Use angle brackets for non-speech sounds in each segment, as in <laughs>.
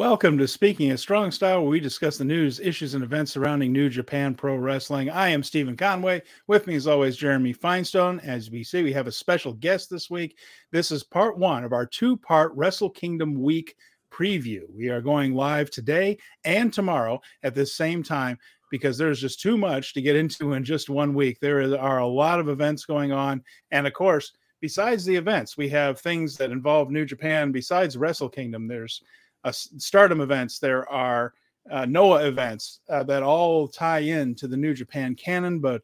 Welcome to Speaking of Strong Style, where we discuss the news, issues, and events surrounding New Japan Pro Wrestling. I am Steven Conway. With me, as always, Jeremy Finestone. As we see, we have a special guest this week. This is part one of our two part Wrestle Kingdom Week preview. We are going live today and tomorrow at the same time because there's just too much to get into in just one week. There are a lot of events going on. And of course, besides the events, we have things that involve New Japan besides Wrestle Kingdom. There's uh, Stardom events, there are uh, Noah events uh, that all tie in to the New Japan canon. But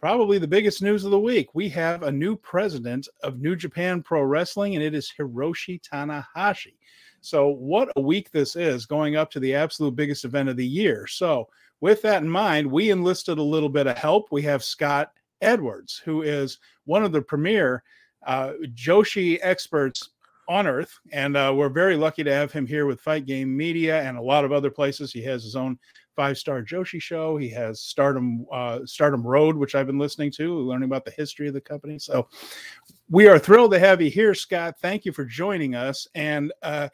probably the biggest news of the week we have a new president of New Japan Pro Wrestling, and it is Hiroshi Tanahashi. So, what a week this is going up to the absolute biggest event of the year. So, with that in mind, we enlisted a little bit of help. We have Scott Edwards, who is one of the premier uh, Joshi experts on earth. And uh, we're very lucky to have him here with Fight Game Media and a lot of other places. He has his own five star Joshi show. He has Stardom uh, Stardom Road, which I've been listening to, learning about the history of the company. So we are thrilled to have you here, Scott. Thank you for joining us. And uh,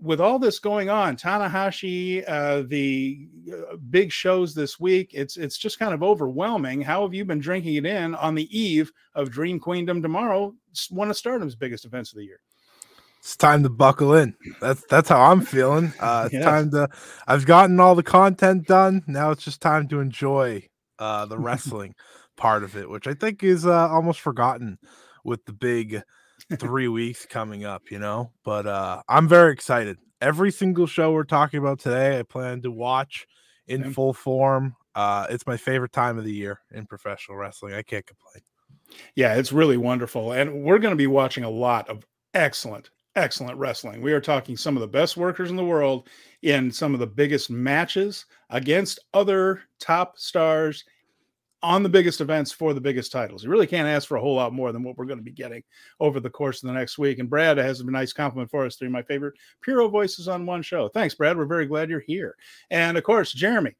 with all this going on, Tanahashi, uh, the uh, big shows this week, it's it's just kind of overwhelming. How have you been drinking it in on the eve of Dream Queendom tomorrow, one of Stardom's biggest events of the year? It's time to buckle in. That's that's how I'm feeling. Uh, it's yes. time to. I've gotten all the content done. Now it's just time to enjoy uh, the <laughs> wrestling part of it, which I think is uh, almost forgotten with the big <laughs> three weeks coming up. You know, but uh, I'm very excited. Every single show we're talking about today, I plan to watch in full form. Uh, it's my favorite time of the year in professional wrestling. I can't complain. Yeah, it's really wonderful. And we're going to be watching a lot of excellent excellent wrestling. We are talking some of the best workers in the world in some of the biggest matches against other top stars on the biggest events for the biggest titles. You really can't ask for a whole lot more than what we're going to be getting over the course of the next week. And Brad has a nice compliment for us through my favorite Puro voices on one show. Thanks, Brad. We're very glad you're here. And of course, Jeremy.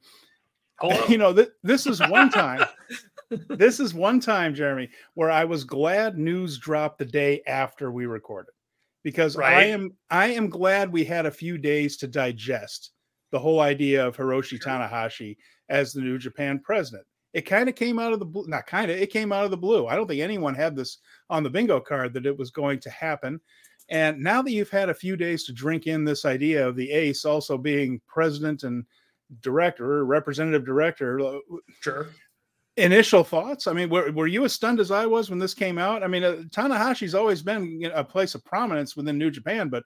Hello. <laughs> You know, th- this is one time. <laughs> this is one time, Jeremy, where I was glad news dropped the day after we recorded because right. I am I am glad we had a few days to digest the whole idea of Hiroshi sure. Tanahashi as the new Japan president. It kind of came out of the blue, not kind of, it came out of the blue. I don't think anyone had this on the bingo card that it was going to happen. And now that you've had a few days to drink in this idea of the ace also being president and director, representative director, uh, sure initial thoughts? I mean were, were you as stunned as i was when this came out? I mean uh, tanahashi's always been you know, a place of prominence within new japan but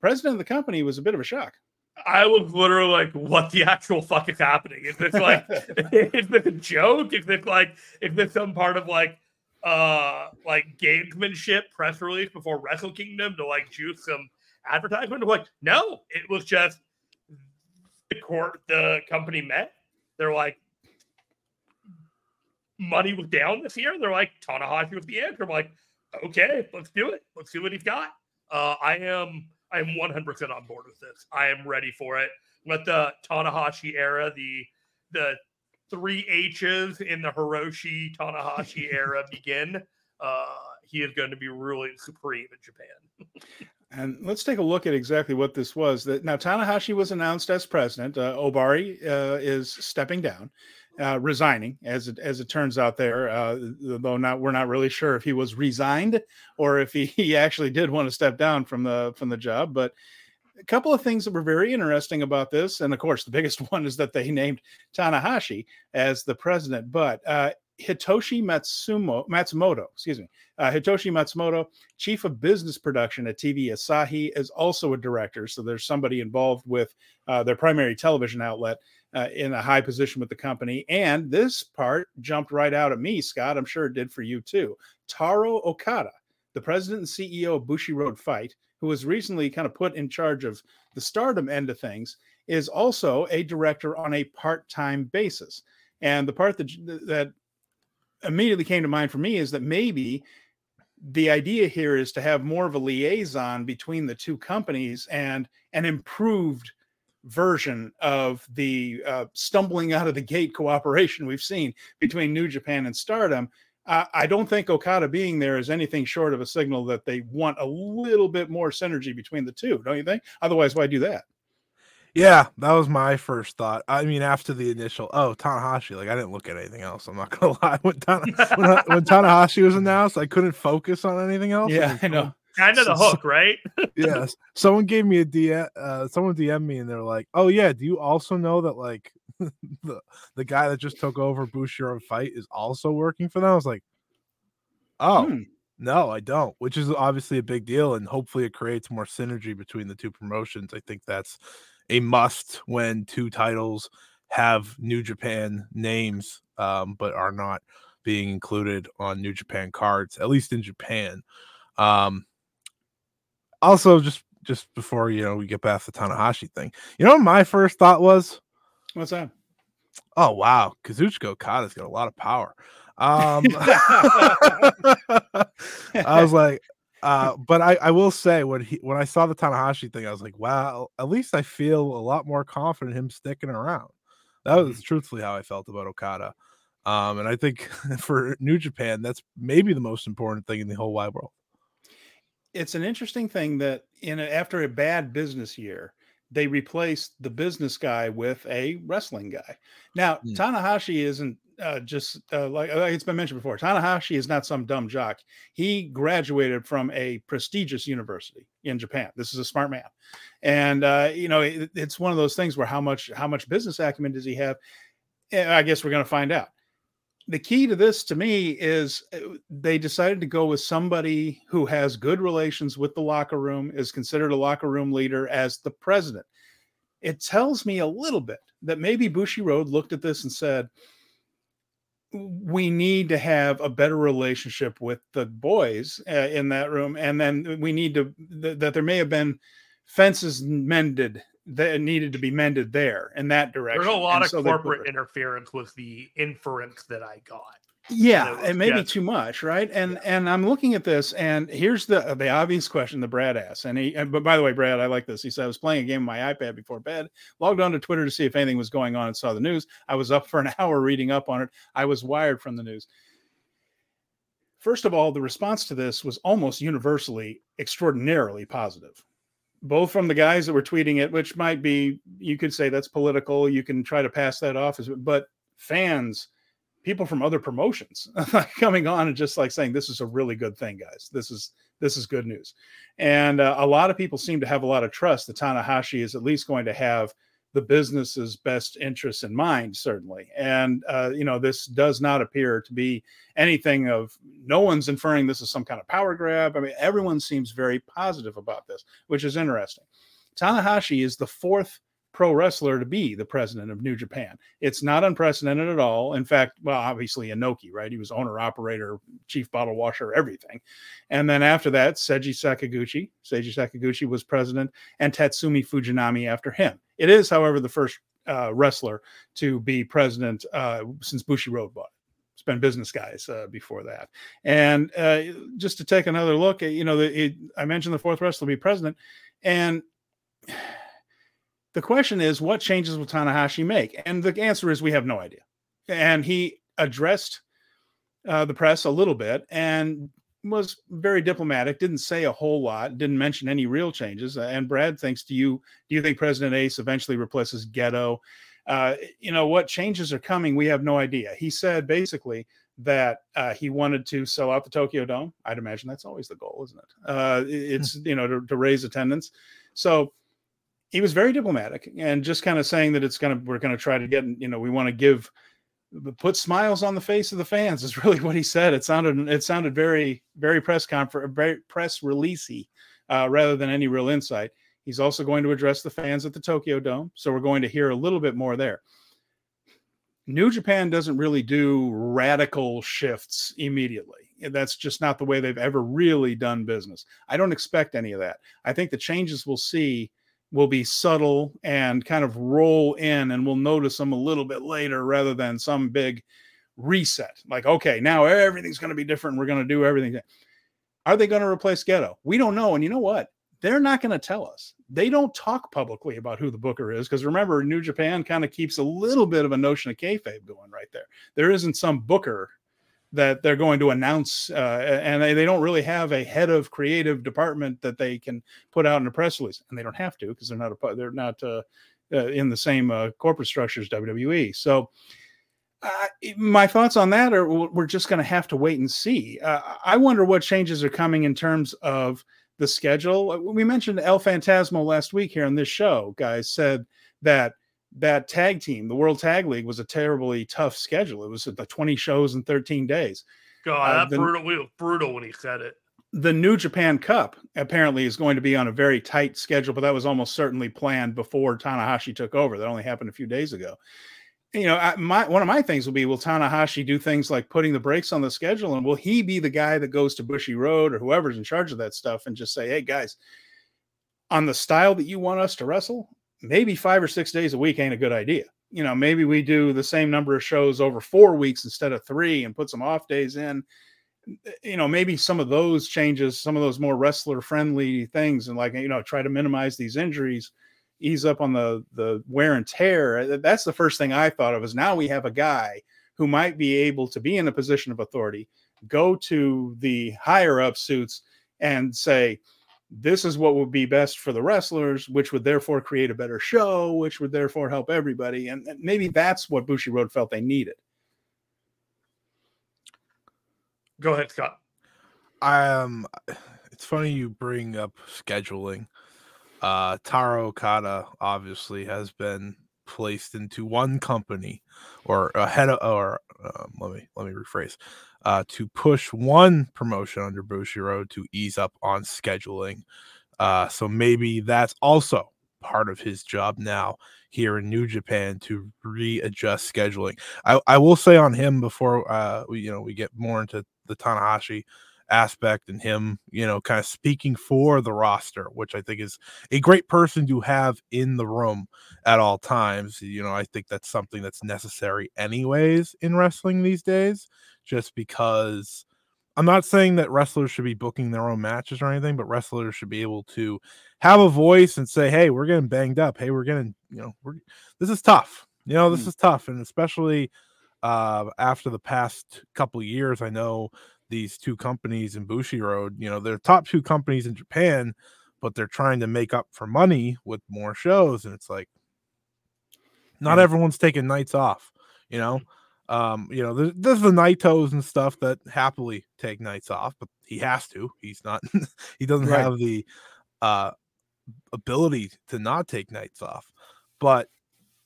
president of the company was a bit of a shock. I was literally like what the actual fuck is happening? Is this like <laughs> is this a joke? Is this like is this some part of like uh like gamesmanship press release before wrestle kingdom to like juice some advertisement? I'm like no it was just the court the company met. They're like money was down this year. They're like, Tanahashi was the answer. I'm like, okay, let's do it. Let's see what he's got. Uh, I am I am 100% on board with this. I am ready for it. Let the Tanahashi era, the the three H's in the Hiroshi Tanahashi <laughs> era begin. Uh, he is going to be really supreme in Japan. <laughs> and let's take a look at exactly what this was. That now Tanahashi was announced as president. Uh, Ohbari uh, is stepping down uh, resigning, as it as it turns out there. Uh, though not, we're not really sure if he was resigned or if he, <laughs> he actually did want to step down from the from the job. But a couple of things that were very interesting about this, and of course, the biggest <laughs> one is that they named Tanahashi as the president. But uh, Hitoshi Matsumo, Matsumoto, excuse me, uh, Hitoshi Matsumoto, chief of business production at TV Asahi, is also a director. So there's somebody involved with uh, their primary television outlet uh, in a high position with the company. And this part jumped right out at me, Scott. I'm sure it did for you too. Taro Okada, the president and CEO of Bushiroad Fight, who was recently kind of put in charge of the stardom end of things, is also a director on a part time basis. And the part that, that immediately came to mind for me is that maybe the idea here is to have more of a liaison between the two companies and an improved version of the uh, stumbling out of the gate cooperation we've seen between New Japan and Stardom. Uh, I don't think Okada being there is anything short of a signal that they want a little bit more synergy between the two. Don't you think? Otherwise, why do that? Yeah, that was my first thought. I mean, after the initial, oh, Tanahashi, like I didn't look at anything else. I'm not gonna <laughs> lie. When, Tana, when, when <laughs> Tanahashi was announced, I couldn't focus on anything else. Yeah, I know. Kind of the hook, right? <laughs> yes. Someone gave me a DM. Uh, someone DM'd me, and they're like, "Oh yeah, do you also know that like <laughs> the the guy that just took over Bushiroad Fight is also working for them?" I was like, "Oh." Hmm. No, I don't, which is obviously a big deal, and hopefully it creates more synergy between the two promotions. I think that's a must when two titles have New Japan names, um, but are not being included on New Japan cards, at least in Japan. Um, also, just just before you know we get past the Tanahashi thing, you know, my first thought was, "What's that?" Oh wow, Kazuchika Okada's got a lot of power. Um, <laughs> I was <laughs> like, uh, but I, I will say when he when I saw the Tanahashi thing, I was like, wow, at least I feel a lot more confident him sticking around. That was mm-hmm. truthfully how I felt about Okada. Um, and I think <laughs> for New Japan, that's maybe the most important thing in the whole wide world. It's an interesting thing that in a, after a bad business year, they replaced the business guy with a wrestling guy. Now, mm. Tanahashi isn't uh, just uh, like uh, it's been mentioned before, Tanahashi is not some dumb jock. He graduated from a prestigious university in Japan. This is a smart man, and uh, you know it, it's one of those things where how much how much business acumen does he have? Eh, I guess we're going to find out. The key to this, to me, is uh, they decided to go with somebody who has good relations with the locker room, is considered a locker room leader as the president. It tells me a little bit that maybe Bushi Road looked at this and said, we need to have a better relationship with the boys uh, in that room and then we need to th- that there may have been fences mended that needed to be mended there in that direction. There's a lot and of so corporate interference with the inference that i got. Yeah it, it may be too much right? And yeah. and i'm looking at this and here's the the obvious question the brad asked and he but by the way brad i like this. He said i was playing a game on my ipad before bed logged on to twitter to see if anything was going on and saw the news. I was up for an <laughs> hour reading up on it. I was wired from the news. First of all the response to this was almost universally extraordinarily positive both from the guys that were tweeting it which might be you could say that's political you can try to pass that off as but fans people from other promotions <laughs> coming on and just like saying this is a really good thing guys. This is this is good news. And uh, a lot of people seem to have a lot of trust that tanahashi is at least going to have the business's best interests in mind certainly. And uh, you know this does not appear to be anything of no one's inferring this is some kind of power grab. I mean everyone seems very positive about this which is interesting. Tanahashi is the fourth pro wrestler to be the president of New Japan. It's not unprecedented at all. In fact, well, obviously Inoki, right? He was owner, operator, chief bottle washer, everything. And then after that, Seiji Sakaguchi. Seiji Sakaguchi was president, and Tatsumi Fujinami after him. It is, however, the first uh, wrestler to be president uh, since Bushiroad bought it it's been business guys uh, before that. And uh, just to take another look, you know, the, it, I mentioned the fourth wrestler will be president, and the question is, what changes will Tanahashi make? And the answer is, we have no idea. And he addressed uh, the press a little bit and was very diplomatic. Didn't say a whole lot. Didn't mention any real changes. Uh, and Brad thinks, do you do you think President Ace eventually replaces Gedo? Uh, you know what changes are coming? We have no idea. He said basically that uh, he wanted to sell out the Tokyo Dome. I'd imagine that's always the goal, isn't it? Uh, it's you know to, to raise attendance. So he was very diplomatic and just kind of saying that it's gonna we're gonna try to get you know we want to give put smiles on the face of the fans is <laughs> really what he said. It sounded it sounded very very press conference very press releasey uh, rather than any real insight. He's also going to address the fans at the Tokyo Dome, so we're going to hear a little bit more there. New Japan doesn't really do radical shifts immediately. That's just not the way they've ever really done business. I don't expect any of that. I think the changes we'll see will be subtle and kind of roll in and we'll notice them a little bit later rather than some big reset. Like okay now everything's going to be different. We're going to do everything are they going to replace Gedo? We don't know. And you know what? They're not going to tell us. They don't talk publicly about who the booker is because remember new japan kind of keeps a little bit of a notion of kayfabe going right there. There isn't some booker that they're going to announce, uh, and they, they don't really have a head of creative department that they can put out in a press release, and they don't have to because they're not a they're not uh, uh, in the same uh, corporate structure as WWE. So, my thoughts on that are we're just going to have to wait and see. Uh, I wonder what changes are coming in terms of the schedule. We mentioned El Phantasmo last week here on this show. Guys said that that tag team, the World Tag League, was a terribly tough schedule. It was the 20 shows in 13 days. God, uh, the, brutal, brutal when he said it. The New Japan Cup apparently is going to be on a very tight schedule, but that was almost certainly planned before Tanahashi took over. That only happened a few days ago you know, I, my one of my things will be will Tanahashi do things like putting the brakes on the schedule, and will he be the guy that goes to Bushiroad or whoever's in charge of that stuff and just say, "Hey guys, on the style that you want us to wrestle, maybe five or six days a week ain't a good idea. You know, maybe we do the same number of shows over four weeks instead of three, and put some off days in. You know, maybe some of those changes, some of those more wrestler friendly things, and like you know, try to minimize these injuries." ease up on the the wear and tear. Uh, that's the first thing I thought of is now we have a guy who might be able to be in a position of authority, go to the higher up suits and say, this is what would be best for the wrestlers, which would therefore create a better show, which would therefore help everybody. And maybe that's what Bushi Road felt they needed. Go ahead, Scott. Um, it's funny you bring up scheduling uh, Taro Okada obviously has been placed into one company or ahead of, or um, let me let me rephrase, uh, to push one promotion under Bushiroad to ease up on scheduling. Uh, so maybe that's also part of his job now here in New Japan to readjust scheduling. I, I will say on him before uh, we you know we get more into the Tanahashi aspect and him, you know, kind of speaking for the roster, which I think is a great person to have in the room at all times. You know, I think that's something that's necessary, anyways, in wrestling these days, just because I'm not saying that wrestlers should be booking their own matches or anything, but wrestlers should be able to have a voice and say, "Hey, we're getting banged up. Hey, we're getting, you know, we're this is tough. You know, this mm. is tough." And especially uh after the past couple years, I know these two companies in Bushiroad, you know, they're top two companies in Japan, but they're trying to make up for money with more shows. And it's like, not everyone's taking nights off, you know. Um, you know, there's, there's the Naitos and stuff that happily take nights off, but he has to. He's not, <laughs> he doesn't right. have the uh ability to not take nights off. But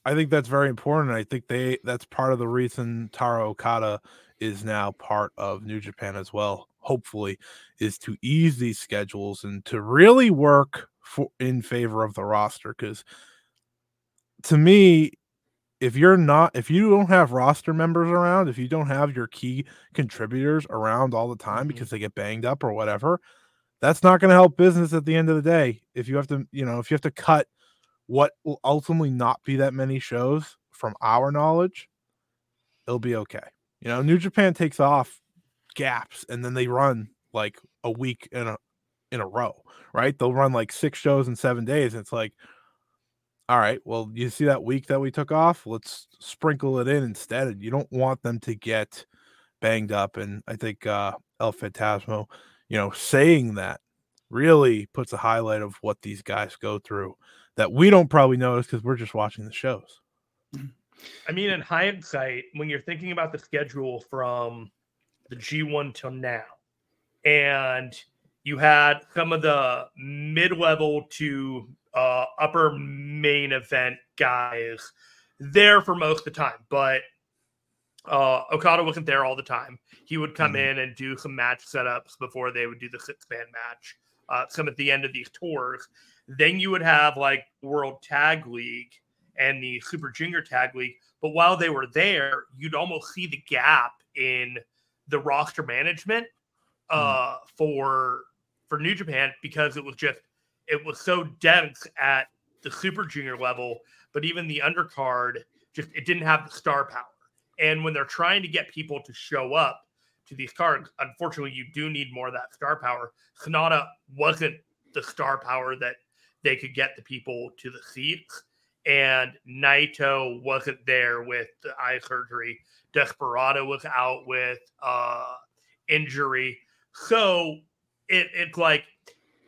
I think that's very important. I think they that's part of the reason Taro Okada is now part of New Japan as well. Hopefully, is to ease these schedules and to really work for in favor of the roster. Because to me, if you're not, if you don't have roster members around, if you don't have your key contributors around all the time mm-hmm. because they get banged up or whatever, that's not going to help business at the end of the day. If you have to, you know, if you have to cut what will ultimately not be that many shows from our knowledge, it'll be okay. You know, New Japan takes off gaps and then they run like a week in a in a row, right? They'll run like six shows in seven days. And it's like, all right, well, you see that week that we took off? Let's sprinkle it in instead. You don't want them to get banged up. And I think uh El Phantasmo, you know, saying that really puts a highlight of what these guys go through that we don't probably notice because we're just watching the shows. I mean, in hindsight, when you're thinking about the schedule from the G1 till now, and you had some of the mid level to uh, upper main event guys there for most of the time, but uh, Okada wasn't there all the time. He would come mm-hmm. in and do some match setups before they would do the six man match, uh, some at the end of these tours. Then you would have like World Tag League and the Super Junior Tag League. But while they were there, you'd almost see the gap in the roster management hmm. uh, mm. for for New Japan because it was just it was so dense at the Super Junior level, but even the undercard just it didn't have the star power. And when they're trying to get people to show up to these cards, unfortunately, you do need more of that star power. Sanada wasn't the star power that they could get the people to the seats and Naito wasn't there with the eye surgery. Desperado was out with uh, injury. So it, it's like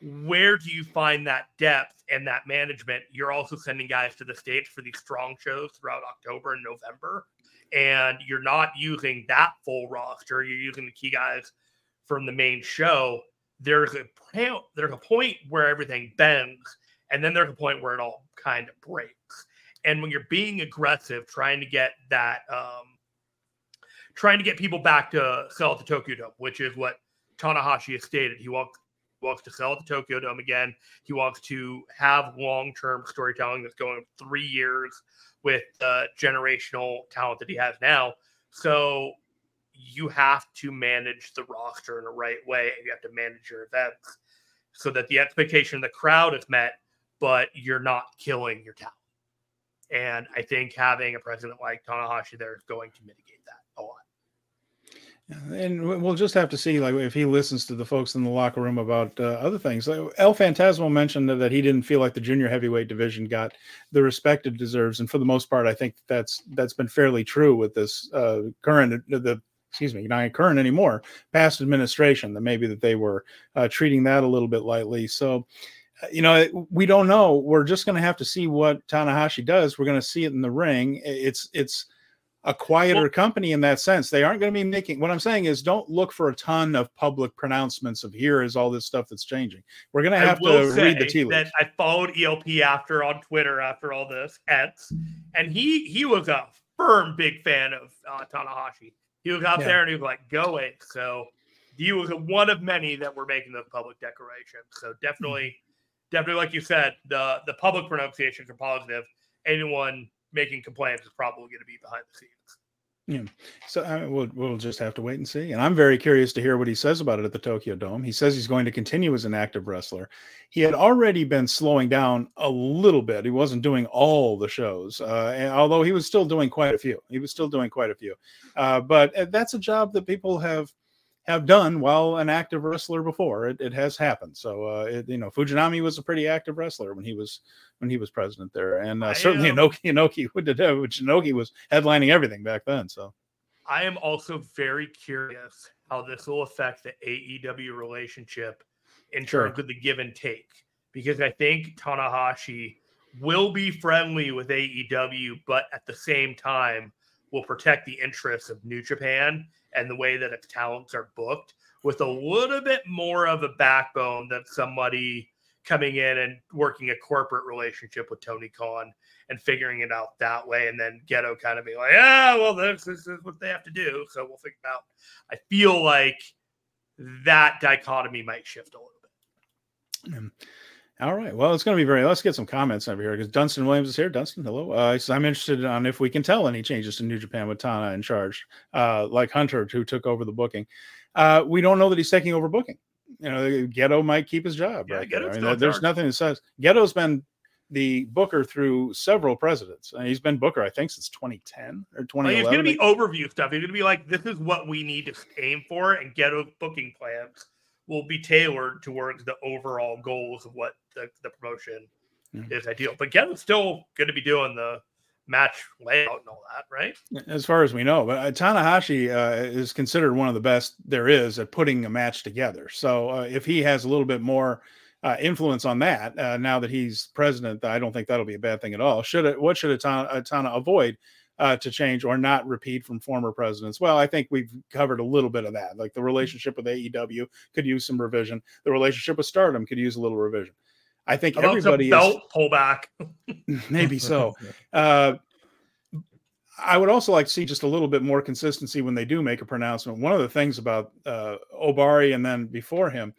where do you find that depth and that management? You're also sending guys to the States for these strong shows throughout October and November. And you're not using that full roster. You're using the key guys from the main show. There's a there's a point where everything bends, and then there's a point where it all kind of breaks. And when you're being aggressive, trying to get that, um, trying to get people back to sell at the Tokyo Dome, which is what Tanahashi has stated. He wants wants to sell at the Tokyo Dome again. He wants to have long term storytelling that's going three years with the generational talent that he has now. So you have to manage the roster in the right way you have to manage your events so that the expectation of the crowd is met, but you're not killing your talent. And I think having a president like Tanahashi there is going to mitigate that a lot. And we'll just have to see, like, if he listens to the folks in the locker room about uh, other things. El Phantasmo mentioned that he didn't feel like the junior heavyweight division got the respect it deserves, and for the most part, I think that's that's been fairly true with this uh, current the excuse me, not current anymore, past administration. That maybe that they were uh, treating that a little bit lightly. So, you know, we don't know. We're just going to have to see what Tanahashi does. We're going to see it in the ring. It's it's a quieter well, company in that sense. They aren't going to be making what I'm saying is don't look for a ton of public pronouncements of here is all this stuff that's changing. We're going to have to read the tea leaves. I followed ELP after on Twitter after all this, and he he was a firm big fan of uh, Tanahashi. He was out yeah. there and he was like, "Go it." So he was one of many that were making those public declarations. So definitely, mm-hmm. Definitely, like you said, the the public pronunciations are positive. Anyone making complaints is probably going to be behind the scenes. Yeah. So I mean, we'll we'll just have to wait and see. And I'm very curious to hear what he says about it at the Tokyo Dome. He says he's going to continue as an active wrestler. He had already been slowing down a little bit. He wasn't doing all the shows, uh, and, although he was still doing quite a few. He was still doing quite a few. Uh, but uh, that's a job that people have have done while an active wrestler before. It, it has happened. So uh, it, you know, Fujinami was a pretty active wrestler when he was when he was president there, and uh, certainly Inoki Inoki <laughs> which Inoki was headlining everything back then. So I am also very curious how this will affect the AEW relationship in sure. terms of the give and take, because I think Tanahashi will be friendly with AEW, but at the same time will protect the interests of New Japan and the way that its talents are booked with a little bit more of a backbone than somebody coming in and working a corporate relationship with Tony Khan and figuring it out that way. And then Gedo kind of being like, yeah, well, this, this is what they have to do. So we'll figure it out. I feel like that dichotomy might shift a little bit. All right. Well, it's going to be very. Let's get some comments over here because Dunstan Williams is here. Dunstan, hello. Uh, so I'm interested on if we can tell any changes to New Japan with Tana in charge, uh, like Hunter, who took over the booking. Uh, we don't know that he's taking over booking. You know, Gedo might keep his job. Yeah, right I mean, there's nothing that says Gedo's been the booker through several presidents. And he's been booker, I think, since 2010 or 2011. Like, it's going to be overview stuff. It's going to be like, this is what we need to aim for, and Gedo booking plans will be tailored towards the overall goals of what the, the promotion mm-hmm. is ideal. But Gedo's still going to be doing the match layout and all that, right? As far as we know, but uh, Tanahashi uh, is considered one of the best there is at putting a match together. So uh, if he has a little bit more uh, influence on that uh, now that he's president, I don't think that'll be a bad thing at all. Should it? What should a Tana, Tana avoid? Uh, to change or not repeat from former presidents. Well, I think we've covered a little bit of that. Like the relationship with AEW could use some revision. The relationship with Stardom could use a little revision. I think About everybody belt is, pullback. <laughs> maybe so. <laughs> Uh, I would also like to see just a little bit more consistency when they do make a pronouncement. One of the things about uh, Ohbari and then before him,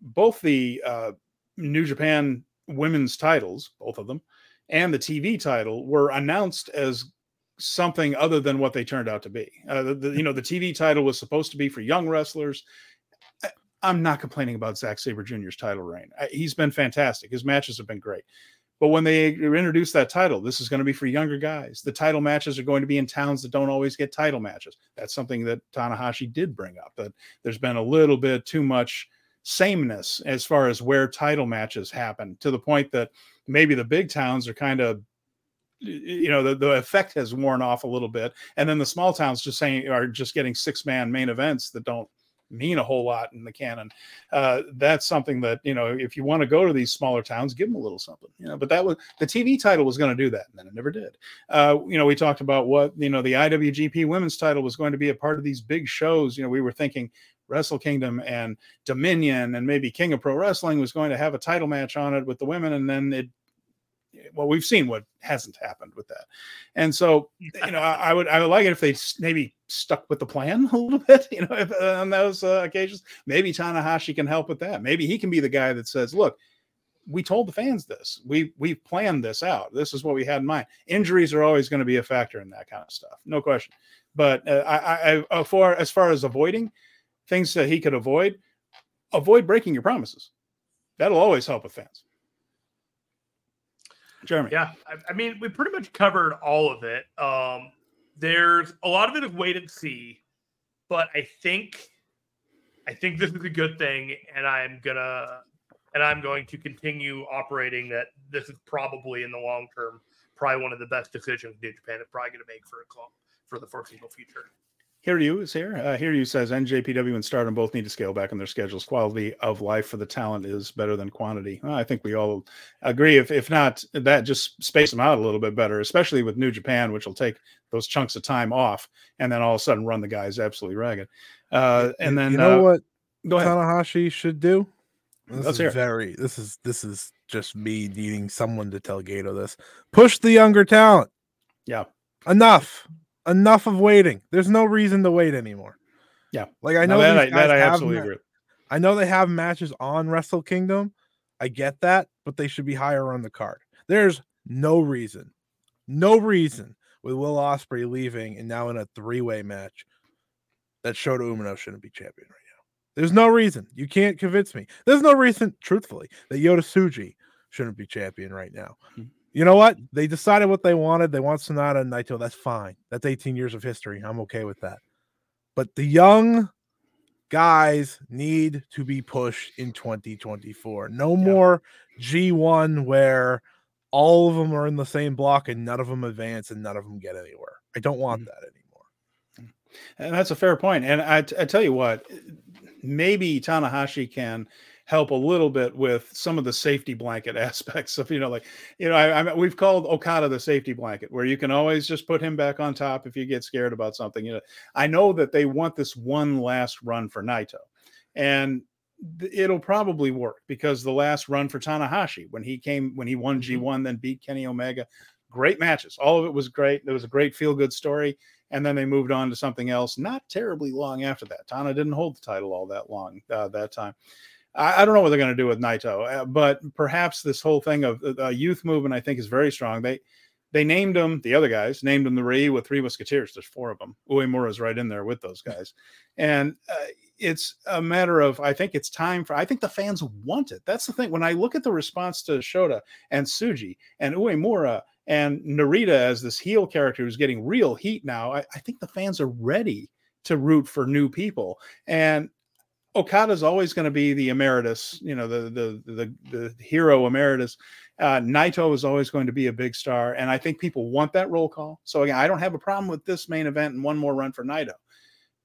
both the uh, New Japan women's titles, both of them, and the TV title were announced as something other than what they turned out to be. Uh, the, the, you know, the TV title was supposed to be for young wrestlers. I'm not complaining about Zack Sabre Jr.'s title reign. He's been fantastic. His matches have been great. But when they introduced that title, this is going to be for younger guys. The title matches are going to be in towns that don't always get title matches. That's something that Tanahashi did bring up. That there's been a little bit too much sameness as far as where title matches happen, to the point that maybe the big towns are kind of you know the, the effect has worn off a little bit and then the small towns just saying are just getting six man main events that don't mean a whole lot in the canon. Uh, that's something that you know, if you want to go to these smaller towns, give them a little something, you know. But that was the TV title was going to do that, and then it never did. Uh, you know, we talked about what you know the IWGP Women's title was going to be a part of these big shows. You know, we were thinking Wrestle Kingdom and Dominion and maybe King of Pro Wrestling was going to have a title match on it with the women, and then it. Well, we've seen what hasn't happened with that, and so you know, I, I would I would like it if they maybe stuck with the plan <laughs> a little bit, you know, if, uh, on those uh, occasions. Maybe Tanahashi can help with that. Maybe he can be the guy that says, "Look, we told the fans this. We we planned this out. This is what we had in mind. Injuries are always going to be a factor in that kind of stuff, no question. But uh, I, I, I, for as far as avoiding, things that he could avoid, avoid breaking your promises. That'll always help with fans. Jeremy. Yeah, I, I mean, we pretty much covered all of it. Um, there's a lot of it is wait and see, but I think, I think this is a good thing, and I'm gonna, and I'm going to continue operating that. This is probably in the long term, probably one of the best decisions New Japan is probably going to make for a club for the foreseeable future. Here you is here. Uh, here you says NJPW and Stardom both need to scale back on their schedules. Quality of life for the talent is better than quantity. Well, I think we all agree. If if not that, just space them out a little bit better, especially with New Japan, which will take those chunks of time off and then all of a sudden run the guys absolutely ragged. Uh, and then you know uh, what go ahead. Tanahashi should do. This Let's is hear very. This is this is just me needing someone to tell Gedo this. Push the younger talent. Yeah. Enough. Enough of waiting. There's no reason to wait anymore. Yeah. Like I know that, I, that I absolutely ma- agree. I know they have matches on Wrestle Kingdom. I get that, but they should be higher on the card. There's no reason, no reason with Will Ospreay leaving and now in a three-way match that Shota Umino shouldn't be champion right now. There's no reason. You can't convince me. There's no reason, truthfully, that Yota Tsuji shouldn't be champion right now. Hmm. You know what? They decided what they wanted. They want Sanada and Naito. That's fine. That's 18 years of history. I'm okay with that. But the young guys need to be pushed in 2024. No Yeah. more G1 where all of them are in the same block and none of them advance and none of them get anywhere. I don't want Mhm. that anymore. And that's a fair point. And I, I tell you what, maybe Tanahashi can help a little bit with some of the safety blanket <laughs> aspects of, you know, like, you know, I, I we've called Okada the safety blanket, where you can always just put him back on top if you get scared about something. You know, I know that they want this one last run for Naito, and th- it'll probably work because the last run for Tanahashi when he came when he won Mhm. G1, then beat Kenny Omega, great matches. All of it was great. There was a great feel good story and then they moved on to something else not terribly long after that. Tana didn't hold the title all that long uh, that time. I, don't know what they're going to do with Naito, uh, but perhaps this whole thing of uh, youth movement, I think, is very strong. They they named them the other guys named them the Reiwa three Musketeers. There's four of them. Uemura's right in there with those guys, and uh, it's a matter of I think it's time for. I think the fans want it. That's the thing. When I look at the response to Shota and Tsuji and Uemura and Narita as this heel character who's getting real heat now, I, I think the fans are ready to root for new people. And Okada's always going to be the emeritus, you know, the the the, the hero emeritus. Uh, Naito is always going to be a big star, and I think people want that roll call. So again, I don't have a problem with this main event and one more run for Naito,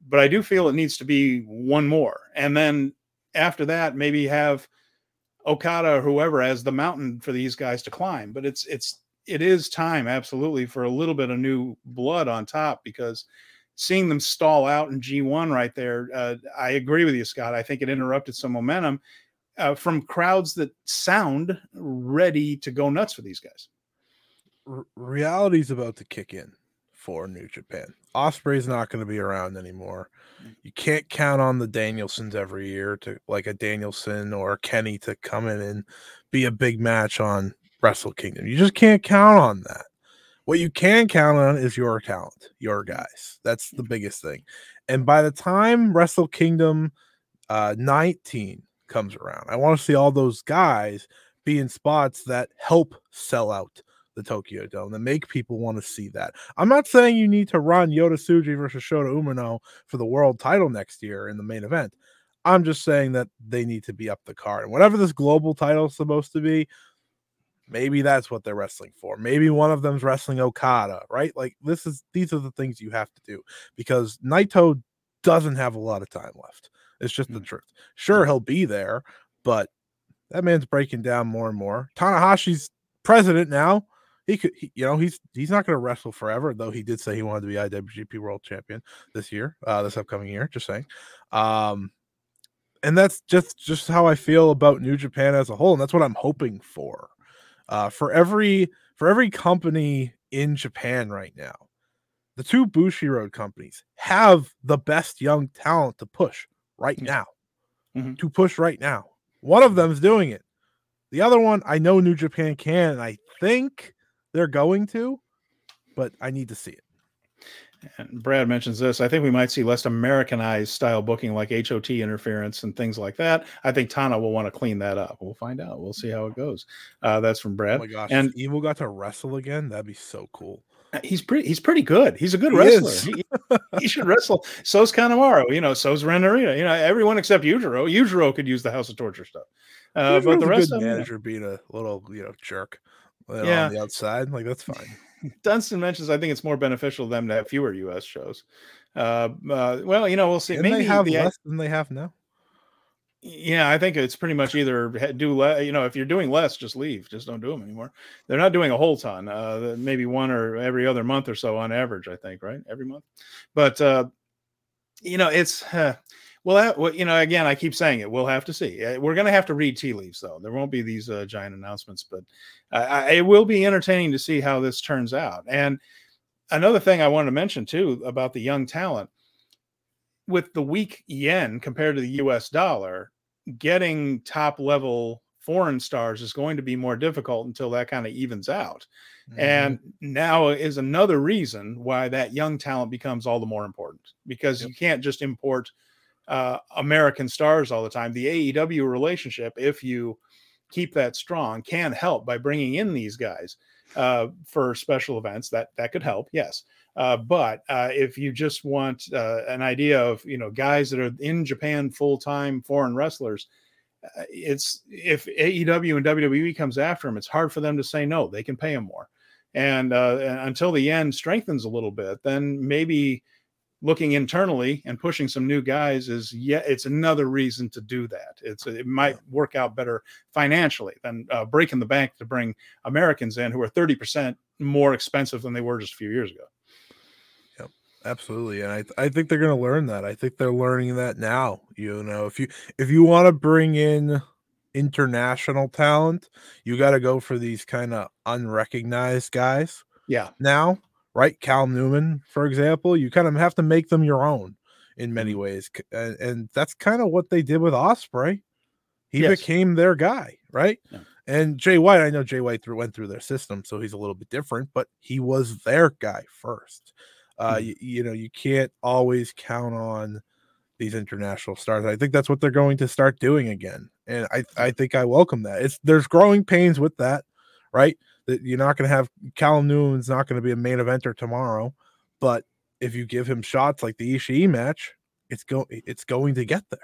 but I do feel it needs to be one more, and then after that, maybe have Okada or whoever as the mountain for these guys to climb. But it's it's it is time absolutely for a little bit of new blood on top because seeing them stall out in G1 right there, uh, I agree with you, Scott. I think it interrupted some momentum uh, from crowds that sound ready to go nuts for these guys. R- reality's about to kick in for New Japan. Ospreay's not going to be around anymore. You can't count on the Danielsons every year to like a Danielson or a Kenny to come in and be a big match on Wrestle Kingdom. You just can't count on that. What you can count on is your talent, your guys. That's the biggest thing. And by the time Wrestle Kingdom uh, 19 comes around, I want to see all those guys be in spots that help sell out the Tokyo Dome that make people want to see that. I'm not saying you need to run Yota Tsuji versus Shota Umino for the world title next year in the main event. I'm just saying that they need to be up the card. And whatever this global title is supposed to be, maybe that's what they're wrestling for. Maybe one of them's wrestling Okada, right? Like this is these are the things you have to do because Naito doesn't have a lot of time left. It's just mm-hmm. the truth. Sure, he'll be there, but that man's breaking down more and more. Tanahashi's president now. He could, he, you know, he's he's not going to wrestle forever, though. He did say he wanted to be IWGP World Champion this year, uh, this upcoming year. Just saying, um, and that's just just how I feel about New Japan as a whole, and that's what I'm hoping for. Uh, for every for every company in Japan right now, the two Bushiroad companies have the best young talent to push right now. Mm-hmm. To push right now, one of them is doing it. The other one, I know New Japan can, and I think they're going to, but I need to see it. And Brad mentions this. I think we might see less Americanized style booking like HOT interference and things like that. I think Tana will want to clean that up. We'll find out. We'll see how it goes. Uh, that's from Brad. Oh my gosh! And Evil got to wrestle again. That'd be so cool. Uh, he's pretty. He's pretty good. He's a good he wrestler. He, he, should wrestle. So's Kanemaru. You know. So's Ren Narita. You know. Everyone except Yujiro. Yujiro could use the House of Torture stuff. Uh, but the rest of the manager being a little you know jerk. Yeah. on the outside, like that's fine. Dunstan mentions I think it's more beneficial to them to have fewer U.S. shows. Uh, uh, well, you know, we'll see. Didn't Maybe they have the, less than they have now. Yeah, I think it's pretty much either do less. You know, if you're doing less, just leave. Just don't do them anymore. They're not doing a whole ton. Uh, maybe one or every other month or so on average. I think right every month. But uh, you know, it's. Uh, well, well, you know, again, I keep saying it. We'll have to see. Uh, we're going to have to read tea leaves, though. There won't be these uh, giant announcements, but uh, it will be entertaining to see how this turns out. And another thing I wanted to mention too about the young talent, with the weak yen compared to the U.S. dollar, getting top level foreign stars is going to be more difficult until that kind of evens out. Mm-hmm. And now is another reason why that young talent becomes all the more important because yep. you can't just import uh, American stars all the time. The AEW relationship, if you keep that strong, can help by bringing in these guys uh, for special events. That that could help, yes. Uh, but uh, if you just want uh, an idea of you know guys that are in Japan full time foreign wrestlers, it's if AEW and WWE comes after them, it's hard for them to say no. They can pay them more, and, and until the yen strengthens a little bit, then maybe looking internally and pushing some new guys is yeah it's another reason to do that. It's it might work out better financially than uh, breaking the bank to bring americans in who are 30% more expensive than they were just a few years ago. Yep absolutely and i, I think they're going to learn that. I think they're learning that now you know? If you if you want to bring in international talent you got to go for these kind of unrecognized guys yeah. now right? Cal Newman, for example, you kind of have to make them your own in many mm-hmm. ways, and, and that's kind of what they did with Ospreay. He yes. became their guy, right? Yeah. And Jay White, I know Jay White through, went through their system, so he's a little bit different, but he was their guy first. Uh, mm-hmm. you, you know, you can't always count on these international stars. I think that's what they're going to start doing again, and I I think I welcome that. It's there's growing pains with that, right? That you're not going to have Callum Newman's not going to be a main eventer tomorrow, but if you give him shots like the Ishii match, it's go it's going to get there.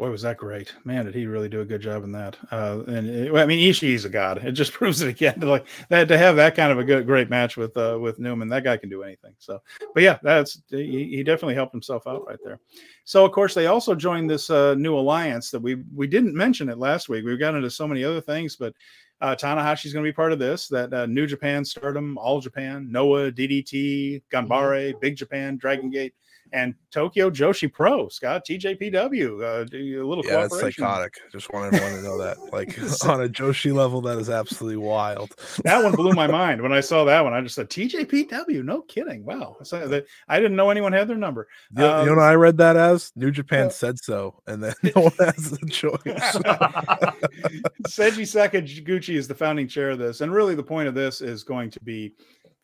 Boy, was that great, man! Did he really do a good job in that? Uh, and it, I mean, Ishii's a god. It just <laughs> proves it again. <laughs> Like that to have that kind of a good, great match with uh, with Newman, that guy can do anything. So, but yeah, that's he, he definitely helped himself out right there. So, of course, they also joined this uh, new alliance that we we didn't mention it last week. We've gotten into so many other things, but uh, Tanahashi's going to be part of this. That uh, New Japan, Stardom, All Japan, Noah, DDT, Ganbare, Big Japan, Dragon Gate, and Tokyo Joshi Pro. Scott TJPW. Uh, a little yeah, that's psychotic. Just want everyone to know that. Like <laughs> on a Joshi level, that is absolutely wild. that one blew my mind when I saw that one. I just said TJPW. No kidding. Wow. I didn't know anyone had their number. You, um, you know what I read that as? New Japan said so, and then <laughs> no one has the choice. Seiji Sakaguchi is the founding chair of this, and really the point of this is going to be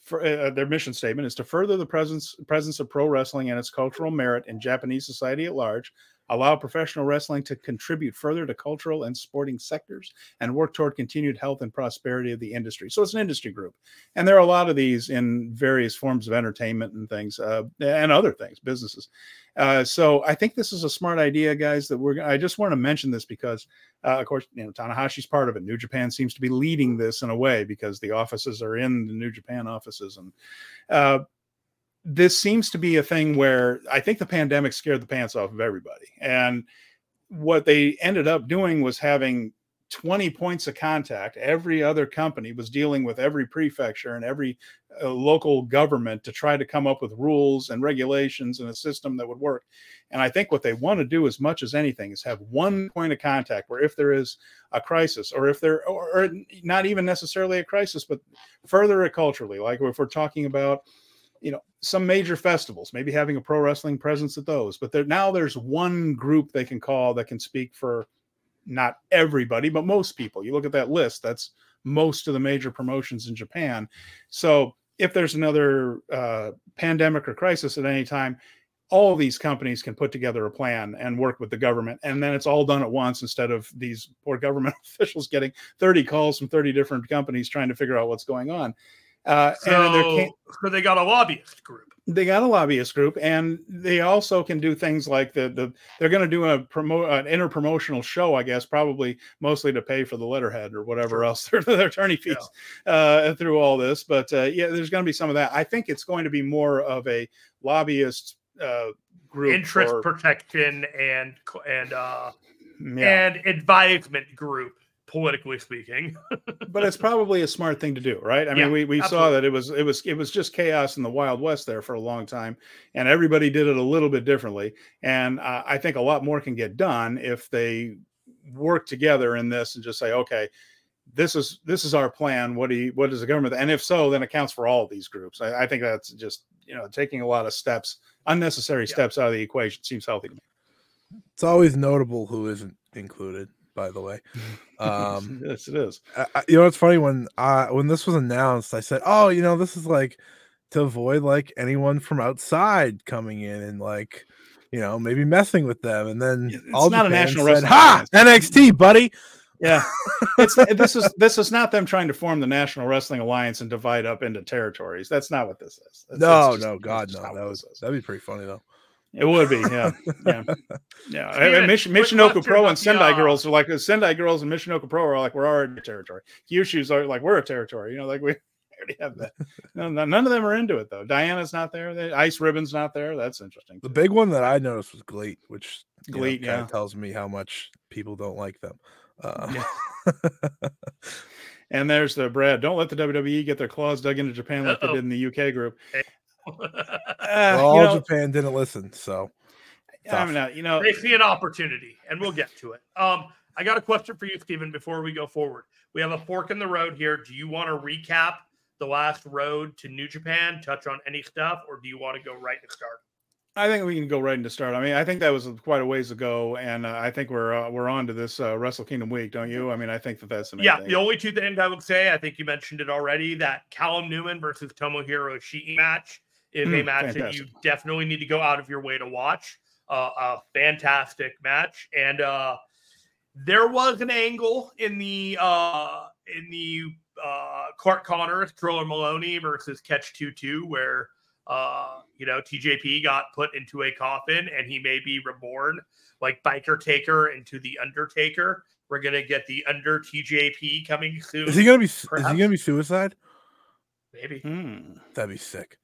for, uh, their mission statement is to further the presence presence of pro wrestling and its cultural merit in Japanese society at large, allow professional wrestling to contribute further to cultural and sporting sectors, and work toward continued health and prosperity of the industry. So it's an industry group, and there are a lot of these in various forms of entertainment and things, uh, and other things, businesses. Uh, so I think this is a smart idea, guys. That we're. I just want to mention this because, uh, of course, you know Tanahashi's part of it. New Japan seems to be leading this in a way because the offices are in the New Japan offices, and uh, this seems to be a thing where I think the pandemic scared the pants off of everybody. And what they ended up doing was having 20 points of contact. Every other company was dealing with every prefecture and every uh, local government to try to come up with rules and regulations and a system that would work. And I think what they want to do as much as anything is have one point of contact where if there is a crisis or if there or, or not even necessarily a crisis, but further it culturally, like if we're talking about you know some major festivals maybe having a pro wrestling presence at those but there now there's one group they can call that can speak for not everybody but most people. You look at that list that's most of the major promotions in japan. So if there's another uh, pandemic or crisis at any time all these companies can put together a plan and work with the government and then it's all done at once instead of these poor government <laughs> officials getting 30 calls from 30 different companies trying to figure out what's going on uh, so, so they got a lobbyist group. They got a lobbyist group, and they also can do things like the the they're going to do a promote an inter promotional show, I guess, probably mostly to pay for the letterhead or whatever else <laughs> their, their attorney fees yeah. uh, through all this. But uh, yeah, there's going to be some of that. I think it's going to be more of a lobbyist uh, group, interest or, protection and and uh, yeah. and advisement group politically speaking. <laughs> but it's probably a smart thing to do, right? I mean, we, we saw that it was it was it was just chaos in the Wild West there for a long time, and everybody did it a little bit differently. And uh, I think a lot more can get done if they work together in this and just say, okay, this is this is our plan. What do you, what does the government? And if so, then accounts for all of these groups. I, I think that's just you know taking a lot of steps, unnecessary yeah. steps out of the equation seems healthy to me. It's always notable who isn't included by the way. <laughs> Um, yes, it is. I, you know, it's funny when I when this was announced, I said, "Oh, you know, this is like to avoid like anyone from outside coming in and like." You know, maybe messing with them, and then it's all not Japan a national said, "Ha, NXT, buddy." Yeah, <laughs> it's this is this is not them trying to form the National Wrestling Alliance and divide up into territories. That's not what this is. That's, no, just, no, God, no. That was that'd be pretty funny though. It would be, yeah, yeah, <laughs> yeah. I Mission, Michinoku Pro and Sendai Girls are like Sendai Girls and Michinoku Pro are like we're already territory. Kyushu's are like we're a territory. You know, like we <laughs> already have that. No, none of them are into it though. Diana's not there. The Ice Ribbon's not there. That's interesting. The big one that I noticed was GLEAT, which GLEAT know, yeah. tells me how much people don't like them. Uh, yeah. <laughs> and there's the Brad. Don't let the WWE get their claws dug into Japan like Uh-oh. they did in the UK group. Uh, well, all know, Japan didn't listen, so I'm not. You know, they see an opportunity, and we'll get to it. Um, I got a question for you, Stephen. Before we go forward, we have a fork in the road here. Do you want to recap the last road to New Japan? Touch on any stuff, or do you want to go right to start? I think we can go right into start. I mean, I think that was quite a ways ago, and uh, I think we're uh, we're on to this uh, Wrestle Kingdom week, don't you? I mean, I think that that's the yeah. Thing. The only two things I would say, I think you mentioned it already, that Callum Newman versus Tomohiro Ishii match is mm, a match fantastic. that you definitely need to go out of your way to watch. Uh, a fantastic match, and uh, there was an angle in the uh, in the uh, Clark Connors, Drilla Moloney versus Catch Two Two, where uh, you know TJP got put into a coffin and he may be reborn like Biker Taker into the Undertaker. We're gonna get the Under TJP coming soon. Is he gonna be? Perhaps. Is he gonna be suicide? Maybe. Hmm. That'd be sick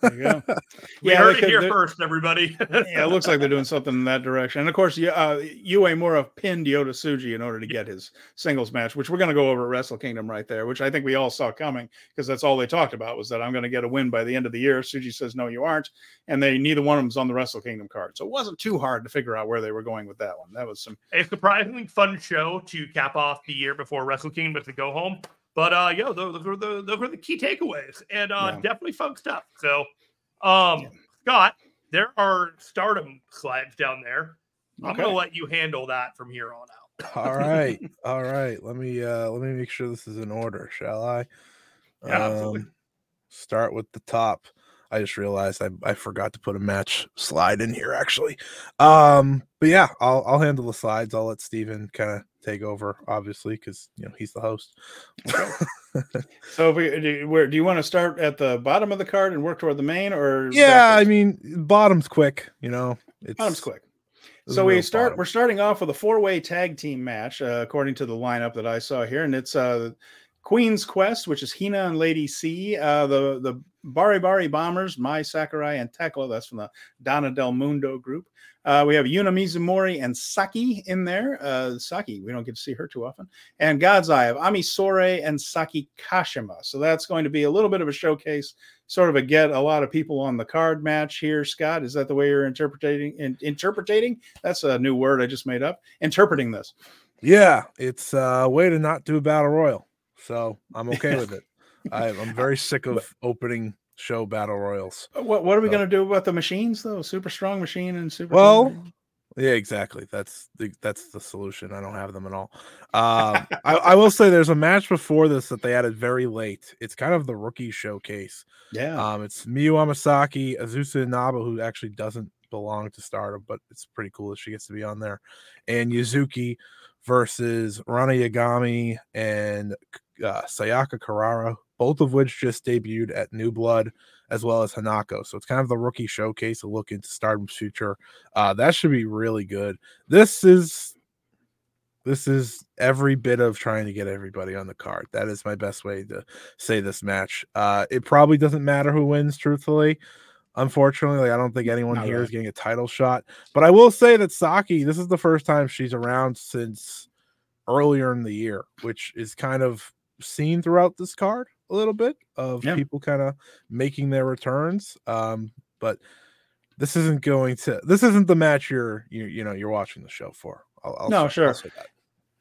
there you go. <laughs> we yeah, heard it here first, everybody. <laughs> yeah, it looks like they're doing something in that direction. And of course, uh, Uemura pinned Yota Tsuji in order to get his singles match, which we're going to go over at Wrestle Kingdom right there, which I think we all saw coming because that's all they talked about was that I'm going to get a win by the end of the year. Tsuji says, "No, you aren't," and they neither one of them's on the Wrestle Kingdom card, so it wasn't too hard to figure out where they were going with that one. That was some a surprisingly fun show to cap off the year before Wrestle Kingdom with the go home. But uh, yo, those, were the those were the key takeaways, and uh, yeah. definitely fun stuff. So, um, yeah. Scott, there are stardom slides down there. I'm gonna let you handle that from here on out. <laughs> all right, <laughs> all right. Let me uh let me make sure this is in order, shall I? Yeah, um, Start with the top. I just realized I, I forgot to put a match slide in here actually. Um, but yeah, I'll I'll handle the slides. I'll let Steven kind of take over, obviously, because you know he's the host. <laughs> so, if we, do, where do you want to start at the bottom of the card and work toward the main, or yeah, backwards? I mean, bottom's quick. You know, it's bottom's quick. So we start. Bottom. We're starting off with a four-way tag team match, uh, according to the lineup that I saw here, and it's uh, Queen's Quest, which is Hina and Lady C. Uh, the the Bari Bari Bombers, Mai Sakurai and Thekla. That's from the Donna Del Mundo group. Uh, we have Yuna Mizumori and Saki in there. Uh, Saki, we don't get to see her too often. And God's Eye of Ami Sourei and Saki Kashima. So that's going to be a little bit of a showcase, sort of a get a lot of people on the card match here. Scott, is that the way you're interpreting? In, interpreting? That's a new word I just made up. Interpreting this. Yeah, it's a way to not do a battle royal. So I'm okay with it. I, am <laughs> very sick of opening show battle royals. Uh, what What are we so. going to do about the machines though? Super strong machine and super. Well, yeah, exactly. That's the that's the solution. I don't have them at all. Um, <laughs> I, I, will say there's a match before this that they added very late. It's kind of the rookie showcase. Yeah. Um, it's Miyu Amasaki, Azusa Inaba, who actually doesn't belong to Stardom, but it's pretty cool that she gets to be on there, and Yuzuki versus Rana Yagami and uh, Sayaka Kurara, both of which just debuted at New Blood as well as Hanako. So it's kind of the rookie showcase, a look into Stardom's future. Uh, that should be really good. This is this is every bit of trying to get everybody on the card. That is my best way to say this match. Uh, it probably doesn't matter who wins, truthfully. Unfortunately, I don't think anyone Not here right. is getting a title shot. But I will say that Saki, this is the first time she's around since earlier in the year, which is kind of seen throughout this card a little bit of yeah. people kind of making their returns. Um, but this isn't going to this isn't the match you're you, you know you're watching the show for. I'll, I'll no, say, sure. I'll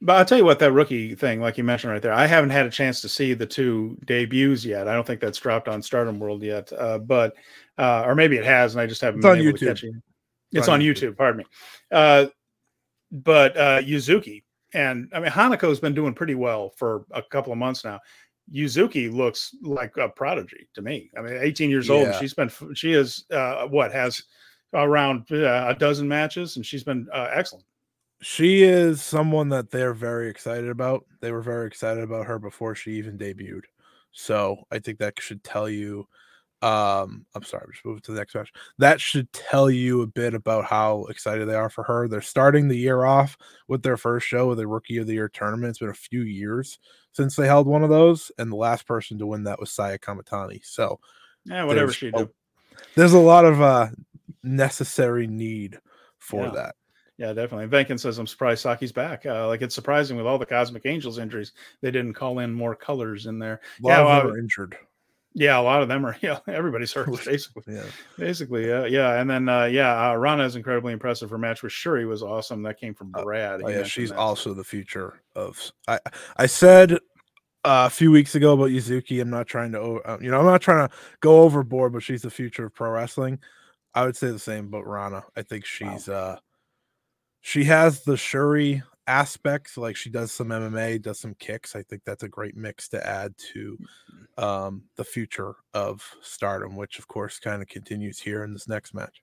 but I'll tell you what, that rookie thing, like you mentioned right there, I haven't had a chance to see the two debuts yet. I don't think that's dropped on Stardom World yet, uh, but uh, or maybe it has, and I just haven't it's been able YouTube. to catch it. It's, it's on, YouTube. YouTube. Pardon me. Uh, but uh, Yuzuki and I mean Hanako's been doing pretty well for a couple of months now. Yuzuki looks like a prodigy to me. I mean, 18 years yeah. old. She's been she is uh, what has around uh, a dozen matches, and she's been uh, excellent. She is someone that they're very excited about. They were very excited about her before she even debuted. So I think that should tell you um, I'm sorry, just move to the next match. That should tell you a bit about how excited they are for her. They're starting the year off with their first show with a rookie of the year tournament. It's been a few years since they held one of those, and the last person to win that was Saya Kamitani. So, yeah, whatever she do. There's a lot of uh necessary need for yeah. that. Yeah, definitely. Venkin says, I'm surprised Saki's back. Uh, like, it's surprising with all the Cosmic Angels injuries, they didn't call in more colors in there. A lot yeah, of are injured. Yeah, a lot of them are. <laughs> Yeah, everybody's hurt basically. yeah, basically. Yeah, yeah, and then uh, yeah, uh, Rana is incredibly impressive. Her match with Shuri was awesome. That came from uh, Brad. Oh, yeah, she's that. also the future of. I I said uh, a few weeks ago about Yuzuki. I'm not trying to, uh, you know, I'm not trying to go overboard, but she's the future of pro wrestling. I would say the same about Rana. I think she's wow. uh she has the Shuri aspects like she does some mma does some kicks i think that's a great mix to add to mm-hmm. um, the future of stardom which of course kind of continues here in this next match.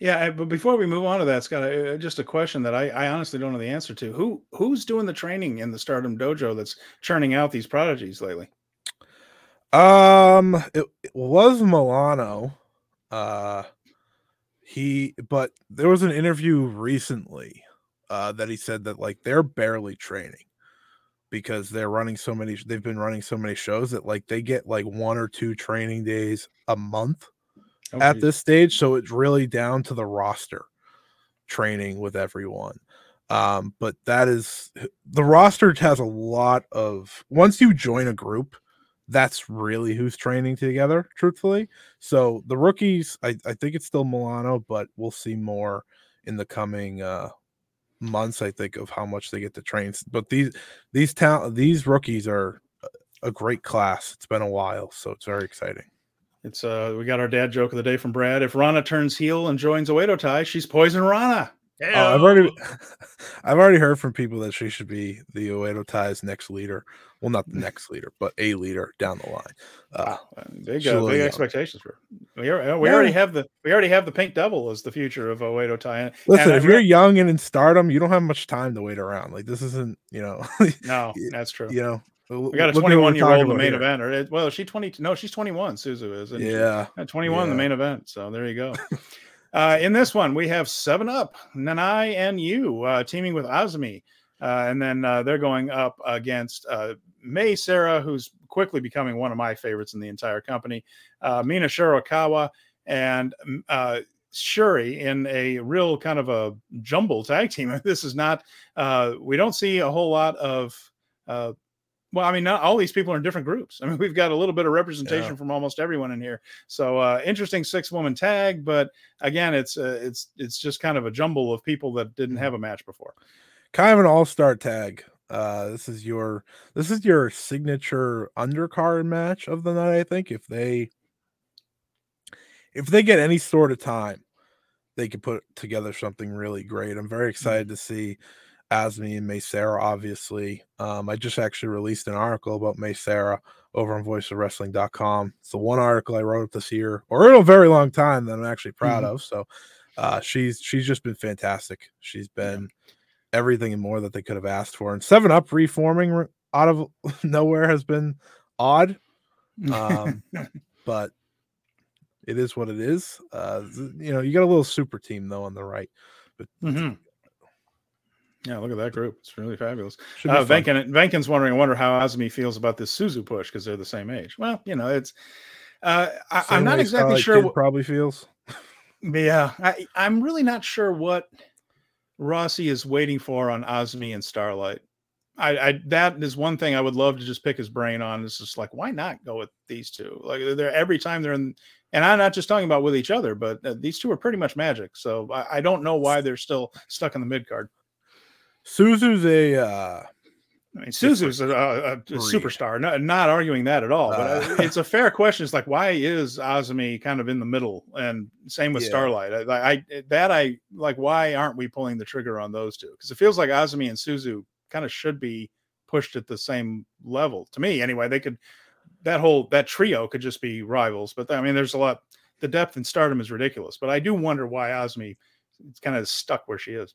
Yeah but before we move on to that scott uh, just a question that I, I honestly don't know the answer to. Who who's doing the training in the stardom dojo that's churning out these prodigies lately? Um it, it was milano uh he but there was an interview recently uh, that he said that like they're barely training because they're running so many they've been running so many shows that like they get like one or two training days a month oh, at geez. this stage so it's really down to the roster training with everyone um but that is the roster has a lot of once you join a group that's really who's training together truthfully so the rookies i, I think it's still milano but we'll see more in the coming uh months, I think, of how much they get to train. But these these talent these rookies are a great class. It's been a while, so it's very exciting. It's uh we got our dad joke of the day from Brad. If Rana turns heel and joins Oedo Tai, she's poison Rana. Oh, I've already <laughs> I've already heard from people that she should be the Oedo Tai's next leader. Well, not the next leader, but a leader down the line. Uh, wow. Big uh, big expectations for. We, are, we yeah. already have the we already have the pink devil as the future of Oedo Tai. Listen, and if you're young and in stardom, you don't have much time to wait around. Like this isn't, you know. <laughs> no, that's true. You know, we got a 21 year old in the main here. event, or well, she 20. No, she's 21. Suzu is. Yeah, she? 21 yeah. in the main event. So there you go. <laughs> Uh, in this one, we have Seven Up, Nanae, and you uh, teaming with Azumi. Uh, and then uh, they're going up against uh, Mei Seira, who's quickly becoming one of my favorites in the entire company, uh, Mina Shirakawa, and uh, Syuri in a real kind of a jumble tag team. <laughs> This is not, uh, we don't see a whole lot of, uh, well, I mean, not all these people are in different groups. I mean, we've got a little bit of representation yeah. from almost everyone in here. So, uh, interesting six woman tag, but again, it's uh, it's it's just kind of a jumble of people that didn't mm-hmm. have a match before. Kind of an all star tag. Uh, this is your this is your signature undercard match of the night. I think if they if they get any sort of time, they could put together something really great. I'm very mm-hmm. excited to see Azumi and Mei Seira, obviously. Um, I just actually released an article about Mei Seira over on voiceofwrestling.com. It's the one article I wrote this year, or in a very long time that I'm actually proud mm-hmm. of. So uh, she's she's just been fantastic. She's been everything and more that they could have asked for. And Seven Up reforming out of <laughs> nowhere has been odd. Um, <laughs> but it is what it is. Uh, you know, you got a little super team though on the right. But mm-hmm. Yeah, look at that group. It's really fabulous. Uh, Venkin, Venkin's wondering, I wonder how Azumi feels about this Suzu push because they're the same age. Well, you know, it's. Uh, I, am not exactly sure. What probably feels. Yeah, I, I'm really not sure what Rossy is waiting for on Azumi and Starlight. I, I, that is one thing I would love to just pick his brain on. It's just like, why not go with these two? Like they're every time they're in and I'm not just talking about with each other, but uh, these two are pretty much magic. So I, I, don't know why they're still stuck in the mid card. Suzu's a, uh, I mean, Suzu's a, a, a superstar. Not, not arguing that at all, but uh, <laughs> it's a fair question. It's like, why is Azumi kind of in the middle? And same with yeah. Starlight. I, I, that I like. Why aren't we pulling the trigger on those two? Because it feels like Azumi and Suzu kind of should be pushed at the same level to me. Anyway, they could that whole that trio could just be rivals. But I mean, there's a lot. The depth in stardom is ridiculous. But I do wonder why Azumi is kind of stuck where she is.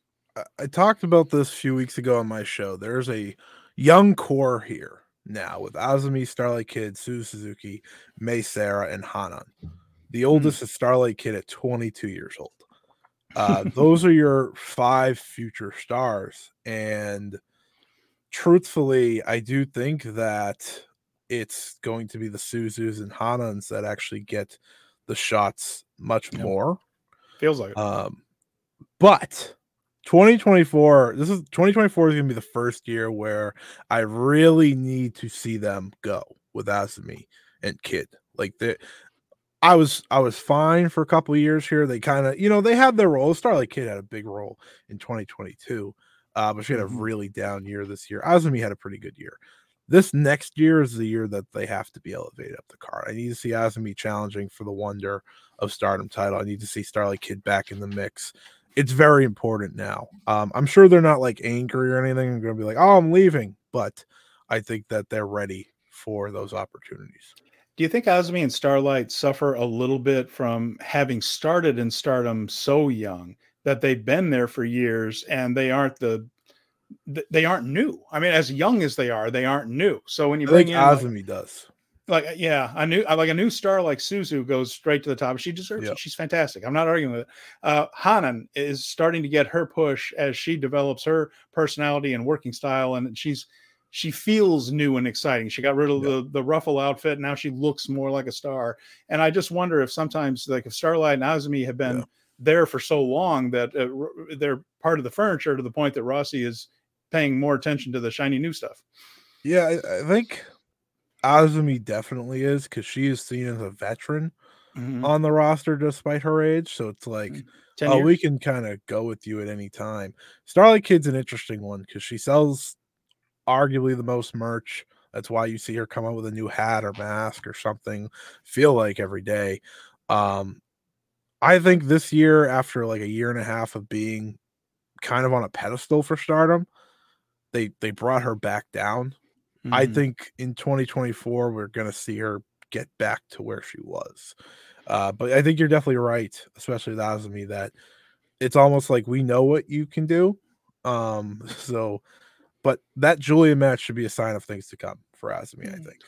I talked about this a few weeks ago on my show. There's a young core here now with Azumi, Starlight Kid, Suzu Suzuki, Mei Seira, and Hanan. The hmm. oldest mm. is Starlight Kid at 22 years old. Uh, <laughs> those are your five future stars. And truthfully, I do think that it's going to be the Suzus and Hanans that actually get the shots much more. Feels like it. Um, but 2024, this is 2024 is going to be the first year where I really need to see them go with Azumi and Kid. Like the I was I was fine for a couple years here. They kind of, you know, they had their role. Starlight Kid had a big role in 2022. Uh, but she had a mm-hmm. really down year this year. Azumi had a pretty good year this next year is the year that they have to be elevated up the card. I need to see Azumi challenging for the wonder of stardom title. I need to see Starlight Kid back in the mix. It's very important now. Um, I'm sure they're not like angry or anything. I'm going to be like, oh, I'm leaving. But I think that they're ready for those opportunities. Do you think Azumi and Starlight suffer a little bit from having started in stardom so young that they've been there for years and they aren't the they aren't new. I mean, as young as they are, they aren't new. So when you bring in Azumi like, does, like yeah, a new like a new star like Suzu goes straight to the top. She deserves yep. it. She's fantastic. I'm not arguing with it. Uh, Hanan is starting to get her push as she develops her personality and working style, and she's she feels new and exciting. She got rid of yep. the the ruffle outfit. Now she looks more like a star. And I just wonder if sometimes like if Starlight and Azumi have been. Yep. There for so long that uh, they're part of the furniture to the point that Rossy is paying more attention to the shiny new stuff. Yeah, I, I think Azumi definitely is because she is seen as a veteran mm-hmm. on the roster despite her age. So it's like, mm, oh, we can kind of go with you at any time. Starlight Kid's an interesting one because she sells arguably the most merch. That's why you see her come out with a new hat or mask or something. Feel like every day. Um, I think this year, after like a year and a half of being kind of on a pedestal for stardom, they they brought her back down. Mm-hmm. I think in 2024 we're going to see her get back to where she was. Uh, but I think you're definitely right, especially with Azumi, that it's almost like we know what you can do. Um, <laughs> so, but that Julia match should be a sign of things to come for Azumi, I mm. think.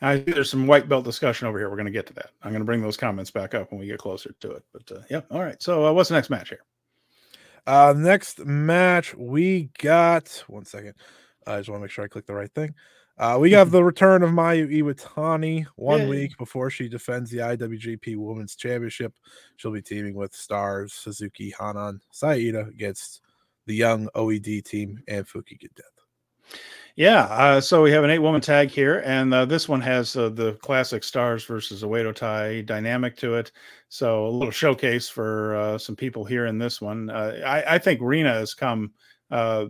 I think there's some white belt discussion over here. We're going to get to that. I'm going to bring those comments back up when we get closer to it. But uh, yeah, all right. So, uh, what's the next match here? Uh, next match we got one second. I just want to make sure I click the right thing. Uh, we have <laughs> the return of Mayu Iwatani one Yay. week before she defends the IWGP Women's Championship. She'll be teaming with stars Suzuki Hanan Saida against the young OED team and Fuki Death. Yeah, uh, so we have an eight-woman tag here, and uh, this one has uh, the classic stars versus Oedo Tai dynamic to it. So a little showcase for uh, some people here in this one. Uh, I, I, think Rena has come uh,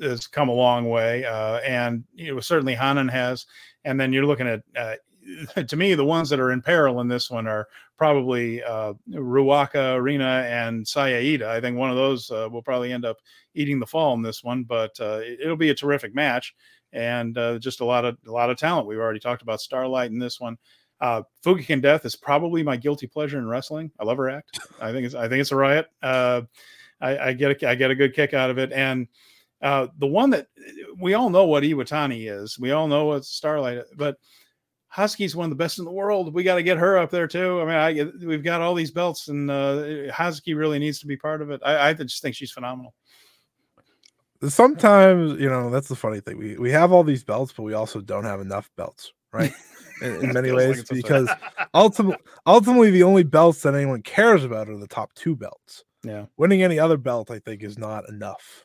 has come a long way, and you know, certainly Hanan has. And then you're looking at <laughs> to me, the ones that are in peril in this one are probably uh, Ruaka, Arena, and Saya I think one of those uh, will probably end up eating the fall in this one, but uh, it'll be a terrific match and uh, just a lot of a lot of talent. We've already talked about Starlight in this one. Uh, Death is probably my guilty pleasure in wrestling. I love her act. I think it's I think it's a riot. Uh, I, I, get a, I get a good kick out of it, and uh, the one that we all know what Iwatani is. We all know what Starlight, but Hazuki's one of the best in the world. We got to get her up there too. I mean, I, we've got all these belts, and uh, Hazuki really needs to be part of it. I, I just think she's phenomenal. Sometimes, you know, that's the funny thing. We we have all these belts, but we also don't have enough belts, right? <laughs> In, in many ways, like because ultimately, ultimately, the only belts that anyone cares about are the top two belts. Yeah, winning any other belt, I think, is not enough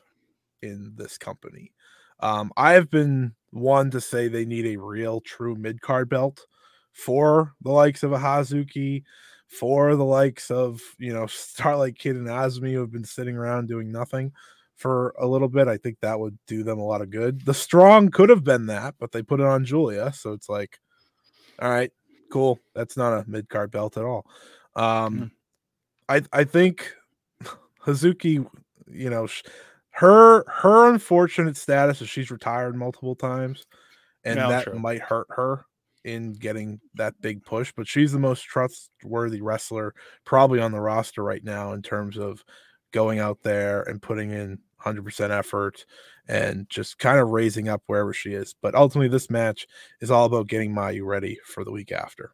in this company. Um, I have been one to say they need a real true mid card belt for the likes of a Hazuki, for the likes of you know <laughs> Starlight Kid and Azumi who have been sitting around doing nothing for a little bit. I think that would do them a lot of good. The strong could have been that, but they put it on Julia, so it's like, all right, cool. That's not a mid card belt at all. Um, mm-hmm. I I think <laughs> Hazuki, you know, her her unfortunate status is she's retired multiple times, and oh, that true. might hurt her in getting that big push. But she's the most trustworthy wrestler probably on the roster right now in terms of going out there and putting in 100% effort and just kind of raising up wherever she is. But ultimately, this match is all about getting Mayu ready for the week after.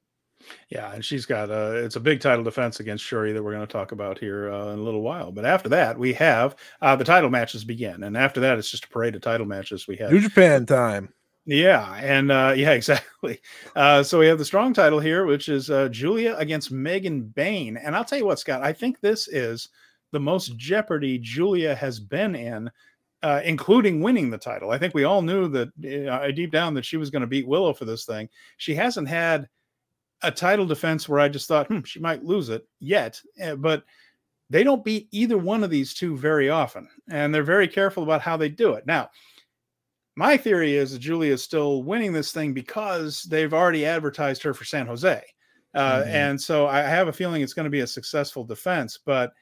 Yeah, and she's got a it's a big title defense against Shuri that we're going to talk about here uh, in a little while. But after that, we have uh, the title matches begin, and after that, it's just a parade of title matches. We have New Japan time. Yeah, and uh, <laughs> yeah, exactly. Uh, so we have the strong title here, which is uh, Julia against Megan Bayne, and I'll tell you what, Scott, I think this is the most jeopardy Julia has been in. Uh, including winning the title. I think we all knew that uh, deep down that she was going to beat Willow for this thing. She hasn't had a title defense where I just thought, hmm, she might lose it yet. Eh, but they don't beat either one of these two very often. And they're very careful about how they do it. Now, my theory is that Julia is still winning this thing because they've already advertised her for San Jose. Uh, mm-hmm. And so I have a feeling it's going to be a successful defense. But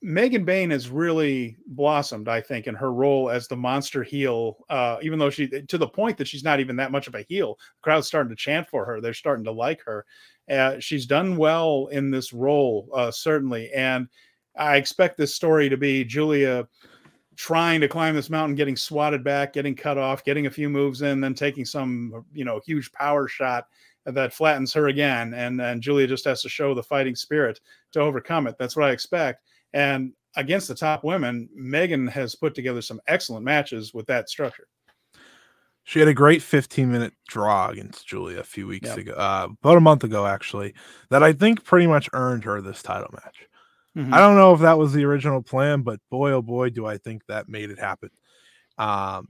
Megan Bayne has really blossomed, I think, in her role as the monster heel. Uh, even though she, to the point that she's not even that much of a heel, the crowd's starting to chant for her. They're starting to like her. Uh, she's done well in this role, uh, certainly. And I expect this story to be Julia trying to climb this mountain, getting swatted back, getting cut off, getting a few moves in, then taking some, you know, huge power shot that flattens her again. And and Julia just has to show the fighting spirit to overcome it. That's what I expect. And against the top women, Megan has put together some excellent matches with that structure. She had a great 15 minute draw against Julia a few weeks yep. ago, uh, about a month ago, actually, that I think pretty much earned her this title match. Mm-hmm. I don't know if that was the original plan, but boy, oh boy, do I think that made it happen. Um,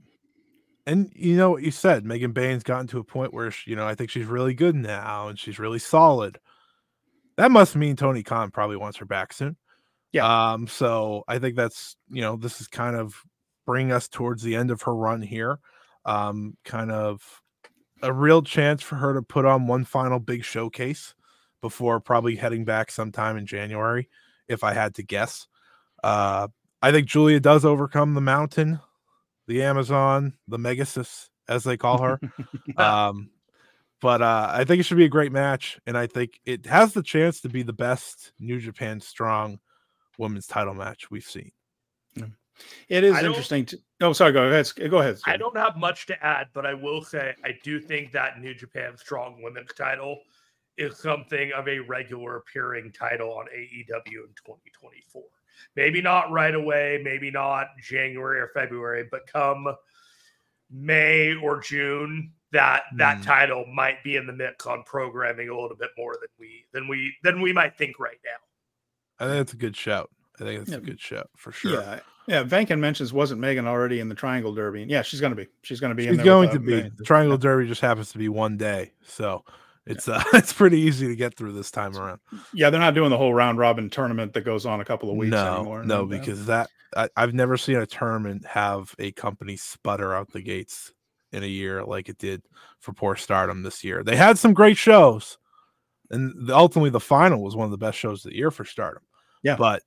and you know what you said, Megan Bayne's gotten to a point where she, you know I think she's really good now and she's really solid. That must mean Tony Khan probably wants her back soon. Yeah. Um, so I think that's you know, this is kind of bringing us towards the end of her run here. Um, kind of a real chance for her to put on one final big showcase before probably heading back sometime in January, if I had to guess. Uh, I think Julia does overcome the mountain, the Amazon, the Megasus, as they call her. <laughs> um, but uh, I think it should be a great match, and I think it has the chance to be the best New Japan Strong women's title match we've seen. It is interesting. To, oh, sorry. Go ahead. Go ahead. I don't have much to add, but I will say I do think that New Japan Strong Women's title is something of a regular appearing title on AEW in 2024. Maybe not right away, maybe not January or February, but come May or June that that mm. title might be in the mix on programming a little bit more than we than we than we might think right now. I think that's a good shout. I think it's yeah. a good shout for sure. Yeah, yeah. Vankin mentions wasn't Megan already in the Triangle Derby? And Yeah, she's going to be. She's going to be. She's going to be. The Triangle Derby just happens to be one day, so it's yeah. uh <laughs> it's pretty easy to get through this time around. Yeah, they're not doing the whole round robin tournament that goes on a couple of weeks no, anymore. No, because that I, I've never seen a tournament have a company sputter out the gates in a year like it did for poor stardom this year. They had some great shows, and the, ultimately the final was one of the best shows of the year for stardom. Yeah, but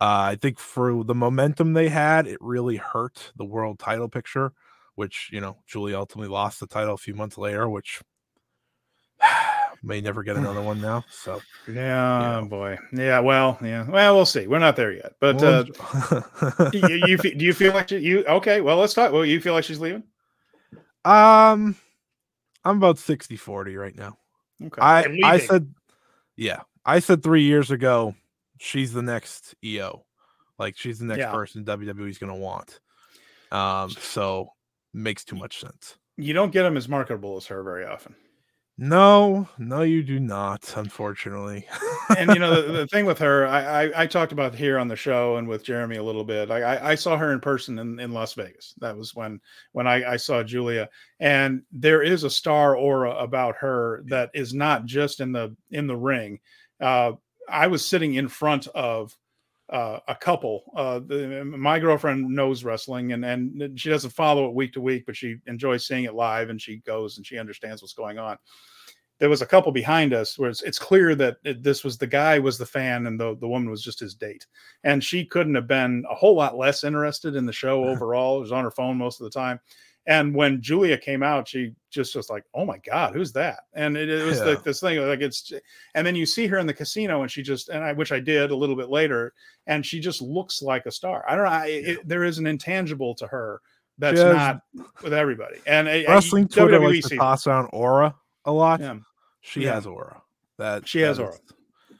uh, I think for the momentum they had, it really hurt the world title picture. Which you know, Julie ultimately lost the title a few months later, which <sighs> may never get another one now. So yeah, boy, yeah. Well, yeah. Well, we'll see. We're not there yet. But uh, <laughs> you, you, do you feel like you okay? Well, let's talk. Well, you feel like she's leaving? Um, I'm about 60 40 right now. Okay. I, I said, yeah, I said three years ago, she's the next Io. Like she's the next yeah. person WWE's going to want. Um, so makes too much sense. You don't get them as marketable as her very often. No, no, you do not, unfortunately. and you know the, the, <laughs> thing with her, I, I, I talked about here on the show and with Jeremy a little bit. I I, I saw her in person in, in Las Vegas. That was when when I, I saw Julia, and there is a star aura about her that is not just in the in the ring. Uh, I was sitting in front of uh, a couple. Uh, the, my girlfriend knows wrestling and and she doesn't follow it week to week, but she enjoys seeing it live and she goes and she understands what's going on. There was a couple behind us where it's, it's clear that it, this was the guy was the fan and the, the woman was just his date. And she couldn't have been a whole lot less interested in the show <laughs> overall. It was on her phone most of the time and when julia came out she just was like oh my god who's that and it, it was yeah. like this thing like it's and then you see her in the casino and she just and i which i did a little bit later and she just looks like a star i don't know I, yeah. it, there is an intangible to her that's not with everybody and wrestling twitter WWE likes to toss on aura a lot. She has aura. That she has aura.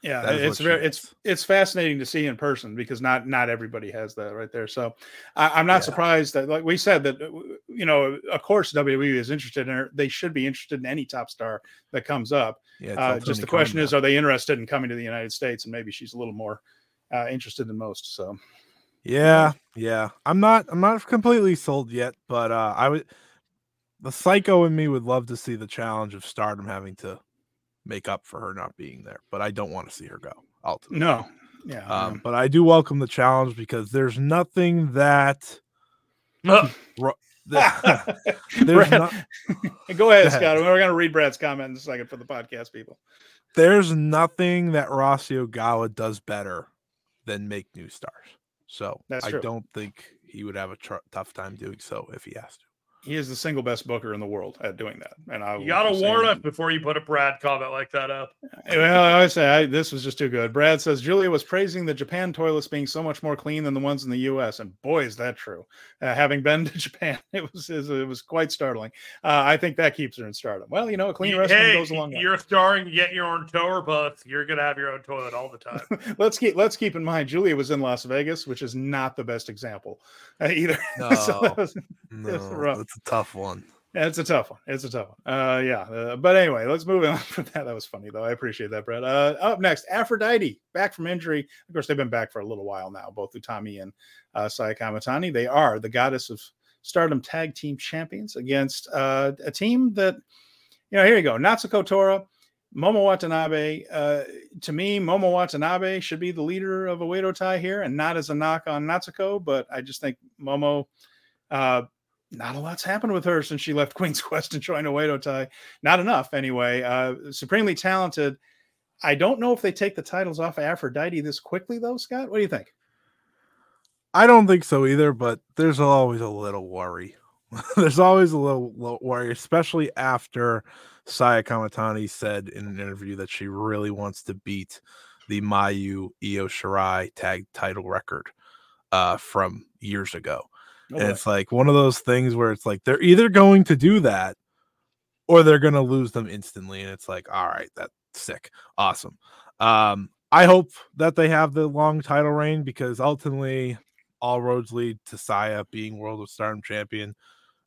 Yeah, it's very it's it's fascinating to see in person because not not everybody has that right there. So I, am not yeah. surprised that like we said that you know of course WWE is interested in her. They should be interested in any top star that comes up. Yeah, uh, just the question is, are they interested in coming to the United States? And maybe she's a little more uh, interested than most. So yeah, yeah, I'm not I'm not completely sold yet, but uh, I would the psycho in me would love to see the challenge of stardom having to make up for her not being there, but I don't want to see her go. Ultimately. No, yeah. Um, but I do welcome the challenge because there's nothing that. Uh. <laughs> <laughs> there's not... <laughs> go ahead, Scott. We're going to read Brad's comment in a second for the podcast people. There's nothing that Rossy Ogawa does better than make new stars. So I don't think he would have a tr- tough time doing so if he has to he is the single best booker in the world at doing that. And I you gotta warn us before you put a Brad comment like that up. Well, I say I, this was just too good. Brad says Julia was praising the Japan toilets being so much more clean than the ones in the U.S. And boy, is that true. Uh, having been <laughs> to Japan, it was it was quite startling. Uh, I think that keeps her in stardom. Well, you know, a clean restroom hey, goes along. You're starring to get your own tour bus. You're gonna have your own toilet all the time. <laughs> let's keep let's keep in mind Julia was in Las Vegas, which is not the best example uh, either. <laughs> No, so was, no, a tough one. It's a tough one. It's a tough one. Uh, yeah. Uh, but anyway, let's move on <laughs> from that. That was funny though. I appreciate that, Brett. Uh, up next, Aphrodite back from injury. Of course, they've been back for a little while now, both Utami and uh, Saya Kamitani. They are the goddess of Stardom Tag Team Champions against uh, a team that, you know, here you go, Natsuko Tora. Momo Watanabe, uh, to me, Momo Watanabe should be the leader of a Oedo Tai here, and not as a knock on Natsuko, but I just think Momo uh, not a lot's happened with her since she left <laughs> Queen's Quest and joined Oedo Tai. Not enough, anyway. Uh, supremely talented. I don't know if they take the titles off of Aphrodite this quickly, though, Scott. What do you think? I don't think so either, but there's always a little worry. <laughs> there's always a little, little, worry, especially after Saya Kamitani said in an interview that she really wants to beat the Mayu Io Shirai tag title record uh, from years ago. And it's like one of those things where it's like they're either going to do that or they're going to lose them instantly. And it's like, all right, that's sick. Awesome. Um, I hope that they have the long title reign because ultimately all roads lead to Saya being World of Stardom champion.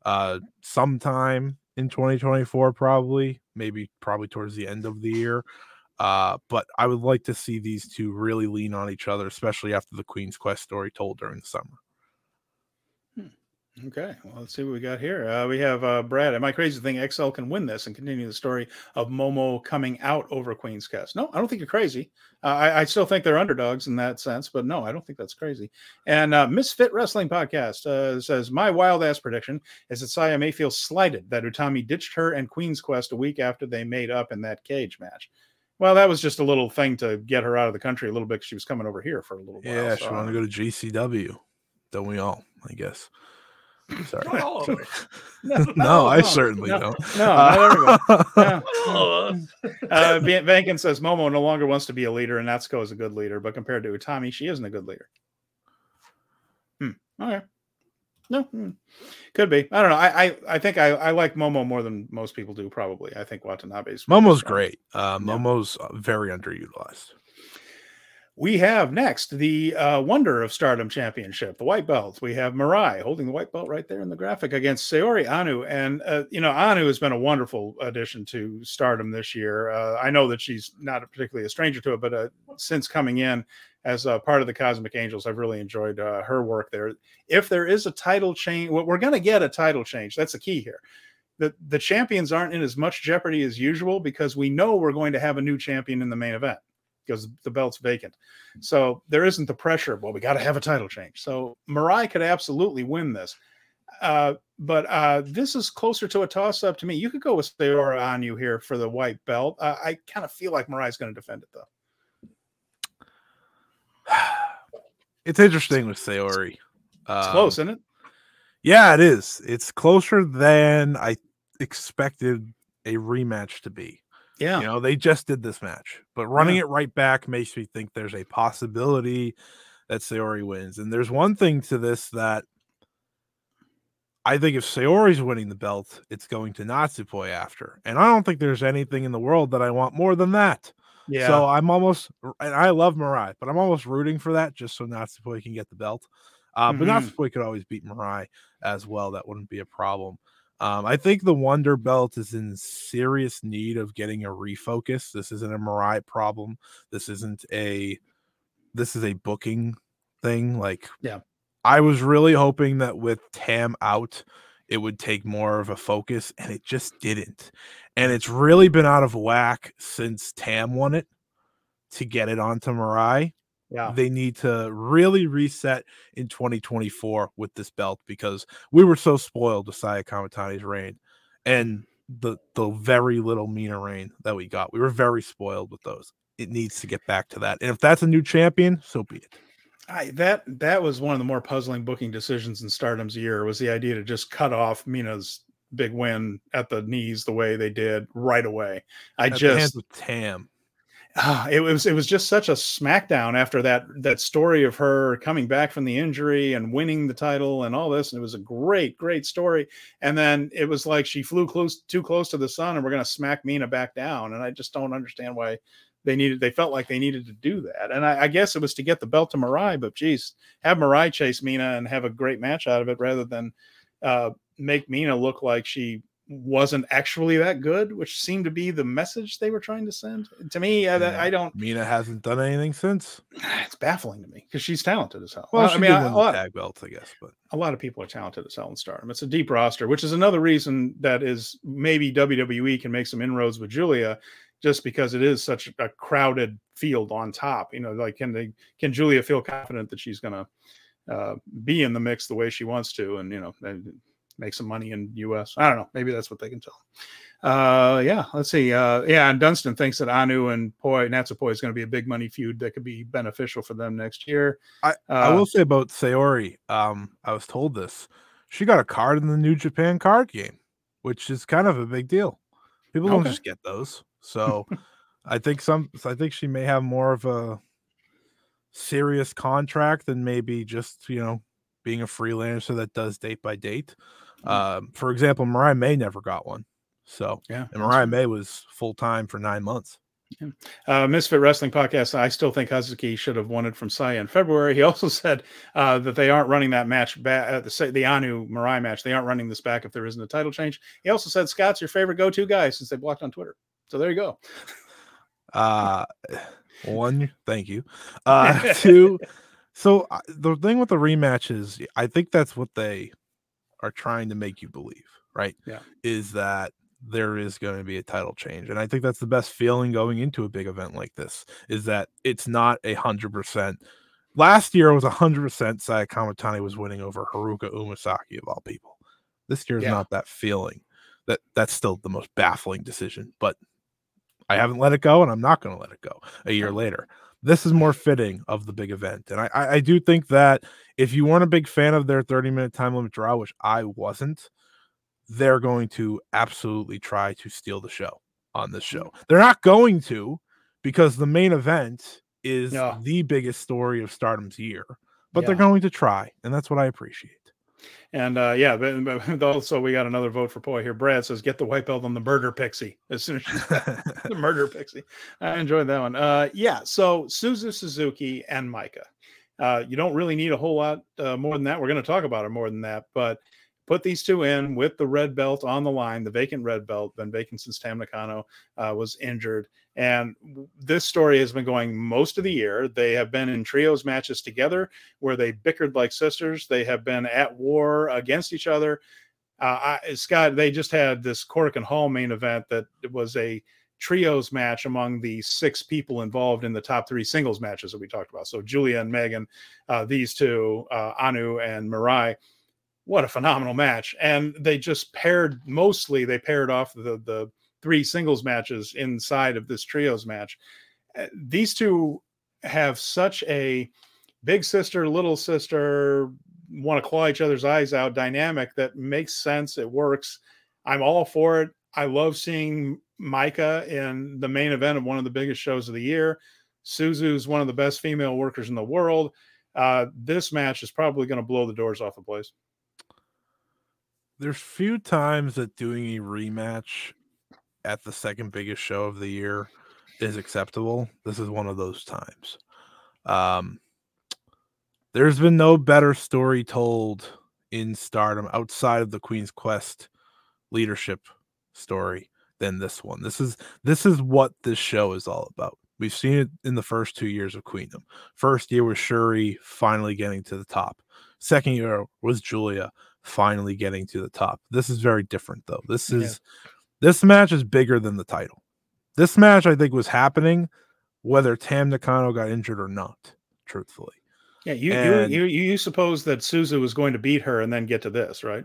uh, sometime in 2024, probably, maybe probably towards the end of the year. Uh, but I would like to see these two really lean on each other, especially after the Queen's Quest story told during the summer. Okay, well, let's see what we got here. Uh, we have uh, Brad. Am I crazy to think XL can win this and continue the story of Momo coming out over Queen's Quest? No, I don't think you're crazy. Uh, I, I, still think they're underdogs in that sense, but no, I don't think that's crazy. And uh, Misfit Wrestling Podcast uh, says my wild ass prediction is that Saya may feel slighted that Utami ditched her and Queen's Quest a week after they made up in that cage match. Well, that was just a little thing to get her out of the country a little bit. She was coming over here for a little while. Yeah, so. she wanted to go to GCW. Don't we all? I guess. Sorry. no, <laughs> no, no, I certainly no, don't. No, <laughs> <laughs> uh, not uh, Vankin says Momo no longer wants to be a leader, and Natsuko is a good leader, but compared to Utami, she isn't a good leader. Hmm. Okay. No, hmm. could be. I don't know. I I, I think I, I like Momo more than most people do. Probably. I think Watanabe's Momo's great. Uh, Momo's yeah. very underutilized. We have next the uh, Wonder of Stardom Championship, the white belt. We have Mirai holding the white belt right there in the graphic against Saori Anou. And, uh, you know, Anou has been a wonderful addition to Stardom this year. Uh, I know that she's not particularly a stranger to it, but uh, since coming in as part of the Cosmic Angels, I've really enjoyed uh, her work there. If there is a title change, well, we're going to get a title change. That's the key here. The, the champions aren't in as much jeopardy as usual because we know we're going to have a new champion in the main event because the belt's vacant. So there isn't the pressure. Well, we got to have a title change. So Mirai could absolutely win this. Uh, but uh, this is closer to a toss up to me. You could go with Saori Anou here for the white belt. Uh, I kind of feel like Mirai's going to defend it though. <sighs> It's interesting with Saori. It's um, close, isn't it? Yeah, it is. It's closer than I expected a rematch to be. Yeah. You know, they just did this match, but running yeah. it right back makes me think there's a possibility that Saori wins. And there's one thing to this that I think if Saori's winning the belt, it's going to Natsupoi after. And I don't think there's anything in the world that I want more than that. Yeah. So I'm almost, and I love Mirai, but I'm almost rooting for that just so Natsupoi can get the belt. Uh, mm-hmm. But Natsupoi could always beat Mirai as well. That wouldn't be a problem. Um, I think the Wonder Belt is in serious need of getting a refocus. This isn't a Mirai problem. This isn't a this is a booking thing. Like, yeah, I was really hoping that with Tam out, it would take more of a focus, and it just didn't. And it's really been out of whack since Tam won it to get it onto Mirai. Yeah. They need to really reset in 2024 with this belt because we were so spoiled with Saya Kamitani's reign and the the very little Mina reign that we got. We were very spoiled with those. It needs to get back to that. And if that's a new champion, so be it. I, that that was one of the more puzzling booking decisions in Stardom's year was the idea to just cut off Mina's big win at the knees the way they did right away. I at just Tam uh, it was it was just such a smackdown after that that story of her coming back from the injury and winning the title and all this and it was a great great story. And then it was like she flew close too close to the sun and we're going to smack Mina back down and I just don't understand why they needed they felt like they needed to do that. And I, I guess it was to get the belt to Mirai but geez have Mirai chase Mina and have a great match out of it rather than uh, make Mina look like she wasn't actually that good, which seemed to be the message they were trying to send. To me, yeah. I, I, don't. Mina hasn't done anything since. <sighs> It's baffling to me because she's talented as hell. Well, I mean, I, a lot, tag belts, I guess, but a lot of people are talented as hell in Stardom. It's a deep roster, which is another reason that is maybe WWE can make some inroads with Julia, just because it is such a crowded field on top. You know, like can they can Julia feel confident that she's going to uh, be in the mix the way she wants to, and you know make some money in US. I don't know. Maybe that's what they can tell. Uh, yeah, let's see. Uh, yeah, and Dunstan thinks that Anou and Poi Natsupoi is going to be a big money feud that could be beneficial for them next year. I, uh, I will say about Saori, um, I was told this. She got a card in the New Japan card game, which is kind of a big deal. People don't just get those. So <laughs> I think some I think she may have more of a serious contract than maybe just, you know, being a freelancer that does date by date. Um, for example, Mariah May never got one. So yeah, and Mariah May was full time for nine months. Uh, Misfit Wrestling Podcast. I still think Hazuki should have won it from Saya in February. He <laughs> also said uh, that they aren't running that match back. Uh, the, the Anou Mirai match. They aren't running this back if there isn't a title change. He also said Scott's your favorite go-to guy since they blocked on Twitter. So there you go. Uh, one, thank you. <laughs> Uh, two. So uh, the thing with the rematch is, I think that's what they are trying to make you believe, right? Yeah. Is that there is going to be a title change. And I think that's the best feeling going into a big event like this is that it's not a hundred percent. Last year was a hundred percent Saya Kamitani was winning over Haruka Umesaki of all people. This year's yeah. not that feeling. That that's still the most baffling decision, but I haven't let it go and I'm not going to let it go a year later. This is more fitting of the big event. And I, I do think that if you weren't a big fan of their 30 minute time limit draw, which I wasn't, they're going to absolutely try to steal the show on this show. Mm. They're not going to because the main event is yeah. the biggest story of Stardom's year, but yeah. they're going to try, and that's what I appreciate. And uh, yeah, but, but, also we got another vote for Poi here. Brad says, "Get the white belt on the murder pixie <laughs> as soon as <laughs> the murder pixie." I enjoyed that one. Uh, yeah, so Suzu Suzuki and Maika. Uh, you don't really need a whole lot uh, more than that. We're going to talk about it more than that, but put these two in with the red belt on the line, the vacant red belt, been vacant since Tam Nakano uh, was injured. And this story has been going most of the year. They have been in trios matches together where they bickered like sisters. They have been at war against each other. Uh, I, Scott, they just had this Korakuen Hall main event that was a trios match among the six people involved in the top three singles matches that we talked about. So Giulia and Megan, uh, these two, uh, Anou and Mirai what a phenomenal match. And they just paired mostly they paired off the the three singles matches inside of this trios match. Uh, these two have such a big sister, little sister, want to claw each other's eyes out dynamic that makes sense. It works. I'm all for it. I love seeing Maika in the main event of one of the biggest shows of the year. Suzu's one of the best female workers in the world. Uh, this match is probably going to blow the doors off the place there's few times that doing a rematch at the second biggest show of the year is acceptable. This is one of those times. Um, there's been no better story told in stardom outside of the Queen's Quest leadership story than this one. This is this is what this show is all about. We've seen it in the first two years of Queendom. First year was Shuri finally getting to the top. Second year was Giulia finally getting to the top. This is very different though. This is yeah. This match is bigger than the title. This match I think was happening whether Tam Nakano got injured or not, truthfully. Yeah, you and you, you you suppose that Suzu was going to beat her and then get to this, right?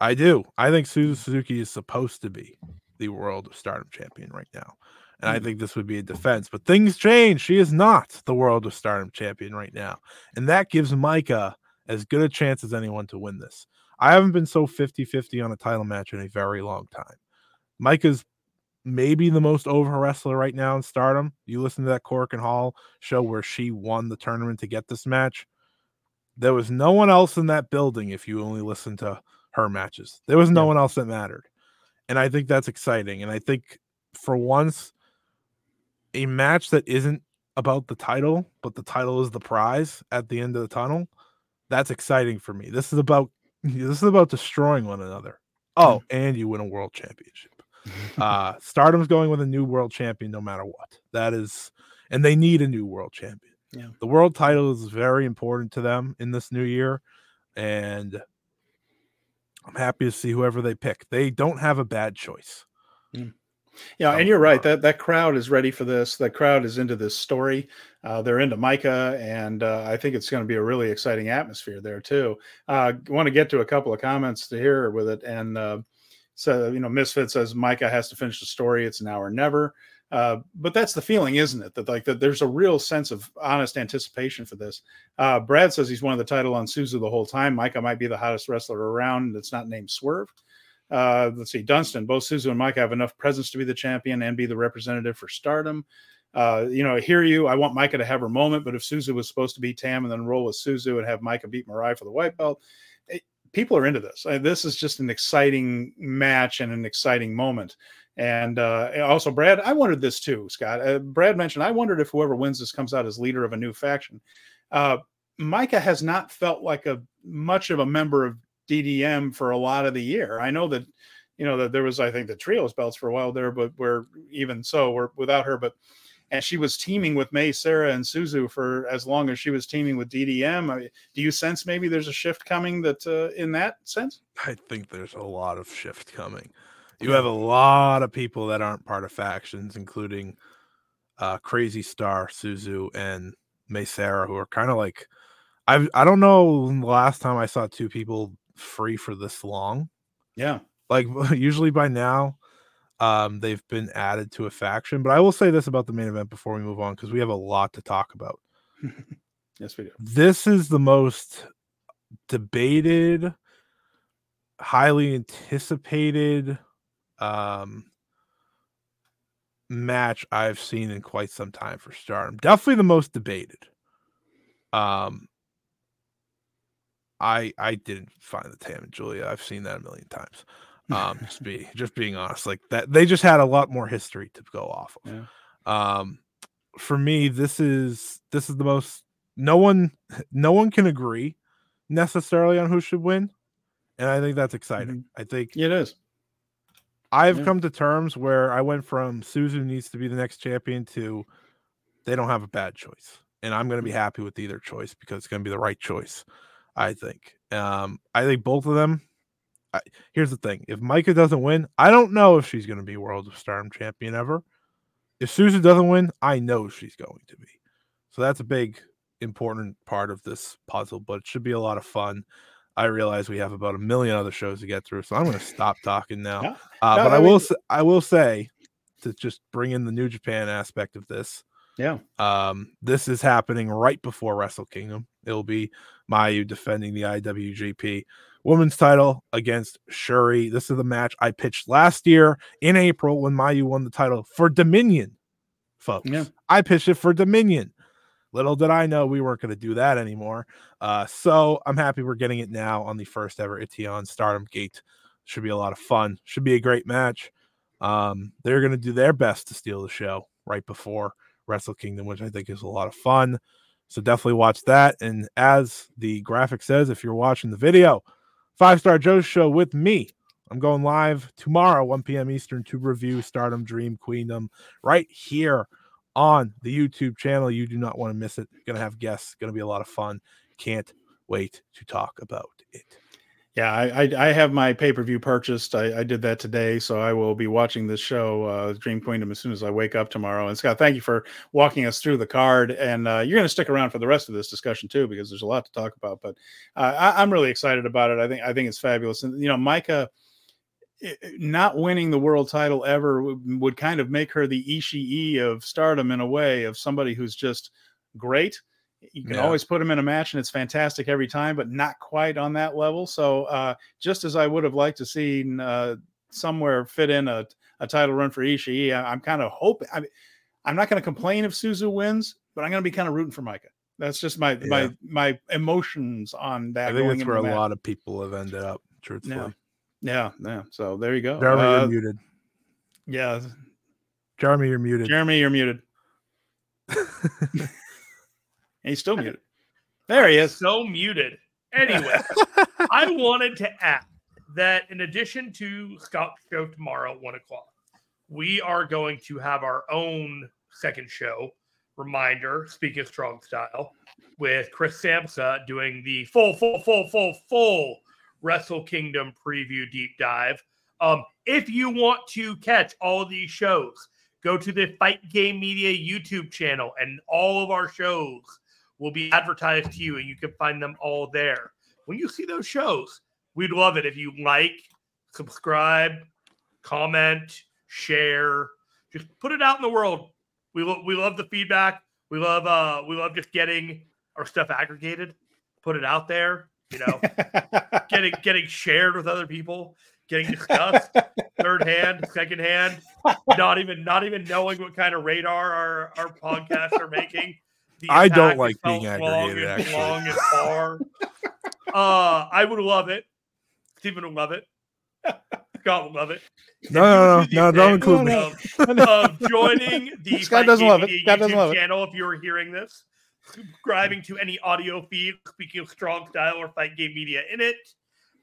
I do. I think Suzu Suzuki is supposed to be the world of stardom champion right now. And I hmm. think this would be a defense, but things change. She is not the world of stardom champion right now. And that gives Maika as good a chance as anyone to win this. I haven't been so 50 50 on a title match in a very long time. Maika's maybe the most over wrestler right now in stardom. You listen to that Korakuen Hall show where she won the tournament to get this match. There was no one else in that building if you only listen to her matches. There was no yeah. one else that mattered. And I think that's exciting. And I think for once, a match that isn't about the title, but the title is the prize at the end of the tunnel, that's exciting for me. This is about <laughs> this is about destroying one another. Oh, mm-hmm. and you win a world championship. <laughs> uh Stardom's going with a new world champion no matter what. That is and they need a new world champion. Yeah. The world title is very important to them in this new year and I'm happy to see whoever they pick. They don't have a bad choice. Mm. Yeah, and you're right. That that crowd is ready for this. That crowd is into this story. Uh, they're into Maika, and uh, I think it's going to be a really exciting atmosphere there too. Uh, want to get to a couple of comments to hear with it, and uh, so you know, Misfit says Maika has to finish the story. It's now or never. Uh, but that's the feeling, isn't it? That like that there's a real sense of honest anticipation for this. Uh, Brad says he's won the title on Suzu the whole time. Maika might be the hottest wrestler around that's not named Swerve. Uh, let's see, Dunston. Both Suzu and Maika have enough presence to be the champion and be the representative for Stardom. Uh, you know, I hear you. I want Maika to have her moment, but if Suzu was supposed to be Tam and then roll with Suzu and have Maika beat Mirai for the white belt, people are into this. This is just an exciting match and an exciting moment. And uh, also, Brad, I wondered this too, Scott. Uh, Brad mentioned I wondered if whoever wins this comes out as leader of a new faction. Uh, Maika has not felt like a much of a member of DDM for a lot of the year. I know that you know that there was I think the trios belts for a while there, but we're even so we're without her. But and she was teaming with Mei Seira, and Suzu for as long as she was teaming with DDM. I mean, do you sense maybe there's a shift coming that uh, in that sense? I think there's a lot of shift coming. You have a lot of people that aren't part of factions, including uh, Crazy Star, Suzu, and Mei Seira, who are kind of like I I don't know the last time I saw two people free for this long. Yeah. Like <laughs> usually by now, um, they've been added to a faction. But I will say this about the main event before we move on, because we have a lot to talk about. <laughs> yes, we do. This is the most debated, highly anticipated um match I've seen in quite some time for Stardom. Definitely the most debated. Um I I didn't find the Tam and Giulia. I've seen that a million times. Um, just be just being honest, like that they just had a lot more history to go off of. Yeah. Um, for me, this is this is the most. No one, <laughs> no one can agree necessarily on who should win, and I think that's exciting. Mm-hmm. I think it is. I've yeah. come to terms where I went from Susan needs to be the next champion to they don't have a bad choice, and I'm going to be mm. happy with either choice because it's going to be the right choice. I think. Um, I think both of them. I, here's the thing: if Maika doesn't win, I don't know if she's going to be World of Stardom champion ever. If Susan doesn't win, I know she's going to be. So that's a big, important part of this puzzle. But it should be a lot of fun. I realize we have about a million other shows to get through, so I'm going to stop talking now. Yeah. Uh, no, but I, I mean, will, I will say to just bring in the New Japan aspect of this. Yeah. Um, this is happening right before Wrestle Kingdom. It'll be Mayu defending the IWGP Women's title against Shuri. This is the match I pitched last year in April when Mayu won the title for Dominion, folks. Yeah. I pitched it for Dominion. Little did I know we weren't going to do that anymore. Uh, so I'm happy we're getting it now on the first ever Ition Stardom Gate. Should be a lot of fun. Should be a great match. Um, they're going to do their best to steal the show right before Wrestle Kingdom, which I think is a lot of fun. So definitely watch that. And as the graphic says, if you're watching the video, Five Star Joshi show with me. I'm going live tomorrow, 1 p.m. Eastern, to review Stardom Dream Queendom right here on the YouTube channel. You do not want to miss it. Going to have guests. Going to be a lot of fun. Can't wait to talk about it. Yeah, I, I, I have my pay per view purchased. I, I, did that today, so I will be watching this show, uh, Dream Queendom, as soon as I wake up tomorrow. And Scott, thank you for walking us through the card. And uh, you're going to stick around for the rest of this discussion too, because there's a lot to talk about. But uh, I, am really excited about it. I think I think it's fabulous. And you know, Maika not winning the world title ever would, would kind of make her the Ishii of Stardom in a way of somebody who's just great you can yeah. always put him in a match and it's fantastic every time, but not quite on that level. So uh, just as I would have liked to see uh, somewhere fit in a, a title run for Ishii, I, am kind of hoping. I I'm not going to complain if Suzu wins, but I'm going to be kind of rooting for Maika. That's just my yeah. my my emotions on that. I think that's where a match. lot of people have ended up. Truthfully, yeah, yeah, yeah. So there you go. Jeremy, uh, you're muted. Yeah, Jeremy, you're muted. Jeremy, you're muted. <laughs> And he's still muted. There he is. So muted. Anyway, <laughs> I wanted to add that in addition to Scott's show tomorrow at one o'clock, we are going to have our own second show. Reminder, speaking strong style, with Chris Samsa doing the full, full, full, full, full Wrestle Kingdom preview deep dive. Um, if you want to catch all of these shows, go to the Fight Game Media YouTube channel and all of our shows will be advertised to you and you can find them all there. When you see those shows, we'd love it if you like, subscribe, comment, share, just put it out in the world. We lo- we love the feedback. We love uh we love just getting our stuff aggregated, put it out there, you know, <laughs> getting getting shared with other people, getting discussed <laughs> third hand, second hand, not even not even knowing what kind of radar our our podcasts are making. I don't like being aggregated. Long and, long <laughs> and far. uh, I would love it Stephen will love it. Scott will love it. No, no, no, no, don't include me. Of, <laughs> of joining <laughs> the Scott doesn't love it. Scott doesn't love it. channel if you are hearing this. Subscribing to any audio feed, speaking of strong style or fight game media in it,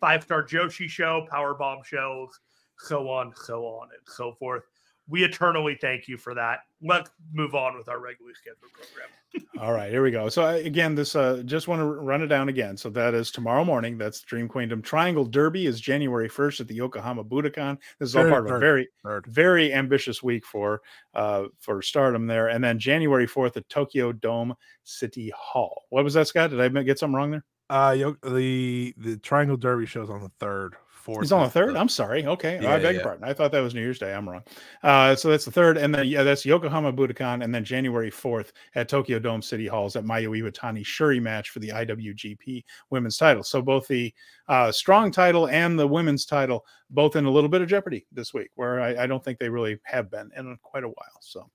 five star Joshi show, power bomb shows, so on, so on, and so forth. We eternally thank you for that. Let's move on with our regularly scheduled program. <laughs> All right, here we go. So again, this uh just want to run it down again. So that is tomorrow morning. That's Dream Queendom Triangle Derby is January 1st at the Yokohama Budokan. This is all part of a very very ambitious week for uh for stardom there. And then January 4th at Tokyo Dome City Hall. What was that, Scott? Did I get something wrong there? Uh the the Triangle Derby shows on the third fourth. He's on the third. I'm sorry. Okay, yeah, I beg yeah. your pardon. I thought that was New Year's Day. I'm wrong. Uh, so that's the third, and then yeah, that's Yokohama Budokan, and then January fourth at Tokyo Dome City Halls at Mayu Iwatani Shuri match for the IWGP Women's Title. So both the uh, strong title and the women's title both in a little bit of jeopardy this week, where I, I don't think they really have been in quite a while. So.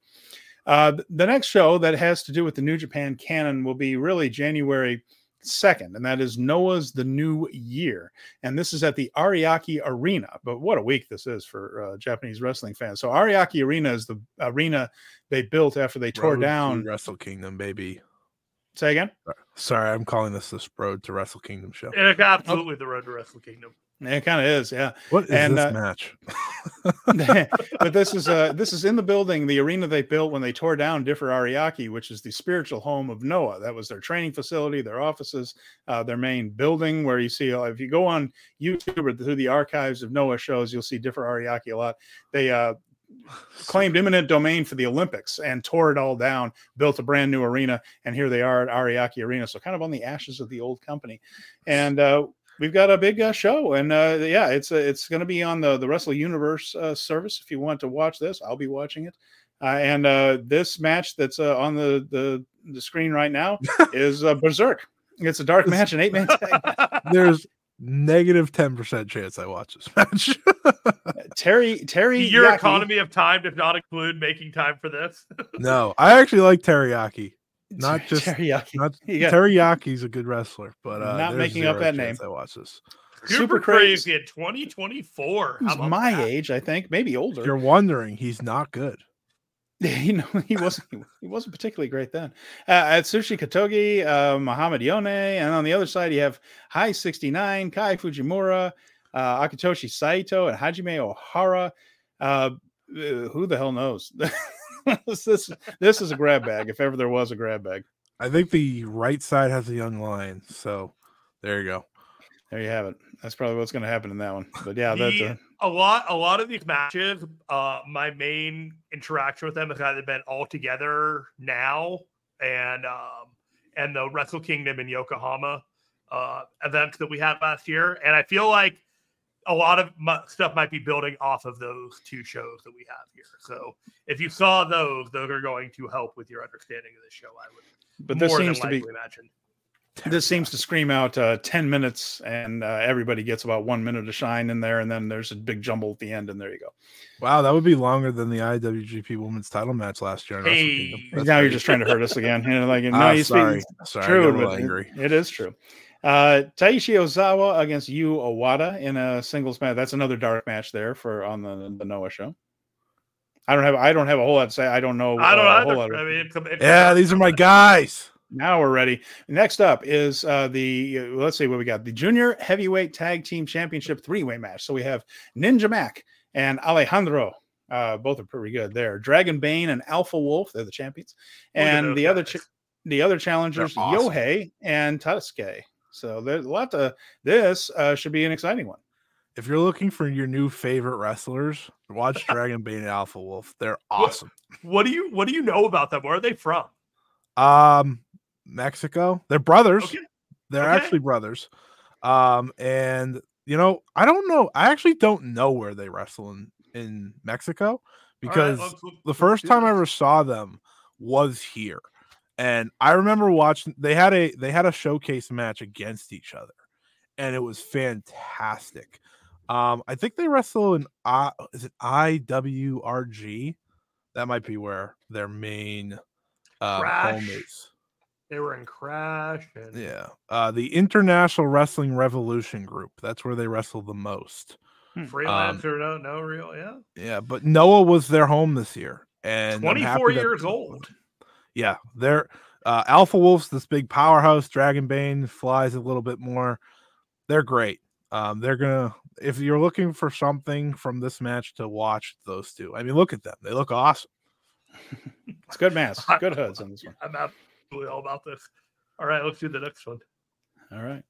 Uh, the next show that has to do with the New Japan canon will be really January second, and that is Noah's The New Year. And this is at the Ariake Arena. But what a week this is for uh, Japanese wrestling fans. So, Ariake Arena is the arena they built after they tore down Wrestle Kingdom, baby. Say again? Sorry, I'm calling this the Road to Wrestle Kingdom show. It's absolutely the Road to Wrestle Kingdom. It kind of is, yeah. What is and, this uh, match? <laughs> <laughs> but this is uh this is in the building, the arena they built when they tore down Differ Ariake, which is the spiritual home of Noah. That was their training facility, their offices, uh, their main building. Where you see, uh, if you go on YouTube or through the archives of Noah shows, you'll see Differ Ariake a lot. They uh claimed eminent domain for the Olympics and tore it all down, built a brand new arena, and here they are at Ariake Arena. So kind of on the ashes of the old company. And uh, we've got a big uh, show, and uh, yeah, it's uh, it's going to be on the the Wrestle Universe uh, service. If you want to watch this, I'll be watching it. Uh, and uh, this match that's on the, the the screen right now <laughs> is Berserk. It's a dark match, an eight man <laughs> tag. There's negative 10% chance I watch this match. <laughs> Terry, Terry, your Yaki. economy of time does not include making time for this. no, I actually like teriyaki. <laughs> Not just teriyaki. Not, <laughs> yeah. Teriyaki's a good wrestler, but uh, not making up that name. I watch this. Super, Super crazy in 2024. He's my that? age, I think, maybe older. If you're wondering, he's not good. <laughs> you know, he wasn't he wasn't particularly great then. Uh, Atsushi Kotoge, uh, Muhammad Yone, and on the other side you have High 69, Kai Fujimura, uh, Akitoshi Saito, and Hajime Ohara. Uh, who the hell knows? <laughs> this this is a grab bag if ever there was a grab bag. I think the right side has a young lion, so there you go. There you have it. That's probably what's going to happen in that one. But yeah, the, that's a lot. A lot of these matches, uh, my main interaction with them has either been all together now and um, and the Wrestle Kingdom in Yokohama uh, events that we had last year, and I feel like a lot of stuff might be building off of those two shows that we have here. So if you saw those, those are going to help with your understanding of the show. I would, but this seems to be imagine. This seems to scream out uh, 10 minutes, and uh, everybody gets about one minute to shine in there, and then there's a big jumble at the end, and there you go. Wow, that would be longer than the IWGP Women's Title match last year. Hey, now you're just trying to hurt us again. You know, like, <laughs> no, uh, you sorry, sorry, true, angry. It, it is true. Uh, Taishi Ozawa against Yu Owada in a singles match. That's another dark match there for on the, the Noah show. I don't have I don't have a whole lot to say. I don't know. I don't uh, know. I mean, it's, it's, yeah, these are my guys. Now we're ready. Next up is uh, the uh, let's see what we got. The Junior Heavyweight Tag Team Championship three way match. So we have Ninja Mac and Alejandro. Uh, both are pretty good there. Dragon Bane and Alpha Wolf. They're the champions. And the guys. other ch- the other challengers, awesome. Yohei and Tasuke. So there's a lot to this. Uh, should be an exciting one. If you're looking for your new favorite wrestlers, watch <laughs> Dragon Bane and Alpha Wolf. They're awesome. What, what, do you What do you know about them? Where are they from? Um, Mexico. They're brothers. Okay. They're okay. actually brothers. Um, and you know, I don't know. I actually don't know where they wrestle in in Mexico because right, let's, let's, the first time I ever saw them was here. And I remember watching they had a they had a showcase match against each other and it was fantastic. Um I think they wrestle in I is it IWRG? That might be where their main uh home is. They were in Crash. And... Yeah. Uh, the International Wrestling Revolution Group. That's where they wrestle the most. Hmm. Freelancer, um, no, no real, yeah. Yeah, but Noah was their home this year. And 24 years old. Yeah. They're uh, Alpha Wolf's this big powerhouse. Dragonbane flies a little bit more. They're great. Um, they're gonna if you're looking for something from this match to watch those two. I mean, look at them; they look awesome. it's good mass, <laughs> good hoods on this one. I'm absolutely all about this. All right, let's do the next one. All right.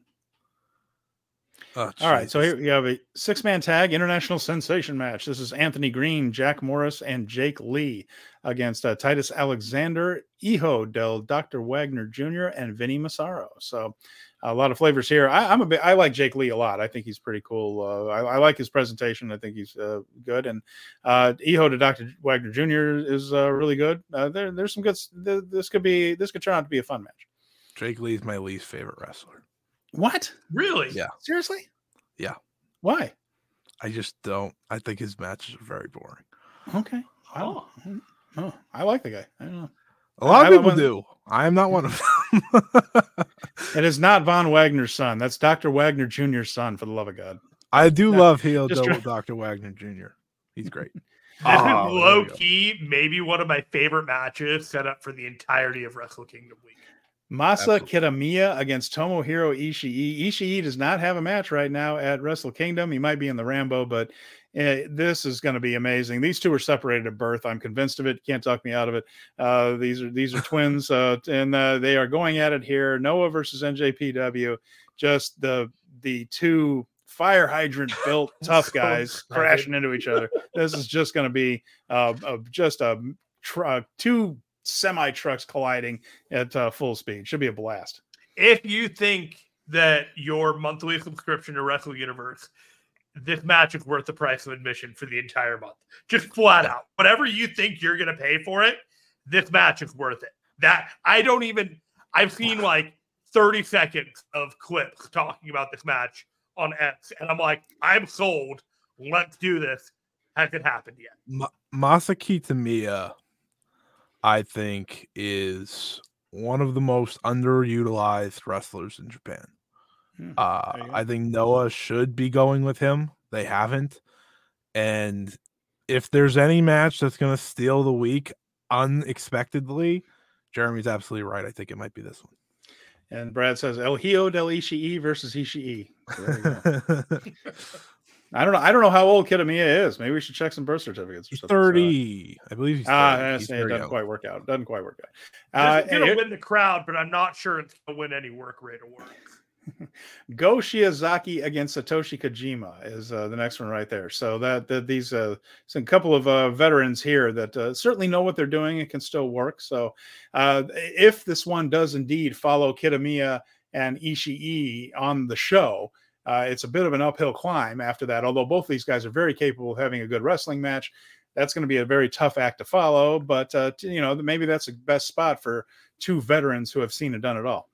Oh, All right, so here we have a six man tag international sensation match. This is Anthony Green, Jack Morris, and Jake Lee against uh, Titus Alexander, Hijo del Dr. Wagner Jr., and Vinny Massaro. So a lot of flavors here. I, am a bit, I like Jake Lee a lot. I think he's pretty cool. Uh, I, I, like his presentation. I think he's uh, good. And uh, Hijo to Dr. Wagner Jr. is uh, really good. Uh, there, there's some good. This could be. This could turn out to be a fun match. Jake Lee is my least favorite wrestler. What? Really? Yeah. Seriously? Yeah. Why? I just don't. I think his matches are very boring. Okay. Oh. oh, I like the guy. I don't know. A lot of people do. I am not one of them. it is not Von Wagner's son. That's Dr. Wagner Jr.'s son, for the love of God. I do no, love Heel try- Dr. Wagner Jr. He's great. <laughs> oh, low key, maybe one of my favorite matches set up for the entirety of Wrestle Kingdom week. Masa Kitamiya against Tomohiro Ishii. Ishii does not have a match right now at Wrestle Kingdom. He might be in the Rambo, but uh, this is going to be amazing. These two are separated at birth. I'm convinced of it. Can't talk me out of it. Uh, these are these are <laughs> twins, uh, and uh, they are going at it here. Noah versus NJPW. Just the the two fire hydrant built <laughs> tough guys <laughs> crashing into each other. This is just going to be uh, just a tr- two semi trucks colliding at uh, full speed. Should be a blast. If you think that your monthly subscription to Wrestle Universe, this match is worth the price of admission for the entire month, just flat out, whatever you think you're going to pay for it, this match is worth it. That I don't even. I've seen like 30 seconds of clips talking about this match on X, and I'm like, I'm sold. Let's do this. Has it happened yet? Ma- Masa Kitamiya I think is one of the most underutilized wrestlers in Japan. Hmm, uh, I think Noah should be going with him. They haven't. And if there's any match that's going to steal the week unexpectedly, Jeremy's absolutely right. I think it might be this one. And Brad says El Hijo del Ishii versus Ishii. <laughs> <laughs> I don't know. I don't know how old Kitamiya is. Maybe we should check some birth certificates. or He's thirty, I believe. He's ah, it doesn't young. quite work out. Doesn't quite work out. Uh, it's gonna win the crowd, but I'm not sure it's gonna win any work rate awards. <laughs> Go Shiozaki against Satoshi Kojima is uh, the next one right there. So that, that these uh, some couple of uh, veterans here that uh, certainly know what they're doing and can still work. So uh, if this one does indeed follow Kitamiya and Ishii on the show, uh, it's a bit of an uphill climb after that. Although both of these guys are very capable of having a good wrestling match, that's going to be a very tough act to follow. But uh, you know, maybe that's the best spot for two veterans who have seen and done it all.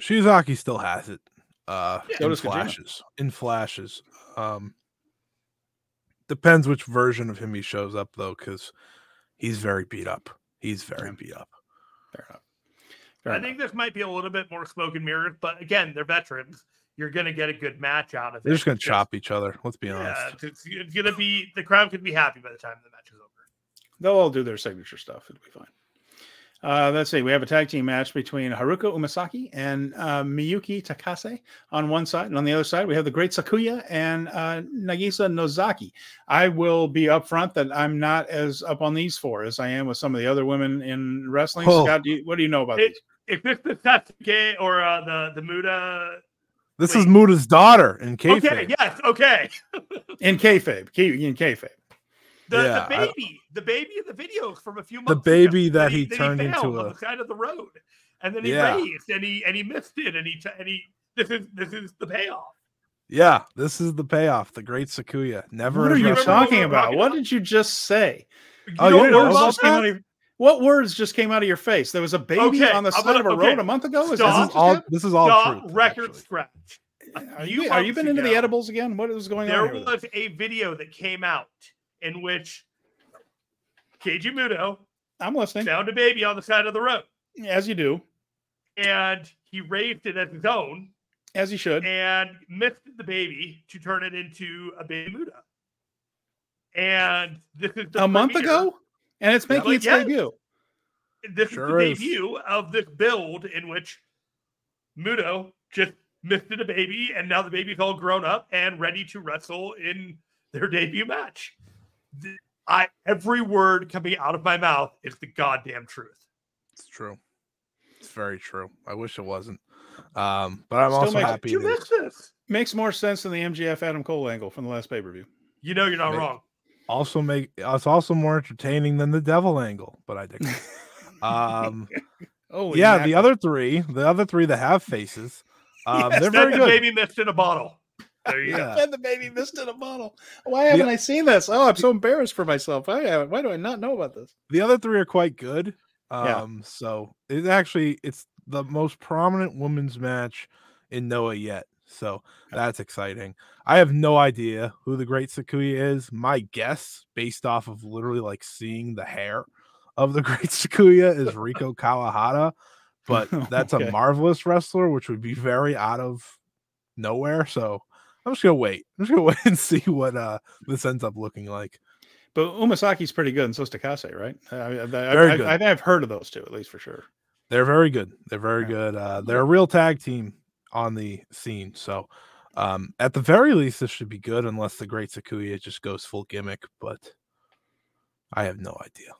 Shiozaki still has it. Uh, yeah, in flashes. In flashes. Um, depends which version of him he shows up though, because he's very beat up. He's very yeah. beat up. Fair enough. Fair I enough. think this might be a little bit more smoke and mirrors, but again, they're veterans you're going to get a good match out of it. They're just going to chop each other. Let's be honest. Yeah, it's, it's going to be the crowd could be happy by the time the match is over. They'll all do their signature stuff. It'll be fine. Uh, let's see. We have a tag team match between Haruka Umesaki and uh, Miyuki Takase on one side, and on the other side we have the Great Sakuya and uh, Nagisa Nozaki. I will be upfront that I'm not as up on these four as I am with some of the other women in wrestling. Oh. Scott, do you, what do you know about it, these? If it's the Sasuke or uh, the the Muta this Wait. is Muta's daughter in kayfabe. Okay, yes, okay. <laughs> in kayfabe, in kayfabe. The, yeah, the baby, I, the baby in the video from a few months. The baby ago, that he, he turned into on a, the side of the road, and then he yeah. raised, and he and he missed it, and he and he. This is this is the payoff. Yeah, this is the payoff. The Great Sakuya. Never. What are you talking about? What did you just say? Oh, you oh, you know, what words just came out of your face? There was a baby okay, on the side gonna, of a okay. road a month ago. Is this, is all, this is all Stop truth, record actually. scratch. Are you are you been into the edibles again? What is going there on? There was a video that came out in which Keiji Muto I'm listening found a baby on the side of the road. As you do. And he raised it as his own. As he should. And missed the baby to turn it into a baby Muta. And this is a month ago? And it's making its yes. debut. This sure is the debut of this build in which Muto just misted a baby, and now the baby's all grown up and ready to wrestle in their debut match. I every word coming out of my mouth is the goddamn truth. It's true. It's very true. I wish it wasn't. Um, but I'm Still also makes, happy. You missed this. Makes more sense than the MJF Adam Cole angle from the last pay per view. You know you're not Make, wrong. Also make it's also more entertaining than the devil angle, but I think. <laughs> um, oh yeah, the other three, the other three that have faces, <laughs> um, yes, they're very the good. Baby missed in a bottle. There you yeah. go. And the baby missed in a bottle. Why haven't the, I seen this? Oh, I'm so embarrassed for myself. Why, why do I not know about this? The other three are quite good. Um, yeah. so it's actually it's the most prominent women's match in Noah yet. So that's exciting. I have no idea who the great Sakuya is. My guess, based off of literally like seeing the hair of the <laughs> great Sakuya, is Riko Kawahata. But <laughs> that's okay. a marvelous wrestler, which would be very out of nowhere. So I'm just gonna wait. I'm just gonna <laughs> wait and see what uh this ends up looking like. But Umesaki's pretty good, and so is Takase, right? I, I, very I, good. I, I, have heard of those two at least for sure. They're very good. They're very yeah. good. Uh, they're a real tag team on the scene. So um, at the very least, this should be good, unless the Great Sakuya just goes full gimmick. But I have no idea.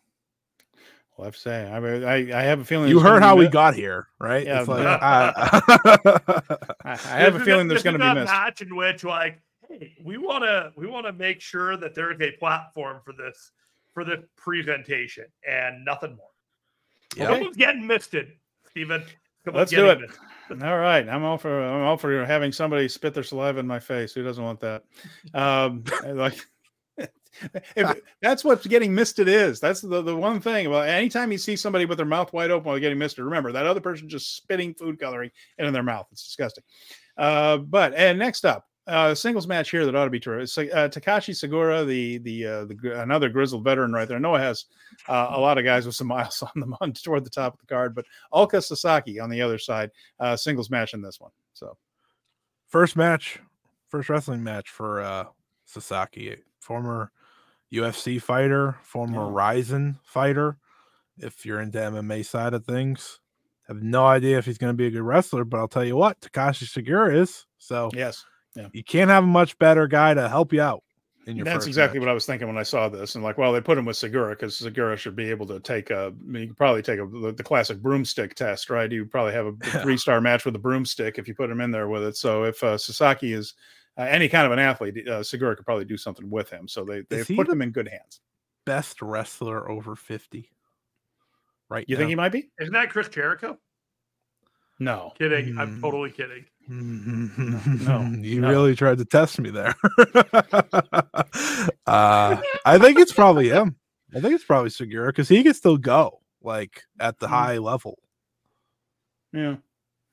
Well, I have to say, I, I, I have a feeling you heard how we got here, right? Yeah, like, <laughs> I, I, have a feeling there's going to be a match in which, like, hey, we want to we want to make sure that there is a platform for this for the presentation and nothing more. Yep. Someone's getting misted, Let's do it. <laughs> All right, I'm all for I'm all for having somebody spit their saliva in my face. Who doesn't want that? Um, <laughs> like <laughs> if, that's what's getting misted is. That's the, the one thing. Well, anytime you see somebody with their mouth wide open while getting misted, remember that other person just spitting food coloring in their mouth. It's disgusting. Uh, but and next up, uh, singles match here that ought to be terrific. So, uh, Takashi Sugiura, the the uh, the another grizzled veteran right there. Noah has uh, a lot of guys with some <laughs> miles on them on toward the top of the card, but Ulka Sasaki on the other side, uh, singles match in this one. So, first match, first wrestling match for uh, Sasaki, former UFC fighter, former yeah. Rizin fighter. If you're into MMA side of things, have no idea if he's going to be a good wrestler, but I'll tell you what, Takashi Sugiura is. So yes, yeah. you can't have a much better guy to help you out. In your That's exactly match. what I was thinking when I saw this, and like, well, they put him with Sugiura because Sugiura should be able to take a. I mean, you could probably take a the classic broomstick test, right? You probably have a three star match with a broomstick if you put him in there with it. So if uh, Sasaki is uh, any kind of an athlete, uh, Sugiura could probably do something with him. So they they put the him in good hands. Best wrestler over fifty, right? You now. think he might be? Isn't that Chris Jericho? No, kidding. Mm. I'm totally kidding. No, <laughs> you no. really tried to test me there. <laughs> uh, I think it's probably him. I think it's probably Sugiura because he can still go like at the mm. high level. Yeah,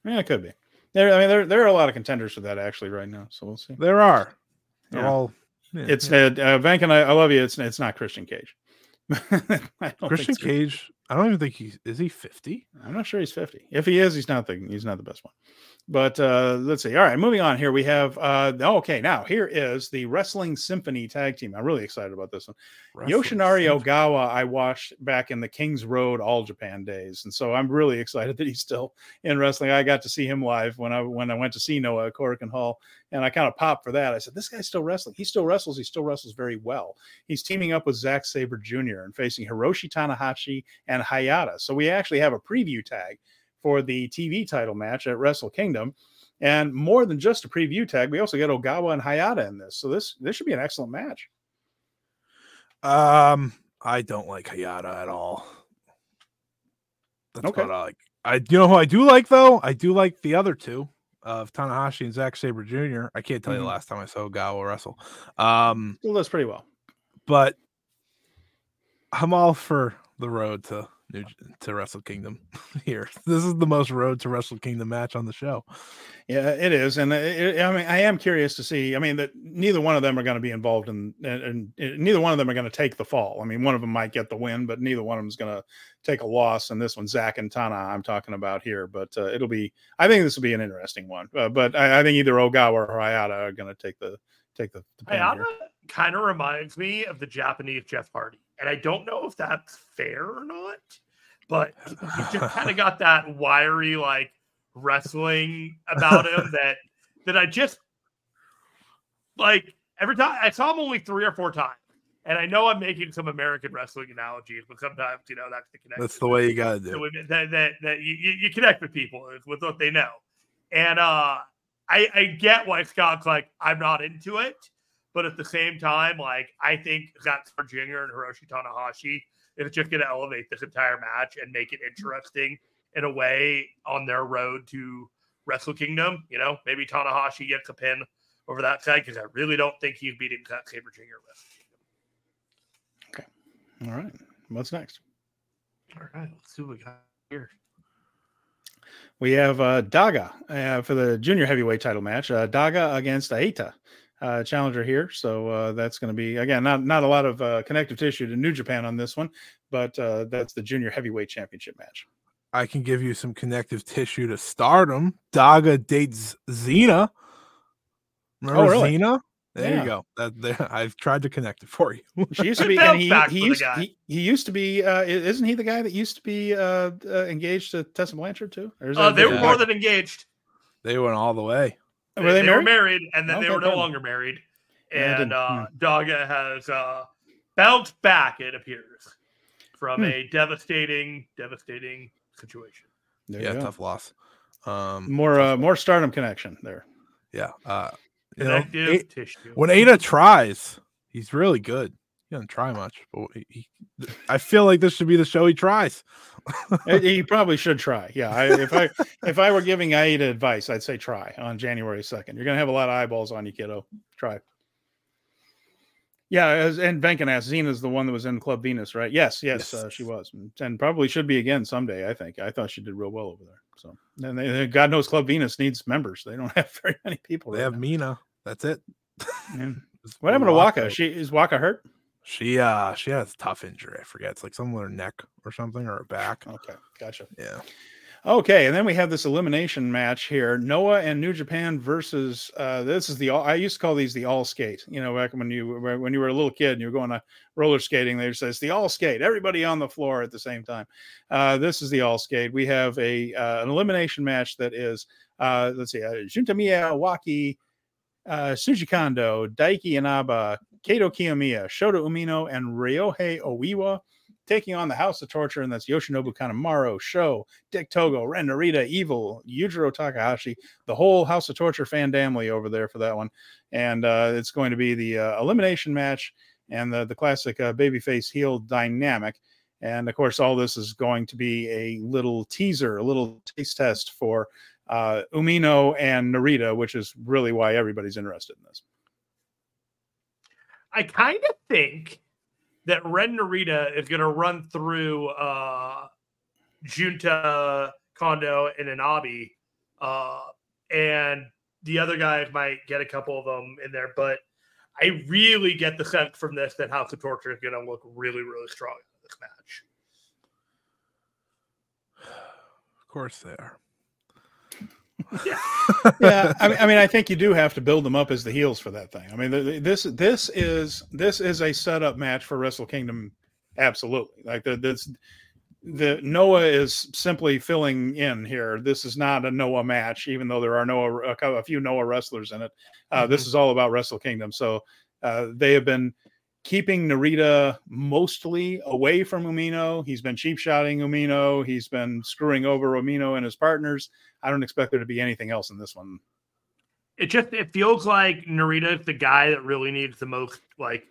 yeah, it could be. There, I mean, there there are a lot of contenders for that actually right now. So we'll see. There are. They're yeah. all. Yeah, it's yeah. Uh, uh, Vank and I. I love you. It's it's not Christian Cage. <laughs> Christian Cage. I don't even think he's is he fifty. I'm not sure he's fifty. If he is, he's not the he's not the best one. But uh, let's see. All right, moving on here. We have uh, okay. Now here is the Wrestling Symphony tag team. I'm really excited about this one. Wrestling Yoshinari Symphony. Ogawa. I watched back in the Kings Road All Japan days, and so I'm really <laughs> excited that he's still in wrestling. I got to see him live when I when I went to see Noah at Korakuen Hall, and I kind of popped for that. I said, "This guy's still wrestling. He still wrestles. He still wrestles very well. He's teaming up with Zack Sabre Jr. and facing Hiroshi Tanahashi and Hayata. So we actually have a preview tag." for the TV title match at Wrestle Kingdom. And more than just a preview tag, we also get Ogawa and Hayata in this. So this this should be an excellent match. Um, I don't like Hayata at all. That's okay. I like. I you know who I do like though? I do like the other two of Tanahashi and Zack Sabre Jr. I can't tell mm-hmm. you the last time I saw Ogawa wrestle. Um, still does pretty well, but I'm all for the road to to Wrestle Kingdom <laughs> here. This is the most road to Wrestle Kingdom match on the show. Yeah, it is, and it, I mean, I am curious to see. I mean, that neither one of them are going to be involved in, and, and neither one of them are going to take the fall. I mean, one of them might get the win, but neither one of them is going to take a loss. And this one, Zach and Tana, I'm talking about here. But uh, it'll be. I think this will be an interesting one. Uh, but I, I, think either Ogawa or Hayata are going to take the take the. the Hayata kind of reminds me of the Japanese Jeff Hardy, and I don't know if that's fair or not but <laughs> he just kind of got that wiry like wrestling about him <laughs> that that I just like every time I saw him only three or four times. And I know I'm making some American wrestling analogies, but sometimes you know that's the connection. That's the way you gotta do. So that that, that you, you connect with people with what they know, and uh, I I get why Scott's like I'm not into it, but at the same time, like I think Zack Jr. and Hiroshi Tanahashi it's just going to elevate this entire match and make it interesting in a way on their road to Wrestle Kingdom. You know, maybe Tanahashi gets a pin over that side because I really don't think he's beating Zack Sabre Jr. Wrestle Kingdom. Okay. All right. What's next? All right. Let's see what we got here. We have uh, Daga uh, for the junior heavyweight title match. Uh, Daga against Aita uh, challenger here. So uh, that's going to be again not not a lot of uh, connective tissue to New Japan on this one, but uh, that's the junior heavyweight championship match. I can give you some connective tissue to Stardom. Daga dates Xena. Remember oh, really? Xena? There yeah. you go. That, <laughs> there, I've tried to connect it for you. she used to <laughs> be, and he, he used he, he, used to be. Uh, isn't he the guy that used to be uh, uh, engaged to Tessa Blanchard too? Uh, they were more than engaged. They went all the way. Were they, they, they married? were married, and then they were no longer married. And uh, hmm. Daga has uh, bounced back, it appears, from hmm. a devastating, devastating situation. There yeah, tough loss. Um, more, uh, more stardom connection there. Yeah. Uh, you know, a- when Aita tries, he's really good. He doesn't try much, but he, I feel like this should be the show he tries. he <laughs> probably should try. Yeah, I, if I if I were giving Aita advice, I'd say try on January second. You're gonna have a lot of eyeballs on you, kiddo. Try. Yeah, as, and Venkin asked, Xena's the one that was in Club Venus, right? Yes, yes, yes. Uh, she was, and probably should be again someday. I think. I thought she did real well over there. So, and they, God knows Club Venus needs members. They don't <laughs> have very many people. They right have now. Mina. That's it. Yeah. <laughs> what happened to Waka? She is Waka hurt? She uh she has a tough injury. I forget. It's like something with her neck or something or her back. Okay, gotcha. Yeah. Okay, and then we have this elimination match here: Noah and New Japan versus. Uh, this is the. I used to call these the all skate. You know, back when you when you were a little kid and you were going to roller skating, they just says the all skate. Everybody on the floor at the same time. Uh, this is the all skate. We have a uh, an elimination match that is. Uh, let's see, uh, Junta Miyawaki, uh, Shuji Kondo, Daiki Inaba, Kaito Kiyomiya, Shota Umino, and Ryohei Oiwa taking on the House of Torture, and that's Yoshinobu Kanemaru, Sho, Dick Togo, Ren Narita, Evil, Yujiro Takahashi, the whole House of Torture fan family over there for that one. And uh, it's going to be the uh, elimination match and the, the classic uh, babyface heel dynamic. And of course, all this is going to be a little teaser, a little taste test for uh, Umino and Narita, which is really why everybody's interested in this. I kind of think that Ren Narita is going to run through uh, Junta, Kondo, and Inaba, uh, and the other guys might get a couple of them in there. But I really get the sense from this that House of Torture is going to look really, really strong in this match. <sighs> Of course they are yeah, <laughs> yeah. I mean, I mean, I think you do have to build them up as the heels for that thing. I mean, this this is this is a setup match for Wrestle Kingdom. Absolutely, like the this the Noah is simply filling in here. This is not a Noah match, even though there are Noah a, a few Noah wrestlers in it. Uh, mm-hmm. This is all about Wrestle Kingdom. So uh, they have been keeping Narita mostly away from Umino. He's been cheap shotting Umino. He's been screwing over Umino and his partners. I don't expect there to be anything else in this one. It just it feels like Narita is the guy that really needs the most like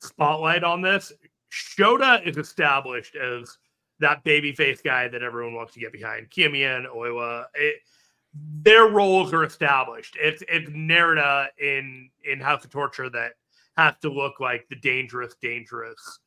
spotlight on this. Shota is established as that babyface guy that everyone wants to get behind. Kiyomiya and Oiwa, it, their roles are established. It's it's Narita in in House of Torture that has to look like the dangerous, dangerous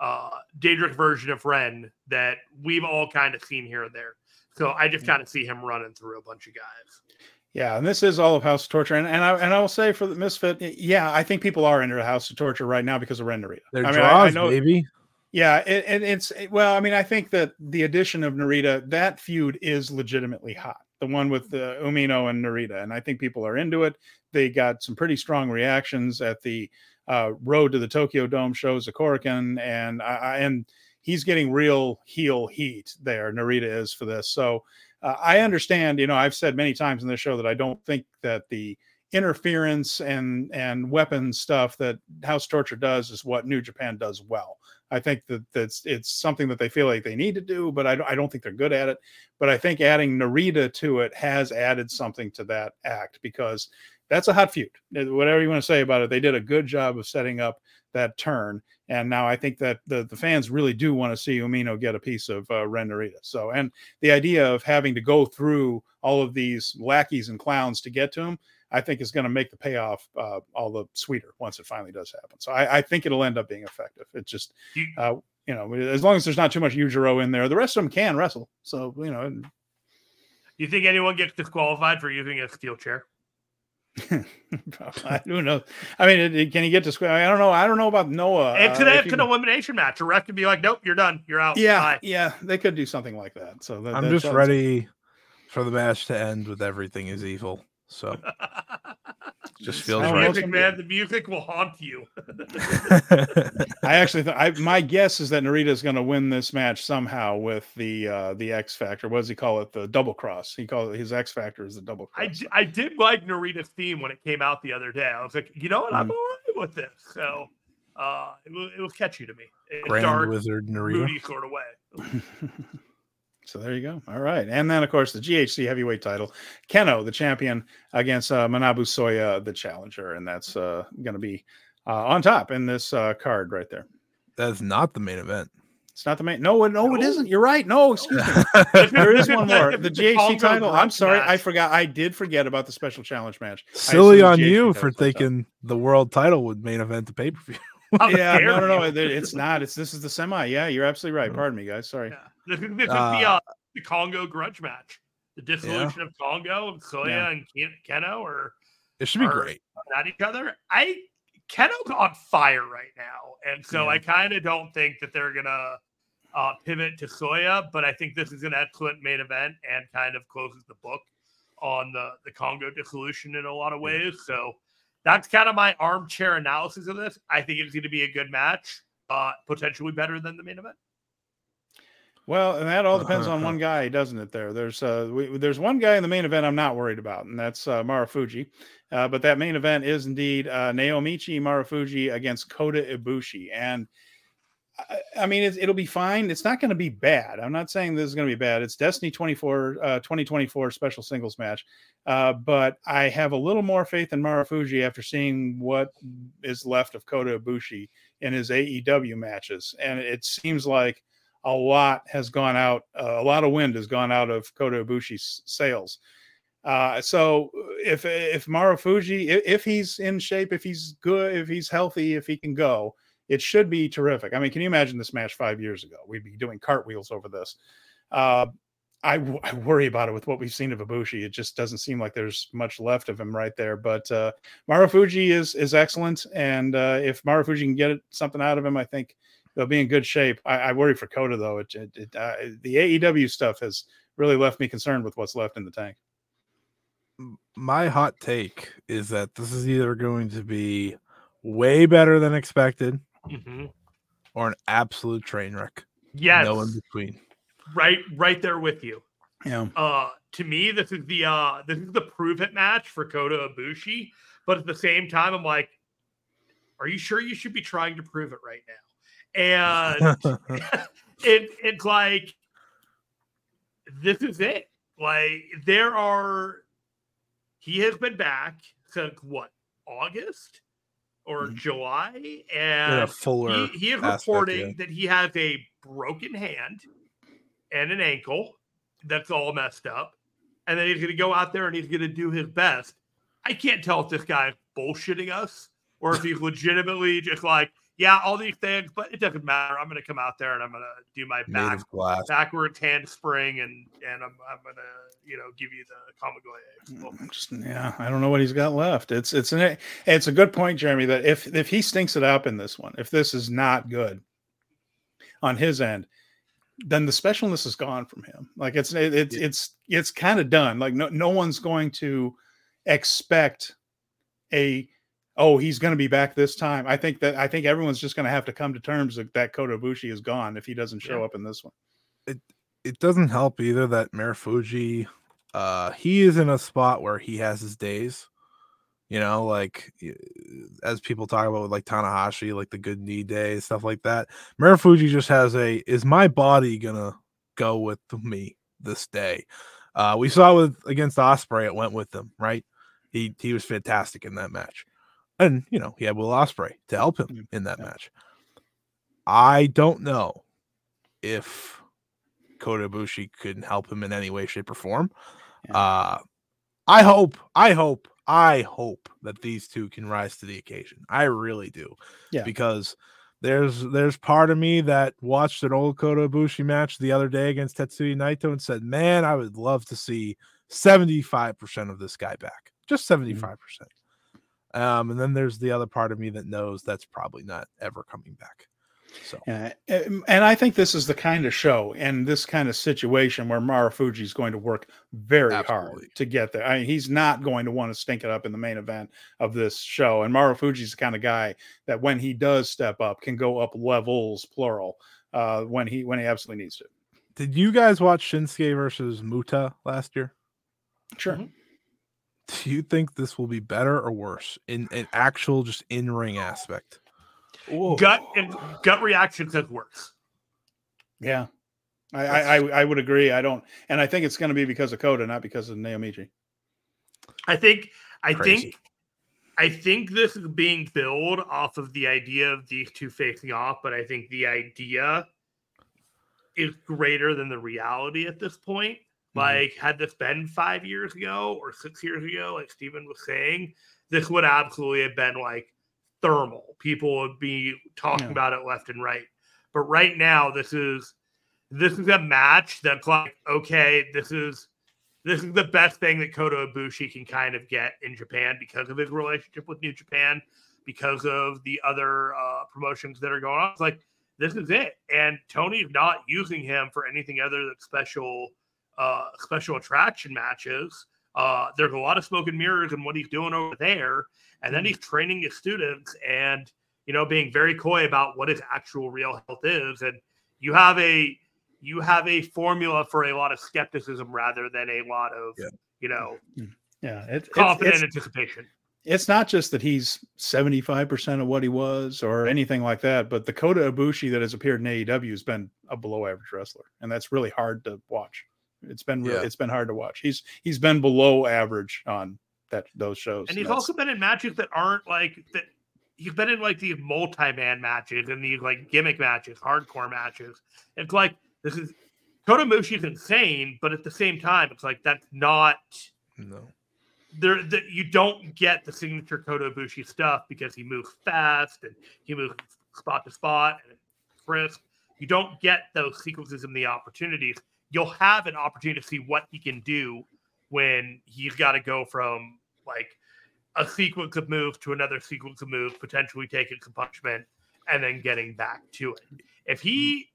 uh, Daedric version of Ren that we've all kind of seen here and there. So I just kind of see him running through a bunch of guys. Yeah, and this is all of House of Torture, and and I and I will say for the Misfit, yeah, I think people are into the House of Torture right now because of Ren Narita. Their I mean, draws, I, I know, maybe. Yeah, it, it, it's well, I mean, I think that the addition of Narita, that feud is legitimately hot. The one with the uh, Umino and Narita, and I think people are into it. They got some pretty strong reactions at the uh, road to the Tokyo Dome shows of Korakuen, and I and he's getting real heel heat there. Narita is for this, so uh, I understand. You know, I've said many times in this show that I don't think that the interference and and weapon stuff that House Torture does is what New Japan does well. I think that that's it's something that they feel like they need to do, but I don't, I don't think they're good at it. But I think adding Narita to it has added something to that act because that's a hot feud. Whatever you want to say about it, they did a good job of setting up that turn. And now I think that the, the fans really do want to see Umino get a piece of uh, Ren Narita. So, and the idea of having to go through all of these lackeys and clowns to get to him, I think is going to make the payoff uh, all the sweeter once it finally does happen. So I, I think it'll end up being effective. It's just, uh, you know, as long as there's not too much Yujiro in there, the rest of them can wrestle. So, you know. Do You think anyone gets disqualified for using a steel chair? I don't know. I mean, it, it, can he get to square? I don't know. I don't know about Noah. It could uh, have an elimination match. A ref could be like, "Nope, you're done. You're out." Yeah, Bye. yeah, they could do something like that. So that, I'm just ready for the match to end with everything is evil. So <laughs> just feels the right. Music, man, the music will haunt you. <laughs> <laughs> I actually, th- I, my guess is that Narita is going to win this match somehow with the uh the X Factor. What does he call it? The double cross. He called it his X Factor is the double cross. I, d- I did like Narita's theme when it came out the other day. I was like, you know what, I'm mm. all right with this. So uh, it was, it was catchy to me. Grand dark, Wizard Narita, moody sort of way. So there you go. All right. And then, of course, the GHC heavyweight title, Kenoh, the champion, against uh, Manabu Soya, the challenger. And that's uh, going to be uh, on top in this uh, card right there. That's not the main event. It's not the main. No, no, no, it isn't. You're right. No, excuse me. <laughs> there is one more. <laughs> The GHC title. I'm sorry. Match. I forgot. I did forget about the special challenge match. Silly on you for thinking the world title would main event the pay per view. yeah, no, no, no. It's not. It's this is the semi. Yeah, you're absolutely right. Pardon me, guys. Sorry. Yeah. This, is uh, the, uh, the Kongo grudge match. The dissolution yeah. of Kongo and Soya yeah. and Kenoh, or it should be great at each other. I Kenoh's on fire right now, and so yeah. I kind of don't think that they're gonna uh, pivot to Soya, but I think this is an excellent main event and kind of closes the book on the the Kongo dissolution in a lot of ways. So that's kind of my armchair analysis of this. I think it's going to be a good match, uh, potentially better than the main event. Well, and that all depends on one <laughs> guy, doesn't it? There, there's uh, we, there's one guy in the main event I'm not worried about, and that's uh, Marufuji. Uh, but that main event is indeed uh, Naomichi Marufuji against Kota Ibushi, and I, I mean it, will be fine. It's not going to be bad. I'm not saying this is going to be bad. It's Destiny 24 uh, 2024 special singles match, uh, but I have a little more faith in Marufuji after seeing what is left of Kota Ibushi in his AEW matches, and it seems like a lot has gone out, uh, a lot of wind has gone out of Kota Ibushi's sails. Uh, so if if Marufuji, if, if he's in shape, if he's good, if he's healthy, if he can go, it should be terrific. I mean, can you imagine this match five years ago? We'd be doing cartwheels over this. Uh, I, I worry about it with what we've seen of Ibushi. It just doesn't seem like there's much left of him right there. But uh, Marufuji is is excellent, and uh, if Marufuji can get something out of him, I think they'll be in good shape. I, I worry for Kota though. It, it, it uh, the AEW stuff has really left me concerned with what's left in the tank. My hot take is that this is either going to be way better than expected, mm-hmm. or an absolute train wreck. Yes, no in between. Right, right there with you. Yeah. Uh, to me, this is the uh, this is the prove it match for Kota Ibushi. But at the same time, I'm like, are you sure you should be trying to prove it right now? And <laughs> <laughs> it it's like this is it. Like there are, he has been back since what August or mm-hmm. July, and fuller he, he is aspect, reporting yeah. that he has a broken hand and an ankle that's all messed up, and then he's going to go out there and he's going to do his best. I can't tell if this guy is bullshitting us or if he's legitimately just like, yeah, all these things, but it doesn't matter. I'm going to come out there and I'm going to do my back, backwards handspring and and I'm, I'm going to you know give you the Kamigoye. Mm, yeah, I don't know what he's got left. It's it's an it's a good point, Jeremy. That if if he stinks it up in this one, if this is not good on his end, then the specialness is gone from him. Like it's it, it's yeah. it's it's kind of done. Like no no one's going to expect a oh, he's going to be back this time. I think that I think everyone's just going to have to come to terms that, that Kota Ibushi is gone if he doesn't show yeah. up in this one. It it doesn't help either that Marufuji, uh, he is in a spot where he has his days. You know, like as people talk about with like Tanahashi, like the good knee day, stuff like that. Marufuji just has a is my body gonna go with me this day? Uh, we saw with against Ospreay, it went with him, right? He he was fantastic in that match and you know he had Will Ospreay to help him mm, in that yeah. match. I don't know if Kota Ibushi could help him in any way, shape, or form. Yeah. Uh, I hope, I hope, I hope that these two can rise to the occasion. I really do. Yeah. Because there's there's part of me that watched an old Kota Ibushi match the other day against Tetsuya Naito and said, "Man, I would love to see 75% of this guy back. Just 75%." Mm-hmm. Um, and then there's the other part of me that knows that's probably not ever coming back. So, yeah, and I think this is the kind of show and this kind of situation where Marufuji is going to work very Absolutely. hard to get there. I mean, he's not going to want to stink it up in the main event of this show. And Marufuji's the kind of guy that when he does step up, can go up levels, plural, uh, when he when he absolutely needs to. Did you guys watch Shinsuke versus Muta last year? Sure. Mm-hmm do you think this will be better or worse in an actual just in ring aspect? Ooh. Gut and gut reaction says worse. Yeah, I, I I would agree. I don't, and I think it's going to be because of Kota, not because of Naomichi. I think I Crazy. think I think this is being built off of the idea of these two facing off, but I think the idea is greater than the reality at this point. Mm-hmm. Like, had this been five years ago or six years ago, like Stephen was saying, this would absolutely have been like thermal. People would be talking yeah. about it left and right. But right now, this is this is a match that's like, okay, this is this is the best thing that Kota Ibushi can kind of get in Japan because of his relationship with New Japan, because of the other uh, promotions that are going on. It's like this is it, and Tony's not using him for anything other than special uh, special attraction matches. Uh, there's a lot of smoke and mirrors in what he's doing over there, and then hmm. he's training his students and you know being very coy about what his actual real health is. And you have a you have a formula for a lot of skepticism rather than a lot of yeah. you know yeah it, confident it's, anticipation. It's not just that he's 75% of what he was or anything like that, but the Kota Ibushi that has appeared in AEW has been a below average wrestler. And that's really hard to watch. It's been really, yeah. it's been hard to watch. He's he's been below average on that those shows. And he's and also been in matches that aren't like that. He's been in like these multi-man matches and these like gimmick matches, hardcore matches. It's like this is Kota Ibushi's insane, but at the same time, it's like that's not no. There, that you don't get the signature Kota Ibushi stuff because he moves fast and he moves spot to spot and frisk. You don't get those sequences and the opportunities you'll have an opportunity to see what he can do when he's got to go from like a sequence of moves to another sequence of moves, potentially taking some punishment and then getting back to it. If he,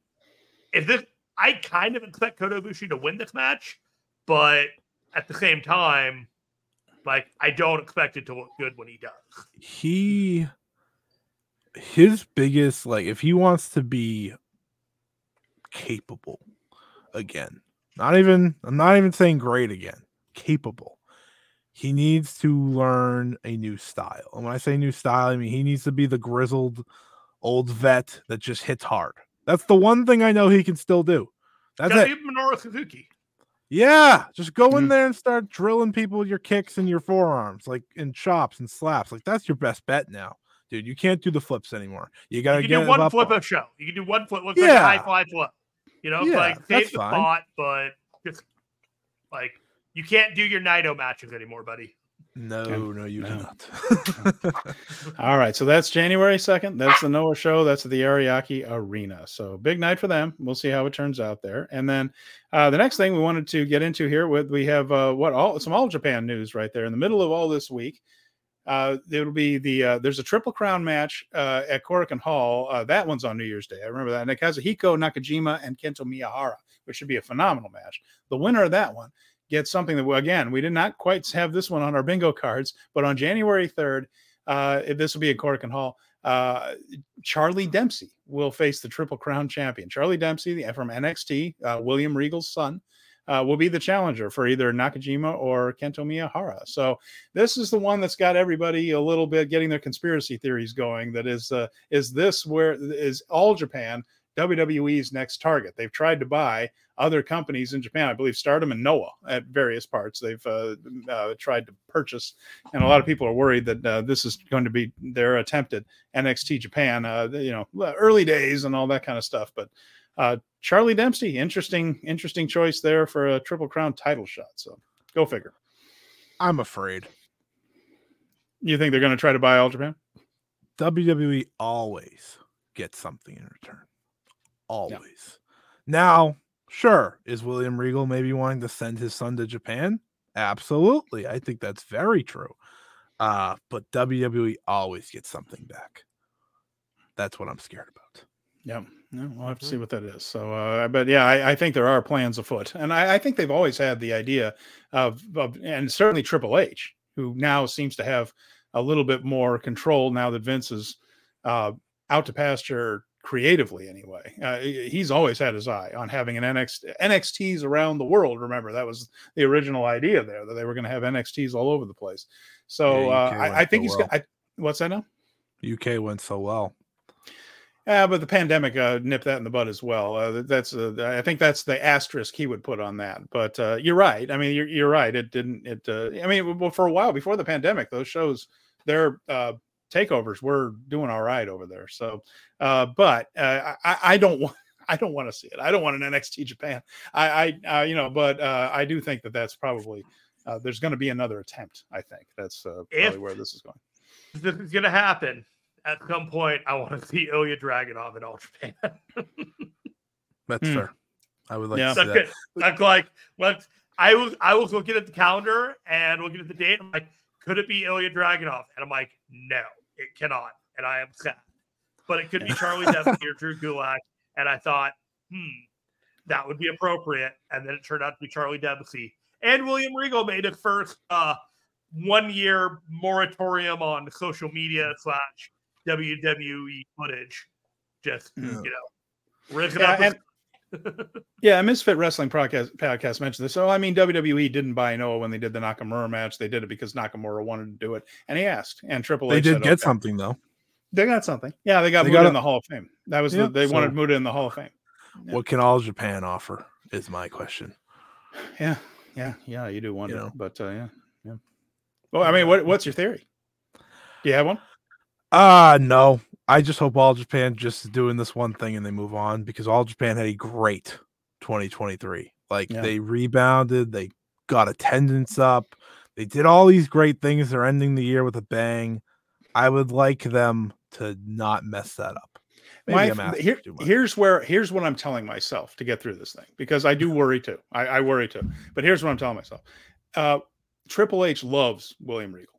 hmm. if this, I kind of expect Kota Ibushi to win this match, but at the same time, like I don't expect it to look good when he does. He, his biggest like, if he wants to be capable again. Not even I'm not even saying great again. Capable. He needs to learn a new style. And when I say new style, I mean he needs to be the grizzled old vet that just hits hard. That's the one thing I know he can still do. That's it. Even Minoru Suzuki. Yeah, just go in mm-hmm. there and start drilling people with your kicks and your forearms, like in chops and slaps. Like that's your best bet now, dude. You can't do the flips anymore. You gotta you get do one flip a show. You can do one flip. Looks yeah. like a high fly flip. You know, yeah, like save the fine. but just like you can't do your Naito matches anymore, buddy. No, and, no, you no. cannot. <laughs> All right, so that's January second. That's the Noah show. That's the Ariake Arena. So big night for them. We'll see how it turns out there. And then uh, the next thing we wanted to get into here with we have uh, what all some all Japan news right there in the middle of all this week. Uh, it'll be the uh, there's a triple crown match uh, at Korakuen Hall. Uh, that one's on New Year's Day. I remember that. And it has Hiko Nakajima and Kento Miyahara, which should be a phenomenal match. The winner of that one gets something that again we did not quite have this one on our bingo cards, but on January 3rd, uh, this will be at Korakuen Hall. Uh, Charlie Dempsey will face the Triple Crown champion. Charlie Dempsey the, from NXT, uh, William Regal's son, uh, will be the challenger for either Nakajima or Kento Miyahara. So this is the one that's got everybody a little bit getting their conspiracy theories going. That is, uh, is this where is all Japan WWE's next target? They've tried to buy other companies in Japan. I believe Stardom and Noah at various parts. They've uh, uh, tried to purchase, and a lot of people are worried that uh, this is going to be their attempted NXT Japan. Uh, you know, early days and all that kind of stuff, but uh, Charlie Dempsey, interesting, interesting choice there for a triple crown title shot. So go figure. I'm afraid. You think they're going to try to buy All Japan? WWE always gets something in return. Always. Now, sure, is William Regal maybe wanting to send his son to Japan? Absolutely. I think that's very true. Uh, but WWE always gets something back. That's what I'm scared about. Yeah. No, we'll have to see mm-hmm. what that is. So, uh, but yeah, I, I, think there are plans afoot, and I, I, think they've always had the idea of, of, and certainly Triple H, who now seems to have a little bit more control now that Vince is uh, out to pasture creatively. Anyway, uh, he's always had his eye on having an NXT NXTs around the world. Remember that was the original idea there that they were going to have NXTs all over the place. So yeah, uh, I, I, think he's got. I, what's that now? UK went so well. Yeah, but the pandemic uh, nipped that in the bud as well. Uh, that's uh, I think that's the asterisk he would put on that. But uh, you're right. I mean, you're, you're right. It didn't. It. Uh, I mean, well, for a while before the pandemic, those shows, their uh, takeovers were doing all right over there. So, but I, I don't want. <laughs> I don't want to see it. I don't want an NXT Japan. I, I you know, but I do think that that's probably there's going to be another attempt. I think that's probably if where this is going. This is going to happen at some point, I want to see Ilya Dragunov in All Japan. <laughs> That's hmm. fair. I would like yeah. to see that. That's like, let's. I was I was looking at the calendar and looking at the date. I'm like, could it be Ilya Dragunov? And I'm like, no, it cannot. And I am sad. But it could be Charlie Dempsey <laughs> or Drew Gulak. And I thought, hmm, that would be appropriate. And then it turned out to be Charlie Dempsey. And William Regal made his first uh, one year moratorium on social media slash WWE footage. Just yeah. you know, ripping <laughs> yeah, and, yeah, Misfit Wrestling podcast, podcast mentioned this. So I mean, WWE didn't buy Noah when they did the Nakamura match. They did it because Nakamura wanted to do it, and he asked. And Triple H. They did said, get okay. something though. They got something. Yeah, they got they Muta got in the Hall of Fame. That was yeah, the, they so wanted Muta in the Hall of Fame. Yeah. What can all Japan offer? Is my question. Yeah, yeah, yeah. You do wonder, you know? but uh, yeah, yeah. Well, I mean, what what's your theory? Do you have one? Uh no. I just hope All Japan just doing this one thing and they move on because All Japan had a great 2023. Like yeah. they rebounded, they got attendance up, they did all these great things. They're ending the year with a bang. I would like them to not mess that up. My, here, here's where here's what I'm telling myself to get through this thing because I do worry too. I, I worry too. But here's what I'm telling myself: uh, Triple H loves William Regal.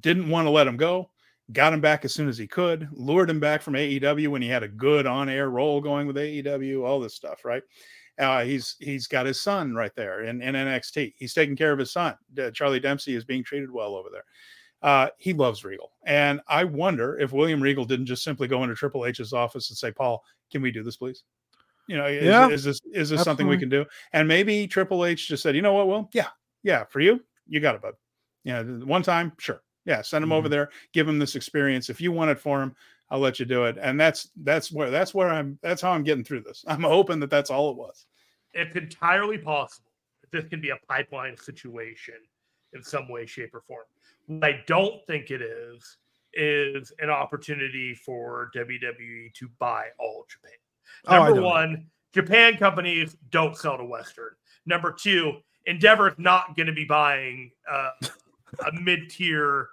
Didn't want to let him go got him back as soon as he could, lured him back from AEW when he had a good on-air role going with AEW, all this stuff, right? Uh, he's he's got his son right there in, in NXT. He's taking care of his son. Uh, Charlie Dempsey is being treated well over there. Uh, he loves Regal, and I wonder if William Regal didn't just simply go into Triple H's office and say, "Paul, can we do this, please?" You know, is, yeah, is this is this something we can do? And maybe Triple H just said, "You know what, Will? Yeah, yeah, for you, you got it, bud. Yeah, one time, sure. Yeah, send him mm-hmm. over there, give him this experience. If you want it for him, I'll let you do it. And that's that's where that's where I'm that's how I'm getting through this. I'm hoping that that's all it was. It's entirely possible that this can be a pipeline situation in some way, shape, or form. What I don't think it is is an opportunity for WWE to buy all Japan. Oh, Number oh, one, Japan companies don't sell to Western. Number two, Endeavor is not going to be buying uh, a mid tier